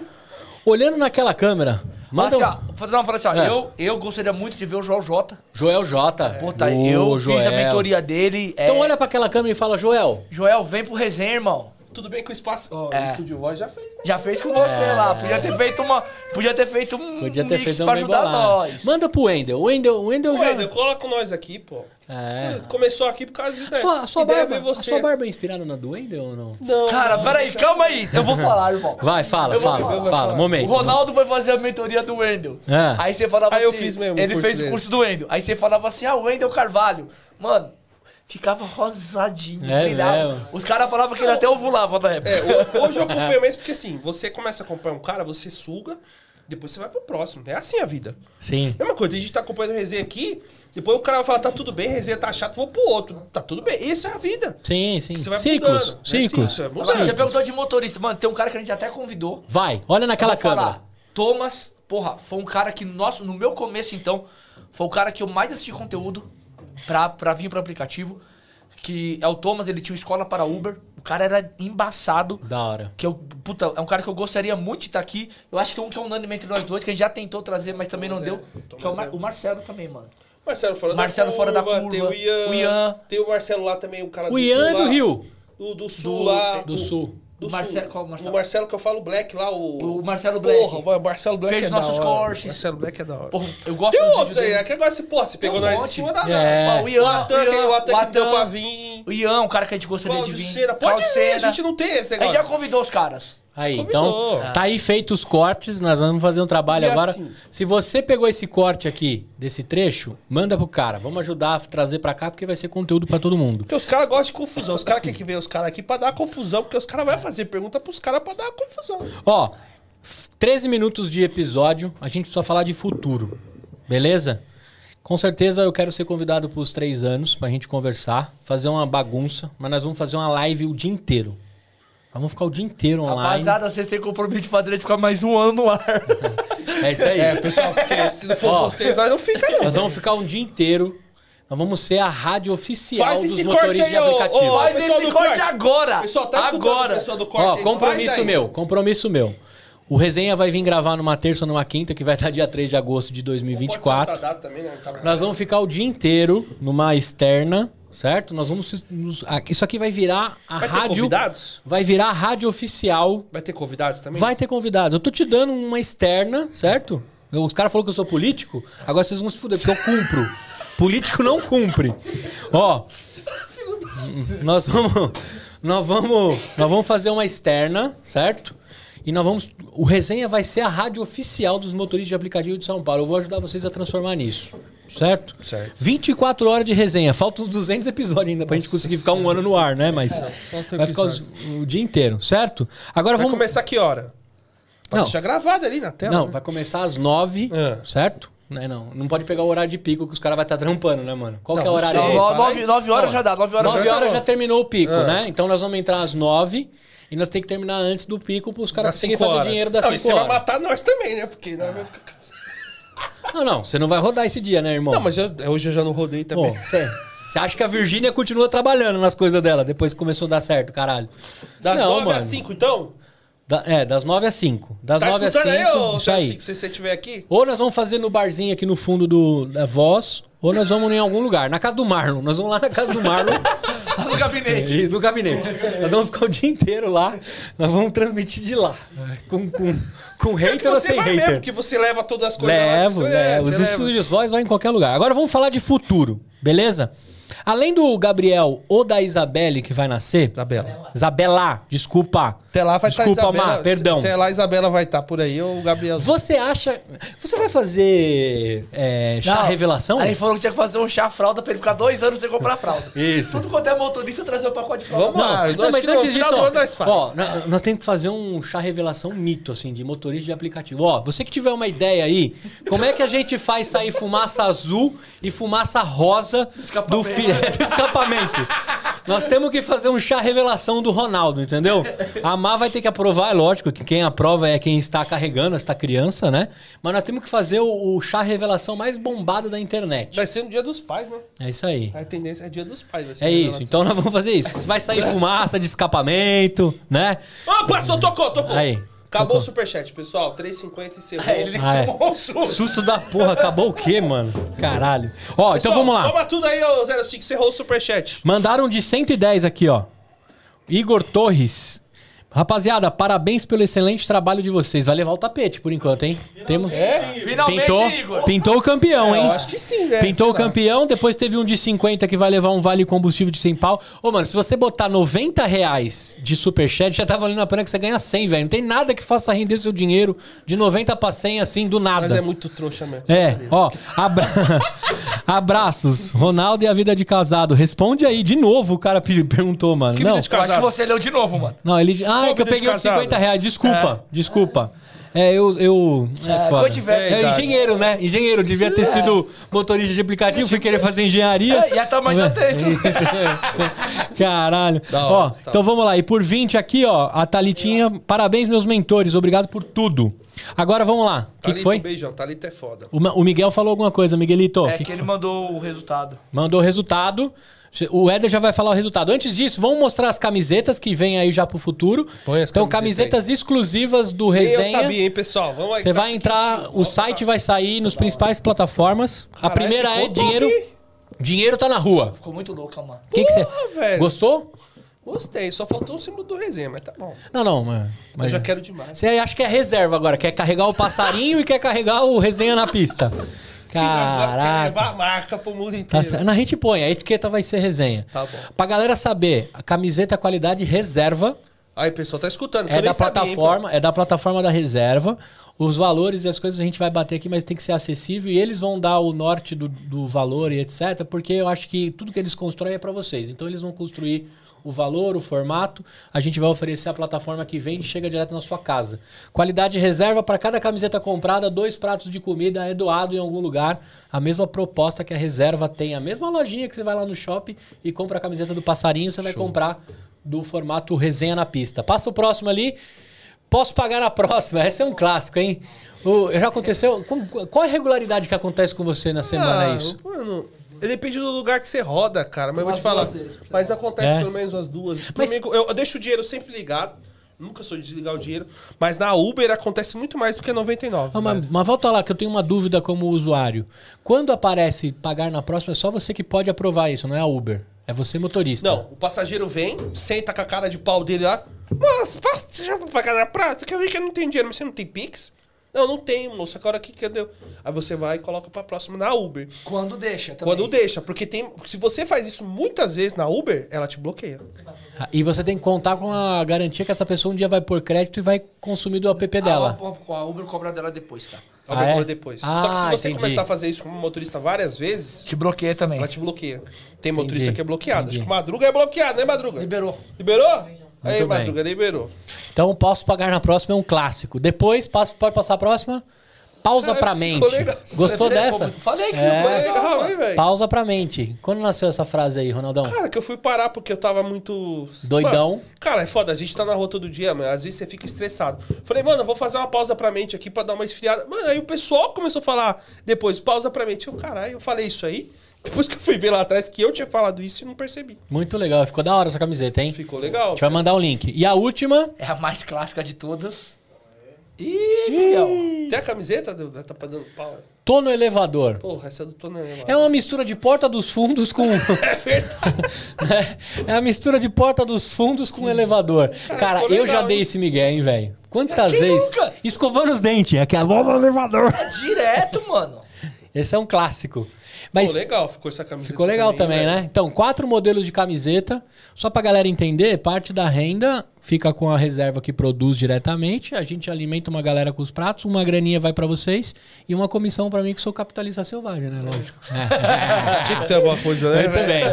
Olhando naquela câmera, manda Mas assim, um... não, fala assim, ó, É. eu, eu gostaria muito de ver o Joel J. Joel J. Puta, Ô, eu fiz a Joel. mentoria dele. é, Então olha pra aquela câmera e fala, Joel, Joel, vem pro resenha, irmão. Tudo bem que o espaço. Ó, É. o Estúdio Voz já fez, né? Já fez com você lá. Podia ter feito uma. Podia ter feito um podia ter mix feito pra uma ajudar embolada. nós. Manda pro Wendel. O Wendel, o Wendel já... Wendel, coloca nós aqui, pô. É. Começou aqui por causa de ideia. Sua, a sua ideia barba, você. sua barba é inspirada na do Wendel ou não? Não. Cara, peraí, calma aí. Eu vou falar, irmão. Vai, fala, Eu vou fala, falar, fala, eu vou falar. O momento. Ronaldo foi fazer a mentoria do Wendel. É. Aí você falava Ah, eu assim. fiz mesmo o Ele curso fez o curso do Wendel. Aí você falava assim: ah, o Wendel Carvalho. Mano, ficava rosadinho, É brilhava. mesmo? Os caras falavam que ele até ovulava na época. É, ho- hoje eu acompanho mais porque assim, você começa a acompanhar um cara, você suga, depois você vai pro próximo. É assim a vida. Sim. Mesma coisa, a gente tá acompanhando resenha aqui, depois o cara vai falar, tá tudo bem, resenha tá chato, vou pro outro. Tá tudo bem. Isso é a vida. Sim, sim. Você vai Ciclos, mudando. né? ciclos. Sim, é Agora, mudando. você perguntou de motorista. Mano, tem um cara que a gente até convidou. Vai, olha naquela câmera. falar. Thomas, porra, foi um cara que, nosso, no meu começo, então, foi o cara que eu mais assisti conteúdo pra, pra vir pro aplicativo. Que é o Thomas, ele tinha uma escola para Uber. O cara era embaçado. Da hora. Que eu, puta, é um cara que eu gostaria muito de estar aqui. Eu acho que é um que é unânime entre nós dois, que a gente já tentou trazer, mas também não Thomas deu. é, Que é o, Mar- é. o Marcelo também, mano. Marcelo fora Marcelo da fora da curva, curva, Tem o Ian, o Ian. Tem o Marcelo lá também, o cara O do Ian sul é lá. do Rio. Do, do sul Do- lá. Do sul. Do O Marcelo- sul. qual o Marcelo? O Marcelo que eu falo Black lá, o... O Marcelo Black. Porra, o Marcelo Black Fez é nossos da hora. cortes. Marcelo Black é da hora. Porra, eu gosto Tem outros aí, dele. é que agora você, porra, você pegou um nós em cima da... É. O Ian, O Atan, o o Atan que deu pra vir. O Ian, um cara que a gente gostaria de vir. Cera. Pode Cláudio vir, a Cera. gente não tem esse A gente já negócio. convidou os caras. Aí, Convidou. então, tá aí feito os cortes, nós vamos fazer um trabalho E agora. assim- Se você pegou esse corte aqui, desse trecho, manda pro cara. Vamos ajudar a trazer pra cá, porque vai ser conteúdo pra todo mundo. Porque os caras gostam de confusão. Os caras querem que venha os caras aqui pra dar confusão, porque os caras vão fazer pergunta pros caras pra dar confusão. Ó, f- 13 minutos de episódio, a gente precisa falar de futuro, beleza? Com certeza eu quero ser convidado pros três anos pra gente conversar, fazer uma bagunça, mas nós vamos fazer uma live o dia inteiro. Nós vamos ficar o dia inteiro online. Rapaziada, vocês têm compromisso de fazer a gente ficar mais um ano no ar. É isso aí. Pessoal, porque [LAUGHS] se não for Ó. vocês, nós não fica não. Nós vamos ficar um dia inteiro. Nós vamos ser a rádio oficial Faz dos motoristas corte aí, de aplicativo. ô, Faz esse corte corte. agora. Pessoal, tá agora. pessoal do corte Ó, aí? Faz compromisso meu, compromisso meu. O Resenha vai vir gravar numa terça ou numa quinta, que vai estar dia 3 de agosto de Pode 2024. soltar a data também, né? Nós vamos ficar o dia inteiro numa externa, certo? Nós vamos. nos- ah, isso aqui vai virar a Vai ter rádio. convidados? Vai virar a rádio oficial. Vai ter convidados também? Vai ter convidado. Eu tô te dando uma externa, certo? Os caras falaram que eu sou político, agora vocês vão se fuder, porque eu cumpro. Político não cumpre. Ó. Nós vamos. Nós vamos. Nós vamos fazer uma externa, certo? E nós vamos. O resenha vai ser a rádio oficial dos motoristas de aplicativo de São Paulo. Eu vou ajudar vocês a transformar nisso. Certo? Certo. 24 horas de resenha. Faltam uns 200 episódios ainda pra gente conseguir ficar um ano no ar, né? Mas vai ficar os- o dia inteiro, certo? Agora Vai vamos. começar que hora? Pra Não. deixar gravado ali na tela. Não, né? vai começar às nove, É. certo? Não, é não. Não pode pegar o horário de pico que os caras vão estar trampando, né, mano? Qual que é o Não, horário? sei. aí? fala nove, aí. nove horas já dá, nove horas 9 já horas tá já bom. terminou o pico, Ah. né? Então nós vamos entrar às 9 e nós temos que terminar antes do pico para os caras conseguirem fazer horas. dinheiro das Não, e 5 você vai horas. matar nós também, né? Porque nós vamos ficar cansados. Não, não, você não vai rodar esse dia, né, irmão? Não, mas eu- hoje eu já não rodei também. Você acha que a Virgínia continua trabalhando nas coisas dela depois que começou a dar certo, caralho? Das não, 9 mano. às 5, então? Da- é, das 9 às 5. Das Tá 9 às 5. aí, ô isso aí. Se você estiver aqui? Ou nós vamos fazer no barzinho aqui no fundo do, da voz, ou nós vamos em algum lugar. Na casa do Marlon. Nós vamos lá na casa do Marlon. [LAUGHS] [LAUGHS] No gabinete. e no gabinete. Nós vamos ficar o dia inteiro lá. Nós vamos transmitir de lá. Com, com, com hater ou você sem vai hater. mesmo, porque você leva todas as coisas Levo, lá. levo. é, Os leva. estúdios voz vai em qualquer lugar. Agora vamos falar de futuro, beleza? Além do Gabriel ou da Isabelle que vai nascer. Isabela. Isabela, desculpa. Até lá vai estar Desculpa, Isabela. Má, perdão. Até lá a Isabela vai estar por aí, ou o Gabriel. Você acha. Você vai fazer é, chá Não, revelação? Aí falou que tinha que fazer um chá fralda pra ele ficar dois anos sem comprar fralda. Isso. Tudo quanto é motorista trazer um pacote de fralda. Vamos lá. Não, não, mas antes disso, ó, nós faz. ó, nós, nós temos que fazer um chá revelação mito, assim, de motorista de aplicativo. Ó, você que tiver uma ideia aí, como é que a gente faz sair fumaça azul e fumaça rosa do, fi- [LAUGHS] do escapamento? Nós temos que fazer um chá revelação do Ronaldo, entendeu? A Má vai ter que aprovar, é lógico que quem aprova é quem está carregando esta criança, né? Mas nós temos que fazer o, o chá revelação mais bombado da internet. Vai ser no dia dos pais, né? É isso aí. A tendência é dia dos pais. Vai ser É isso, então nós vamos fazer isso. Vai sair [LAUGHS] fumaça de escapamento, né? Ó, passou, tocou, tocou. Aí, Acabou tocou. o superchat, pessoal. 3,50 encerrou. Aí ele Ah, é. tomou um susto. Susto da porra, acabou o quê, mano? Caralho. Ó, então Pessoal, vamos lá. Soma tudo aí, ô 05, encerrou o superchat. Mandaram de 110 aqui, ó. Igor Torres. Rapaziada, parabéns pelo excelente trabalho de vocês. Vai levar o tapete por enquanto, hein? Temos. Finalmente, Pintou, Igor. pintou o campeão, hein? Eu acho que sim, né? Pintou o campeão, depois teve um de 50 que vai levar um vale combustível de 100 pau. Ô, mano, se você botar 90 reais de superchat, já tá valendo a pena que você ganha 100, velho. Não tem nada que faça render seu dinheiro de 90 pra 100 assim, do nada. Mas é muito trouxa mesmo. É, ó, abra... [LAUGHS] abraços. Ronaldo e a vida de casado. Responde aí de novo, o cara pe- perguntou, mano. Que não, vida de Eu acho que casado? você leu de novo, mano. não, ele. Ah, é que eu peguei o de casado? 50 reais. Desculpa, desculpa. É, eu. eu é, É. É, engenheiro, né? Engenheiro, devia ter sido motorista de aplicativo, fui querer fazer engenharia. É, ia tá mais atento. [LAUGHS] Caralho. Ó, hora, tá. então vamos lá. E por 20 aqui, ó, a Thalitinha. Parabéns, meus mentores. Obrigado por tudo. Agora vamos lá. O que, foi? um beijão. Thalita é foda. O, o Miguel falou alguma coisa, Miguelito. É que que, que ele foi? mandou o resultado. Mandou o resultado. O Éder já vai falar o resultado. Antes disso, vamos mostrar as camisetas que vem aí já pro futuro. Põe as então, camisetas camisetas exclusivas do Nem eu Resenha. sabia, hein, pessoal? Vamos aí. Você tá vai entrar, quentinho. o site vai sair nos principais plataformas. a primeira é ficou top, dinheiro. Dinheiro tá na rua. Ficou muito louco, mano. O que que você velho. Gostou? Gostei, só faltou o símbolo do resenha, mas tá bom. Não, não, mas, Eu já quero demais. você acha que é reserva agora, quer carregar o passarinho e quer carregar o resenha na pista. Caraca. levar a marca pro mundo Tá inteiro. certo. Na gente põe, a etiqueta vai ser resenha. Tá bom. Pra galera saber, a camiseta é qualidade reserva. Aí, pessoal, tá escutando. que É da sabia, hein, plataforma, é da plataforma da reserva. Os valores e as coisas a gente vai bater aqui, mas tem que ser acessível e eles vão dar o norte do, do valor e etc. Porque eu acho que tudo que eles constroem é para vocês. Então eles vão construir o valor, o formato. A gente vai oferecer a plataforma que vende e chega direto na sua casa. Qualidade reserva para cada camiseta comprada, dois pratos de comida é doado em algum lugar. A mesma proposta que a reserva tem, a mesma lojinha que você vai lá no shopping e compra a camiseta do passarinho, você vai comprar do formato resenha na pista. Passa o próximo ali. Posso pagar na próxima. [LAUGHS] Essa é um clássico, hein? O- já aconteceu? qual é a regularidade que acontece com você na semana Ah, isso? Mano, depende do lugar que você roda, cara. Mas eu vou te falar. vezes Mas acontece É. pelo menos umas duas. Mas- Comigo, eu, eu deixo o dinheiro sempre ligado. Nunca sou de desligar o dinheiro. Mas na Uber acontece muito mais do que 99. Ah, mas, mas volta lá, que eu tenho uma dúvida como usuário. Quando aparece pagar na próxima, é só você que pode aprovar isso, não é a Uber. É você motorista. Não, o passageiro vem, senta com a cara de pau dele lá. Nossa, você já vai pagar na praça? Que eu vi que eu não tenho dinheiro, mas você não tem Pix? Não, não tenho, moço. Agora aqui que deu. Aí você vai e coloca pra próxima na Uber. Quando deixa também. Quando deixa, porque tem. Se você faz isso muitas vezes na Uber, ela te bloqueia. Ah, E você tem que contar com a garantia que essa pessoa um dia vai por crédito e vai consumir do app dela. A, a, a Uber cobra dela depois, cara. A Ah, Uber é? cobra depois. Ah, Só que se você entendi. começar a fazer isso como motorista várias vezes, Te bloqueia também. ela te bloqueia. Tem motorista Entendi. que é bloqueado. Acho que Madruga é bloqueado, né, Madruga? Liberou. Liberou? Aí, bem. Madruga, liberou. Então, posso pagar na próxima é um clássico. Depois, passo, pode passar a próxima? Pausa Cara, pra ficou mente. legal. Gostou Você- dessa? Falei que É. ficou Foi legal, hein, velho? Pausa pra mente. Quando nasceu essa frase aí, Ronaldão? Cara, que eu fui parar porque eu tava muito. Doidão. Mano, cara, é foda, a gente tá na rua todo dia, mano. Às vezes você fica estressado. Falei, mano, eu vou fazer uma pausa pra mente aqui pra dar uma esfriada. Mano, aí o pessoal começou a falar depois, pausa pra mente. Eu, caralho, eu falei isso aí. Depois que eu fui ver lá atrás que eu tinha falado isso e não percebi. Muito legal. Ficou da hora essa camiseta, hein? Ficou A legal. gente vai mandar o link. E a última. É a mais clássica de todas. Ih, Miguel. Tem a camiseta? do- Tá pra dando pau. Tô no elevador. Porra, essa é do Tony Elevador. É uma mistura de porta dos fundos com. [LAUGHS] É verdade. [LAUGHS] é a mistura de porta dos fundos com elevador. Cara, ficou eu já legal, dei hein? esse migué, hein, velho? Quantas Quem vezes? nunca? Escovando os dentes. Aqui, a bola no elevador. Direto, mano. Esse é um clássico. Mas Pô, legal, ficou essa camiseta. ficou legal também, velho. né? Então, quatro modelos de camiseta. Só pra galera entender, parte da renda fica com a reserva que produz diretamente. A gente alimenta uma galera com os pratos, uma graninha vai pra vocês e uma comissão pra mim que sou capitalista selvagem, né? Lógico. É. [LAUGHS] Tinha que ter alguma coisa, né? Muito bem.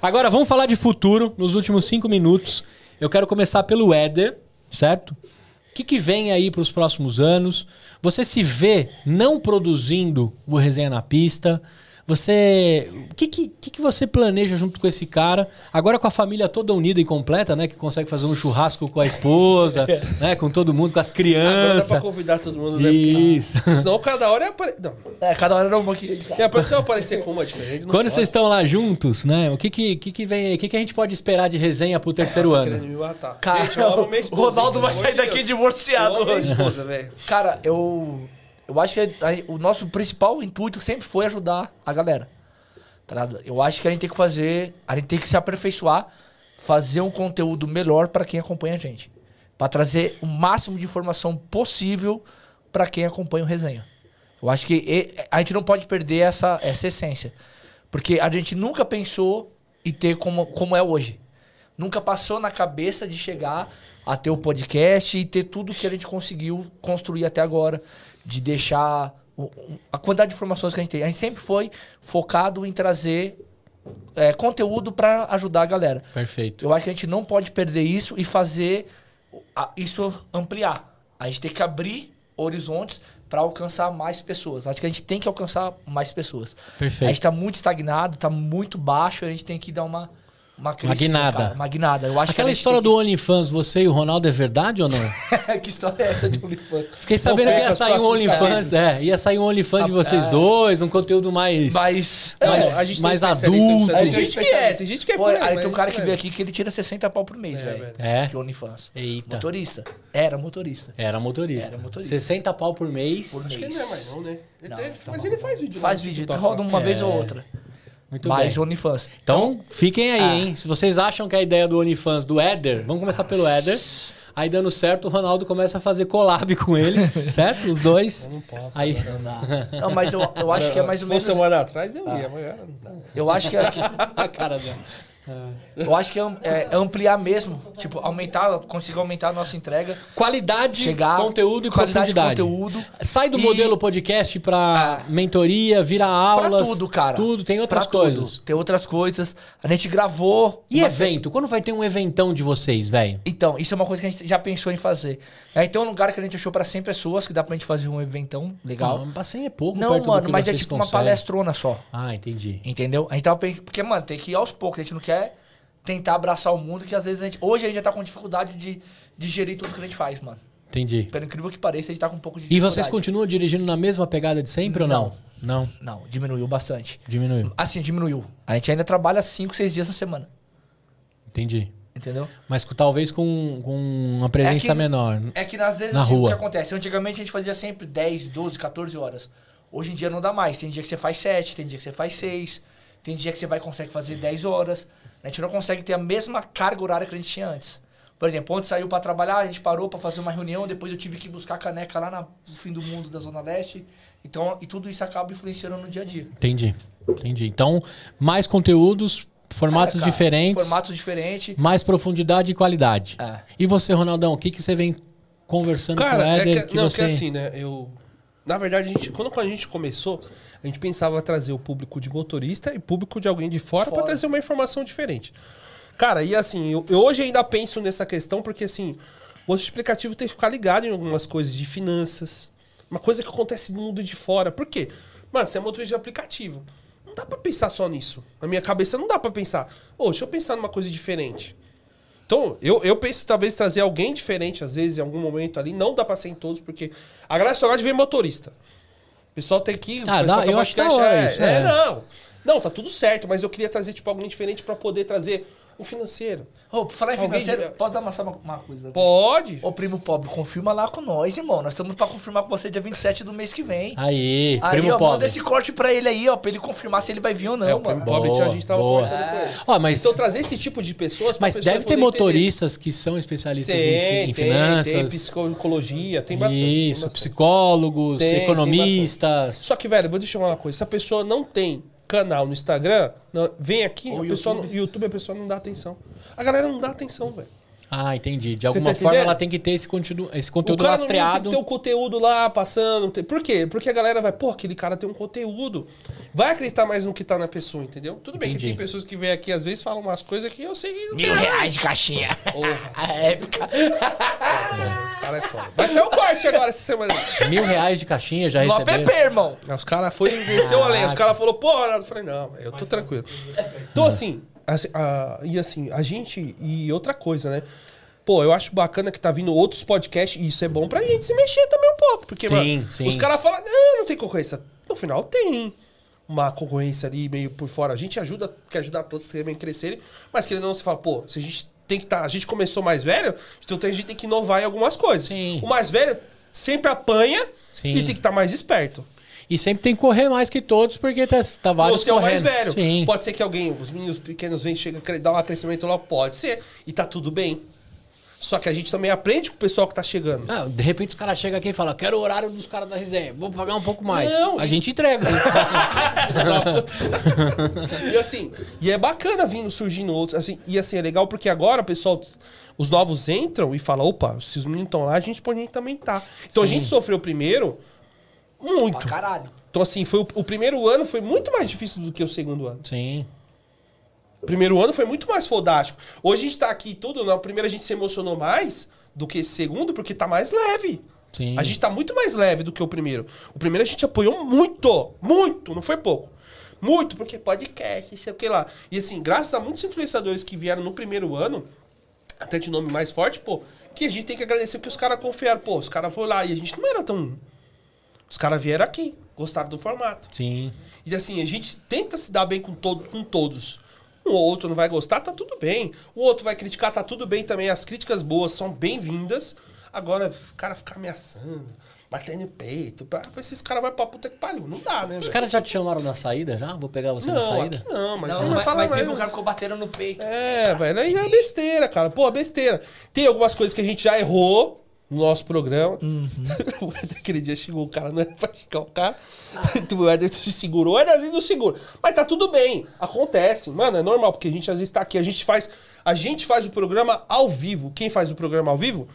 Agora vamos falar de futuro nos últimos cinco minutos. Eu quero começar pelo Éder, certo? O que, que vem aí para os próximos anos? Você se vê não produzindo o Resenha na Pista? Você. O que, que, que que você planeja junto com esse cara? Agora com a família toda unida e completa, né? Que consegue fazer um churrasco com a esposa, [LAUGHS] né? Com todo mundo, com as Agora dá pra crianças. convidar todo mundo, né? Isso. Porque Senão cada hora é apare... Não. É, cada hora era uma aqui. E a pessoa aparecer com uma diferente. não Quando pode. vocês estão lá juntos, né? O que que, que, que vem aí? O que, que a gente pode esperar de resenha pro terceiro Tá ano? querendo me matar. Cara, Gente, eu amo minha o esposa, Ronaldo vai sair daqui Deus. Eu divorciado amo minha esposa, velho. Cara, eu. Eu acho que a- o nosso principal intuito sempre foi ajudar a galera. Tá? Eu acho que a gente tem que fazer. A gente tem que se aperfeiçoar, fazer um conteúdo melhor pra quem acompanha a gente. Pra trazer o máximo de informação possível pra quem acompanha o resenha. Eu acho que a gente não pode perder essa, essa essência. Porque a gente nunca pensou em ter como, como é hoje. Nunca passou na cabeça de chegar a ter o podcast e ter tudo que a gente conseguiu construir até agora. De deixar a quantidade de informações que a gente tem. A gente sempre foi focado em trazer é, conteúdo para ajudar a galera. Perfeito. Eu acho que a gente não pode perder isso e fazer a- isso ampliar. A gente tem que abrir horizontes para alcançar mais pessoas. Acho que a gente tem que alcançar mais pessoas. Perfeito. A gente está muito estagnado, está muito baixo, a gente tem que dar uma uma, crescida, guinada. cara, uma guinada. Eu acho Aquela gente história do OnlyFans, você e o Ronaldo é verdade ou não? [LAUGHS] que... história é essa de OnlyFans? Fiquei sabendo que ia sair um OnlyFans, é, ia sair um OnlyFans de vocês Ah, dois, um conteúdo mais Mas É, mais, a gente mais adulto. Tem gente que é, tem gente que é Pô, aí tem um cara que não veio é. aqui que ele tira 60 pau por mês, velho. velho. É. De OnlyFans. Eita. Motorista. Era motorista. Era motorista. Era motorista. 60 pau por mês. Por Acho que ele não é mais não, né? Não, tá mas ele faz vídeo. Faz vídeo, roda lá. uma vez ou É. outra. Muito Mas bem. OnlyFans. Então, fiquem aí, Ah. hein? Se vocês acham que a ideia do OnlyFans do Éder, vamos começar pelo Éder. Aí dando certo, o Ronaldo começa a fazer collab com ele, [LAUGHS] certo? Os dois. Não posso. Aí, [LAUGHS] Não, mas eu, eu acho que é mais ou Se menos. fosse semana atrás, eu ia, mas agora não dá. Eu acho que é, [LAUGHS] a cara dela. Eu acho que é, am- é ampliar mesmo. Tipo, aumentar, conseguir aumentar a nossa entrega. Qualidade, Chegar. conteúdo e qualidade de profundidade. conteúdo. Sai do E- modelo podcast pra mentoria, vira aulas. Pra tudo, cara. Tudo, tem outras Pra tudo. coisas. Tem outras coisas. A gente gravou. E evento? Quando vai ter um eventão de vocês, velho? Então, isso é uma coisa que a gente já pensou em fazer. É, então, um lugar que a gente achou pra 100 pessoas, que dá pra gente fazer um eventão legal. Não, pra 100 é pouco Não, mano, mas é tipo uma palestrona só. Ah, entendi. Entendeu? A gente tava pensando. Porque, mano, tem que ir aos poucos. A gente não quer tentar abraçar o mundo, que às vezes a gente. Hoje a gente já tá com dificuldade de, de gerir tudo que a gente faz, mano. Entendi. Pelo incrível que pareça, a gente tá com um pouco de E vocês continuam dirigindo na mesma pegada de sempre ou não? Não. Não, diminuiu bastante. Diminuiu. Assim, diminuiu. A gente ainda trabalha 5, 6 dias na semana. Entendi. Entendeu? Mas talvez com, com uma presença É que- menor. É que às vezes Na assim, rua. o que acontece? Antigamente a gente fazia sempre 10, 12, 14 horas. Hoje em dia não dá mais. Tem dia que você faz 7, tem dia que você faz 6, tem dia que você vai consegue fazer 10 horas. A gente não consegue ter a mesma carga horária que a gente tinha antes. Por exemplo, ontem saiu pra trabalhar, a gente parou pra fazer uma reunião, depois eu tive que buscar caneca lá na- no fim do mundo da Zona Leste. Então, e tudo isso acaba influenciando no dia a dia. Entendi. Entendi. Então, mais conteúdos, formatos É, cara, diferentes, Formatos diferentes. mais profundidade e qualidade. É. E você, Ronaldão, o que, que você vem conversando Cara, com o é Éder? que, não, você... que assim, né? Eu. Na verdade, a gente, quando, quando a gente começou, a gente pensava trazer o público de motorista e público de alguém de fora, Fora. pra trazer uma informação diferente. Cara, e assim, eu, eu hoje ainda penso nessa questão, porque assim, o explicativo tem que ficar ligado em algumas coisas de finanças. Uma coisa que acontece no mundo de fora. Por quê? Mano, você é motorista de aplicativo. Não dá pra pensar só nisso. Na minha cabeça não dá pra pensar. Ô, deixa eu pensar numa coisa diferente. Então, eu, eu penso talvez trazer alguém diferente, às vezes, em algum momento ali. Não dá pra ser em todos, porque a graça só gosta de ver motorista. O pessoal tem que. Ah, dá- que eu acho hora é, isso, é, é. não. Não, tá tudo certo, mas eu queria trazer, tipo, alguém diferente pra poder trazer um financeiro. Ô, pra falar em Alguém financeiro, de- posso dar uma, só uma, uma coisa? Pode. Ô, primo pobre, confirma lá com nós, irmão. Nós estamos pra confirmar com você dia 27 do mês que vem. Aí, Aí, primo ó, manda pobre. esse corte pra ele aí, ó, pra ele confirmar se ele vai vir ou não, É, o mano. primo pobre Boa, a gente tava boa. conversando com ele. Ó, mas, Então, trazer esse tipo de pessoas pra mas pessoas deve ter poderem entender. motoristas que são especialistas em, Tem, em tem, finanças. tem psicologia, tem bastante. tem Isso, bastante. psicólogos, Tem, tem economistas. Só que, velho, vou deixar uma coisa. Se a pessoa não tem canal no Instagram, não- vem aqui, pessoa, no YouTube a pessoa não dá atenção. A galera não dá atenção, velho. Ah, entendi. De alguma tá forma ela tem que ter esse conteúdo, esse O conteúdo cara não lastreado. tem que ter o conteúdo lá passando. tem- Por quê? Porque a galera vai, pô, aquele cara tem um conteúdo. Vai acreditar mais no que tá na pessoa, entendeu? Tudo bem Entendi. que tem pessoas que vêm aqui às vezes falam umas coisas que eu sei que não tem. Mil reais de caixinha. Porra, [LAUGHS] A época. esse cara é foda. Vai sair o corte agora essa semana. Mil reais de caixinha já No receberam. app, irmão. Os caras foram e desceu além. Os caras falaram, porra, eu falei, não, eu tô tranquilo. Então, assim, assim, a- e assim, a gente. E outra coisa, né? Pô, eu acho bacana que tá vindo outros podcasts e isso é bom pra gente se mexer também um pouco. Porque, Sim, mano, sim. os caras falam, não, não tem concorrência. No final tem uma concorrência ali meio por fora. A gente ajuda, quer ajudar todos também a crescerem, mas querendo ou não, você fala, pô, se a gente tem que estar. a gente começou mais velho, então a gente tem que inovar em algumas coisas. Sim. O mais velho sempre apanha Sim. e tem que estar mais esperto. E sempre tem que correr mais que todos, porque tá, tá vários Você é o mais correndo. velho. Sim. Pode ser que alguém, os meninos pequenos vêm, chega, dá um crescimento lá, pode ser. E tá tudo bem. Só que a gente também aprende com o pessoal que tá chegando. Ah, de repente os caras chegam aqui e falam, quero o horário dos caras da resenha, vou pagar um pouco mais. Não, a e- gente entrega. [LAUGHS] e assim, e é bacana vindo surgindo outros. Assim, e assim, é legal porque agora o pessoal, os novos entram e falam: opa, se os meninos estão lá, a gente pode também tá. Então a gente sofreu primeiro muito. Pra caralho. Então, assim, foi o, o primeiro ano foi muito mais difícil do que o segundo ano. Sim. O primeiro ano foi muito mais fodástico. Hoje a gente tá aqui tudo, no primeiro a gente se emocionou mais do que esse segundo, porque tá mais leve. Sim. A gente tá muito mais leve do que o primeiro. O primeiro a gente apoiou muito, muito, não foi pouco. Muito, porque podcast, sei o que lá. E assim, graças a muitos influenciadores que vieram no primeiro ano, até de nome mais forte, pô, que a gente tem que agradecer que os caras confiaram. Pô, os caras foram lá e a gente não era tão. Os caras vieram aqui, gostaram do formato. Sim. E assim, a gente tenta se dar bem com, todo, com todos. Um ou outro não vai gostar, tá tudo bem. O outro vai criticar, tá tudo bem também. As críticas boas são bem-vindas. Agora, o cara ficar ameaçando, batendo no peito, pra, esses caras vão pra puta que pariu. Não dá, né? Os caras já te chamaram na saída já? Vou pegar você na Não, saída? aqui não, mas Não, você mas, vai falar mas mais. teve um cara ficou batendo no peito. É, velho, aí é besteira, cara. Pô, besteira. Tem algumas coisas que a gente já errou no nosso programa. [LAUGHS] Aquele dia chegou o cara, não era [LAUGHS] pra chegar o cara. [LAUGHS] O Ederson se segurou, o Ederson não segura. Mas tá tudo bem, acontece. Mano, é normal, porque a gente às vezes tá aqui, a gente faz, a gente faz o programa ao vivo. Quem faz o programa ao vivo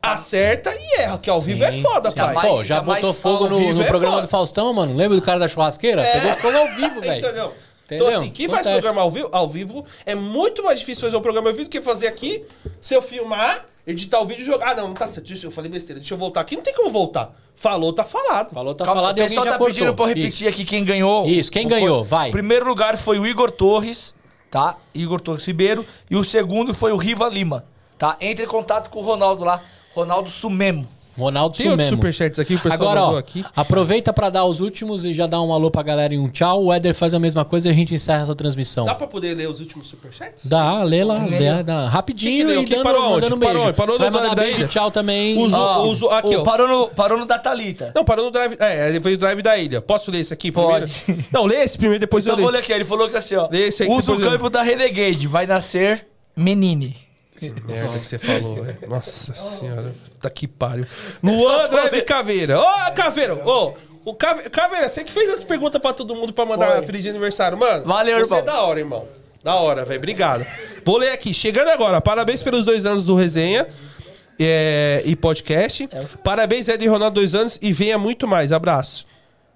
acerta e erra, que ao vivo é Sim, foda, sim. pai. Jamais- Pô, já botou fogo no, no é programa foda. do Faustão, mano. Lembra do cara da churrasqueira? Pegou fogo ao vivo, velho. Entendeu? Entendeu? Então, assim, quem faz Acontece. programa ao vivo, ao vivo é muito mais difícil fazer um programa ao vivo do que fazer aqui. Se eu filmar, editar o vídeo e jogar. Ah, não, não tá certo. Deixa eu falei besteira. Deixa eu voltar aqui. Não tem como voltar. Falou, tá falado. Falou, tá Calma, falado o e pessoal tá cortou. pedindo pra eu repetir Isso. aqui quem ganhou. Isso, quem O- ganhou? Vai. O primeiro lugar foi o Igor Torres, tá? Igor Torres Ribeiro. E o segundo foi o Riva Lima, tá? Entre em contato com o Ronaldo lá. Ronaldo Sumemo. Ronaldo Tem outros superchats aqui, o pessoal Agora, mandou ó, aqui. aproveita pra dar os últimos e já dá um alô pra galera e um tchau. O Éder faz a mesma coisa e a gente encerra essa transmissão. Dá pra poder ler os últimos superchats? Dá, lê lá, Lê. lê, dá. rapidinho que leu? e dando, parou um Parou beijo. Parou Você vai no mandar da beijo ilha? tchau também. Ó, os- aqui, o- ó. parou, no, parou no da Thalita. Não, parou no drive. É, veio o drive da ilha. Posso ler esse aqui primeiro? Pode. [LAUGHS] Não, lê esse primeiro, depois Então eu eu vou leio. ler aqui. Ele falou que assim, ó. Lê esse aí que Usa o campo da Renegade. Vai nascer menine. Que merda que você falou, velho. Nossa [LAUGHS] senhora. Tá que pariu. [LAUGHS] Luan Drive Caveira. Ô, Caveira! Ô, o Cave- Caveira, você que fez as perguntas pra todo mundo pra mandar Foi. feliz de aniversário, mano. Valeu, você irmão. é da hora, irmão. Da hora, velho. Obrigado. Vou ler aqui. Chegando agora. Parabéns pelos dois anos do Resenha. é, e podcast. Parabéns, Ed e Ronaldo, dois anos. E venha muito mais. Abraço.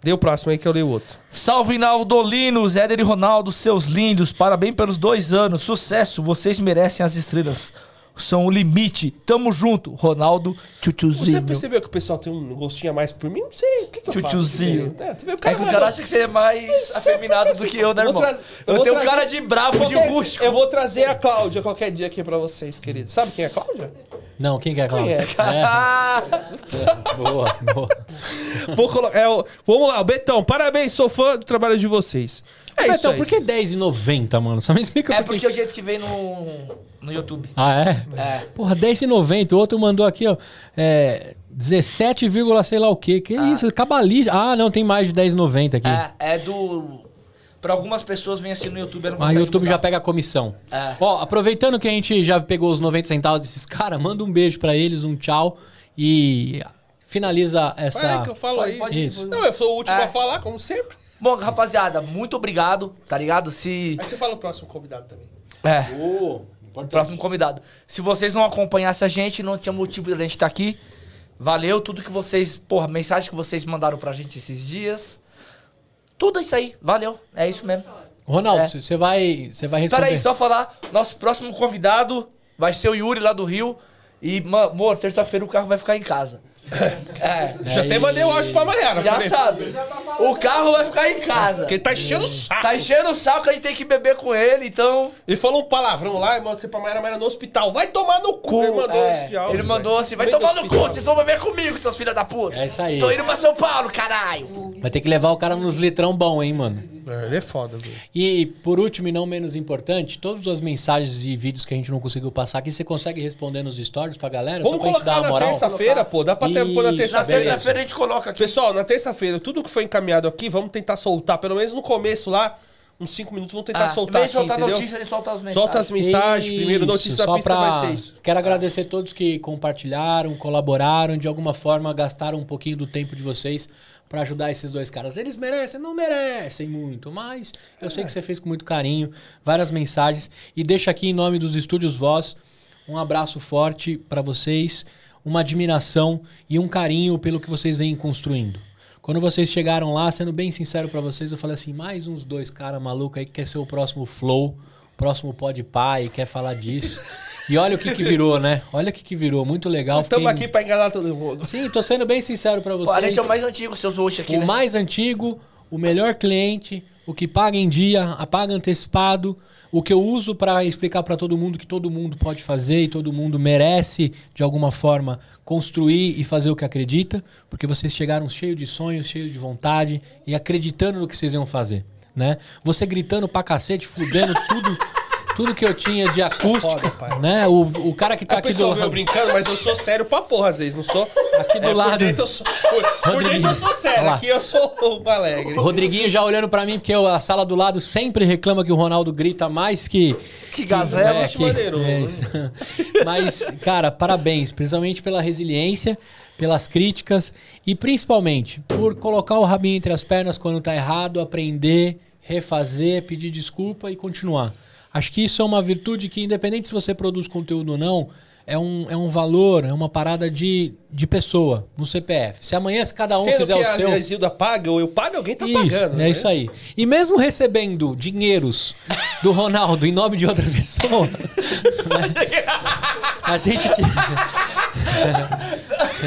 Dê o próximo aí que eu leio o outro. Salve Naldolinos, Éder e Ronaldo, seus lindos. Parabéns pelos dois anos. Sucesso, vocês merecem as estrelas. São o limite. Tamo junto, Ronaldo Você Tchutchuzinho. percebeu que o pessoal tem um gostinho a mais por mim? Não sei. O que, que eu faço? É, tu vê, o É cara que os caras acham que você é mais sei afeminado por que do que você- eu, né, irmão? trazer- eu tenho um trazer- cara de bravo, de rústico. Eu vou trazer a Cláudia qualquer dia aqui pra vocês, queridos. Sabe quem é a Cláudia? Não, quem que é a Cláudia? É. [LAUGHS] Boa, boa. Vou colocar. é, vamos lá, Betão, parabéns, sou fã do trabalho de vocês. É isso então, aí. por que 10,90, mano? Só me explica É por porque é o jeito que vem no, no YouTube. Ah, é? É. Porra, 10,90. O outro mandou aqui, ó. É. 17, vírgula sei lá o quê. Que isso? Cabalista. Ah, não, tem mais de 10,90 aqui. É, é do. Pra algumas pessoas vem assim no YouTube. Não Ah, o consegue YouTube mudar. já pega a comissão. É. Ó, aproveitando que a gente já pegou os 90 centavos desses caras, manda um beijo pra eles, um tchau e finaliza essa. É que eu falo Pode- aí. pode ir, Isso. Não, eu sou o último É. a falar, como sempre. Bom, rapaziada, muito obrigado, tá ligado? Se. Aí você fala o próximo convidado também. É. Ô, Próximo convidado. Se vocês não acompanhassem a gente, não tinha motivo de a gente estar aqui. Valeu tudo que vocês, porra, mensagem que vocês mandaram pra gente esses dias. Tudo isso aí, valeu. É isso mesmo. Ronaldo, É. você vai, você vai responder. Pera aí, só falar. Nosso próximo convidado vai ser o Yuri lá do Rio. E, ma- amor, terça-feira o carro vai ficar em casa. É. Já até mandei o áudio pra Mayara. Já falei, sabe. O carro vai ficar em casa. Porque ele tá enchendo o saco. Tá enchendo o saco, a gente tem que beber com ele, então. Ele falou um palavrão lá e mostrei pra Mayara, Mayara no hospital. Vai tomar no cu. Ele mandou É, esse áudio. ele mandou assim: vai tomar no cu, vocês vão beber comigo, seus filhos da puta. É isso aí. Tô indo pra São Paulo, caralho. Vai ter que levar o cara nos litrão bom, hein, mano? É, ele é foda, velho. E por último e não menos importante, todas as mensagens e vídeos que a gente não conseguiu passar aqui, você consegue responder nos stories pra galera? Vamos só pra gente dar colocar na terça-feira, pô. Dá pra ter, pôr na Isso. Na terça-feira. terça-feira a gente coloca aqui. Pessoal, na terça-feira, tudo que foi encaminhado aqui, vamos tentar soltar. Pelo menos no começo lá, uns 5 minutos, vamos tentar Ah, soltar vem aqui, soltar entendeu? notícia, solta as mensagens. Solta as mensagens primeiro, Isso, notícia da só pista pra- vai ser isso. Quero agradecer a todos que compartilharam, colaboraram, de alguma forma gastaram um pouquinho do tempo de vocês pra ajudar esses dois caras. Eles merecem? Não merecem muito, mas eu sei que você fez com muito carinho, várias mensagens. E deixa aqui em nome dos Estúdios Voz um abraço forte pra vocês, uma admiração e um carinho pelo que vocês vêm construindo. Quando vocês chegaram lá, sendo bem sincero pra vocês, eu falei assim: mais uns dois caras malucos aí que quer ser o próximo Flow, próximo Pode Pai, quer falar disso. E olha o que que virou, né? Olha o que que virou, muito legal. Estamos Fiquei- aqui pra enganar todo mundo. Sim, tô sendo bem sincero pra Pô, vocês. a gente é o mais antigo, seus hoje aqui, O né? mais antigo, o melhor cliente, o que paga em dia, apaga antecipado, o que eu uso para explicar para todo mundo que todo mundo pode fazer e todo mundo merece de alguma forma construir e fazer o que acredita, porque vocês chegaram cheios de sonhos, cheios de vontade e acreditando no que vocês iam fazer, né? Você gritando pra cacete, fudendo tudo tudo que eu tinha de acústica, foda, né? O, o cara que tá A aqui do veio brincando, mas eu sou sério pra porra, às vezes, não sou? Aqui do É, lado. Por dentro eu sou, por, por dentro eu sou sério, aqui eu sou o alegre. Rodriguinho já olhando pra mim, porque eu- a sala do lado sempre reclama que o Ronaldo grita mais que. Que gazela. É, maneiro, é né? [LAUGHS] Mas, cara, parabéns, principalmente pela resiliência, pelas críticas e principalmente por colocar o rabinho entre as pernas quando tá errado, aprender, refazer, pedir desculpa e continuar. Acho que isso é uma virtude que, independente se você produz conteúdo ou não, é um, é um valor, é uma parada de, de pessoa no CPF. Se amanhã se cada um Sendo fizer que o a, seu. a Isilda paga ou eu pago, alguém tá Isso, pagando. é né? isso aí. E mesmo recebendo dinheiros do Ronaldo em nome de outra pessoa, [LAUGHS] né, a gente.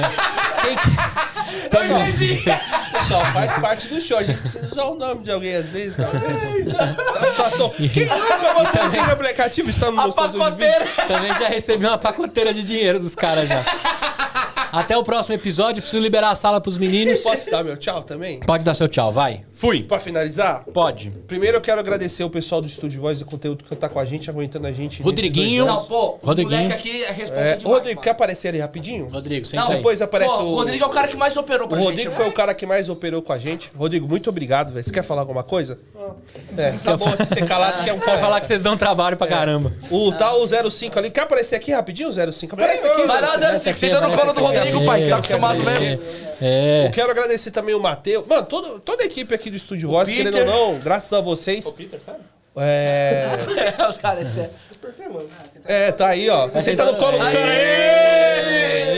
Te- Quem que- Tamo- Pessoal, faz parte do show. A gente precisa usar o nome de alguém às vezes, talvez. A situação. Quem nunca botou assim no aplicativo? A no pacoteira. Também já recebi uma pacoteira de dinheiro dos caras já. Até o próximo episódio, preciso liberar a sala pros meninos. Posso dar meu tchau também? Pode dar seu tchau, vai. Fui. Pra finalizar, Pode. primeiro eu quero agradecer o pessoal do Estúdio Voz e conteúdo que tá com a gente, aguentando a gente. Rodriguinho. Não, pô, o Rodriguinho. moleque aqui é responsável É, demais, Rodrigo, quer mano. aparecer ali rapidinho? Rodrigo, Não, senta aí. Depois aparece Pô, o. o Rodrigo é o cara que mais operou pra O gente. Rodrigo né? foi o cara que mais operou com a gente. Rodrigo, muito obrigado, velho. Você quer falar alguma coisa? É, tá bom se ser calado que é um [LAUGHS] Quero falar que vocês dão trabalho pra caramba. O tal 05 ali, quer aparecer aqui rapidinho, 05? Aparece aqui, Vai lá, 05. Zé Cinco, senta no colo do Rodrigo, pai. Você tá acostumado mesmo? É. Eu quero agradecer também o Matheus. Mano, todo, toda a equipe aqui do Estúdio Voz, Peter. querendo ou não, graças a vocês. É. [LAUGHS] É, os caras, isso é. É, tá aí, ó. Você tá no colo do cara. É,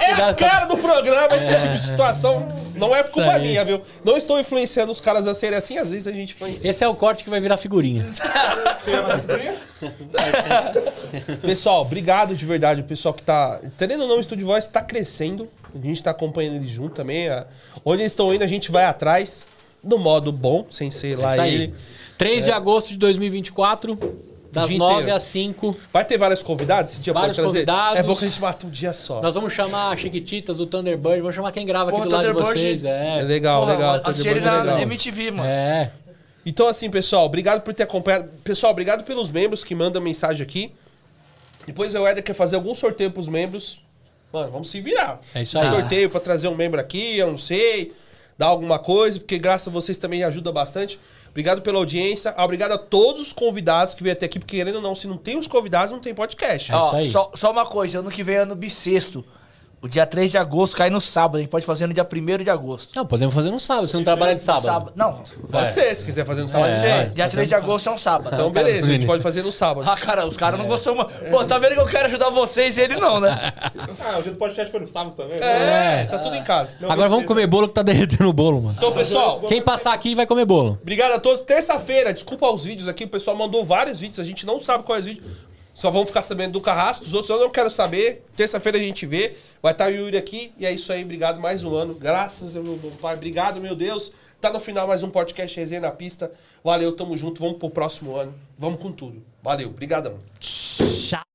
é a cara do programa esse tipo de situação. Não é culpa minha, viu? Não estou influenciando os caras a serem assim, às vezes a gente influencia. Esse é o corte que vai virar figurinha. [LAUGHS] Pessoal, obrigado de verdade. O pessoal que tá. Entendendo ou não, o Estúdio Voz tá crescendo. A gente tá acompanhando eles junto também. Onde eles estão indo, a gente vai atrás. No modo bom, sem ser lá Isso aí. ele. 3 de agosto de 2024, das Dia 9 inteiro. às 5. Vai ter vários convidados esse dia Vários pode trazer? convidados. É bom que a gente mata um dia só. Nós vamos chamar a Chiquititas, o Thunderbird, vamos chamar quem grava Porra, aqui do lado de vocês. É É. legal, Porra, legal. De ele na legal. MTV, mano. É. Então, assim, pessoal, obrigado por ter acompanhado. Pessoal, obrigado pelos membros que mandam mensagem aqui. Depois o Éder quer fazer algum sorteio pros membros. Mano, vamos se virar. É isso aí. Um sorteio pra trazer um membro aqui, eu não sei. Dar alguma coisa, porque graças a vocês também ajuda bastante. Obrigado pela audiência. Obrigado a todos os convidados que vieram até aqui, porque querendo ou não, se não tem os convidados, não tem podcast. É isso Ó, aí. só, só uma coisa, ano que vem é ano bissexto. O dia 3 de agosto cai no sábado. A gente pode fazer no dia 1 de agosto. Não, podemos fazer no sábado. Você não trabalha de sábado. Não, Pode É. ser, se quiser fazer no sábado. É. sim. é, dia 3 de agosto é um sábado. Então, beleza, a gente pode fazer no sábado. Ah, cara, os caras não gostam. Pô, tá vendo que eu quero ajudar vocês e ele não, né? Ah, o dia do podcast foi no sábado também. É, tá tudo em casa. Agora vamos comer bolo que tá derretendo o bolo, mano. Então, pessoal, Quem passar aqui vai comer bolo. Obrigado a todos. Terça-feira, desculpa os vídeos aqui, o pessoal mandou vários vídeos, a gente não sabe quais vídeos. Só vamos ficar sabendo do Carrasco, os outros eu não quero saber. Terça-feira a gente vê. Vai estar o Yuri aqui. E é isso aí, obrigado mais um ano. Graças meu pai. Obrigado, meu Deus. Tá no final mais um podcast Resenha na Pista. Valeu, tamo junto. Vamos pro próximo ano. Vamos com tudo. Valeu, obrigadão. Tchau.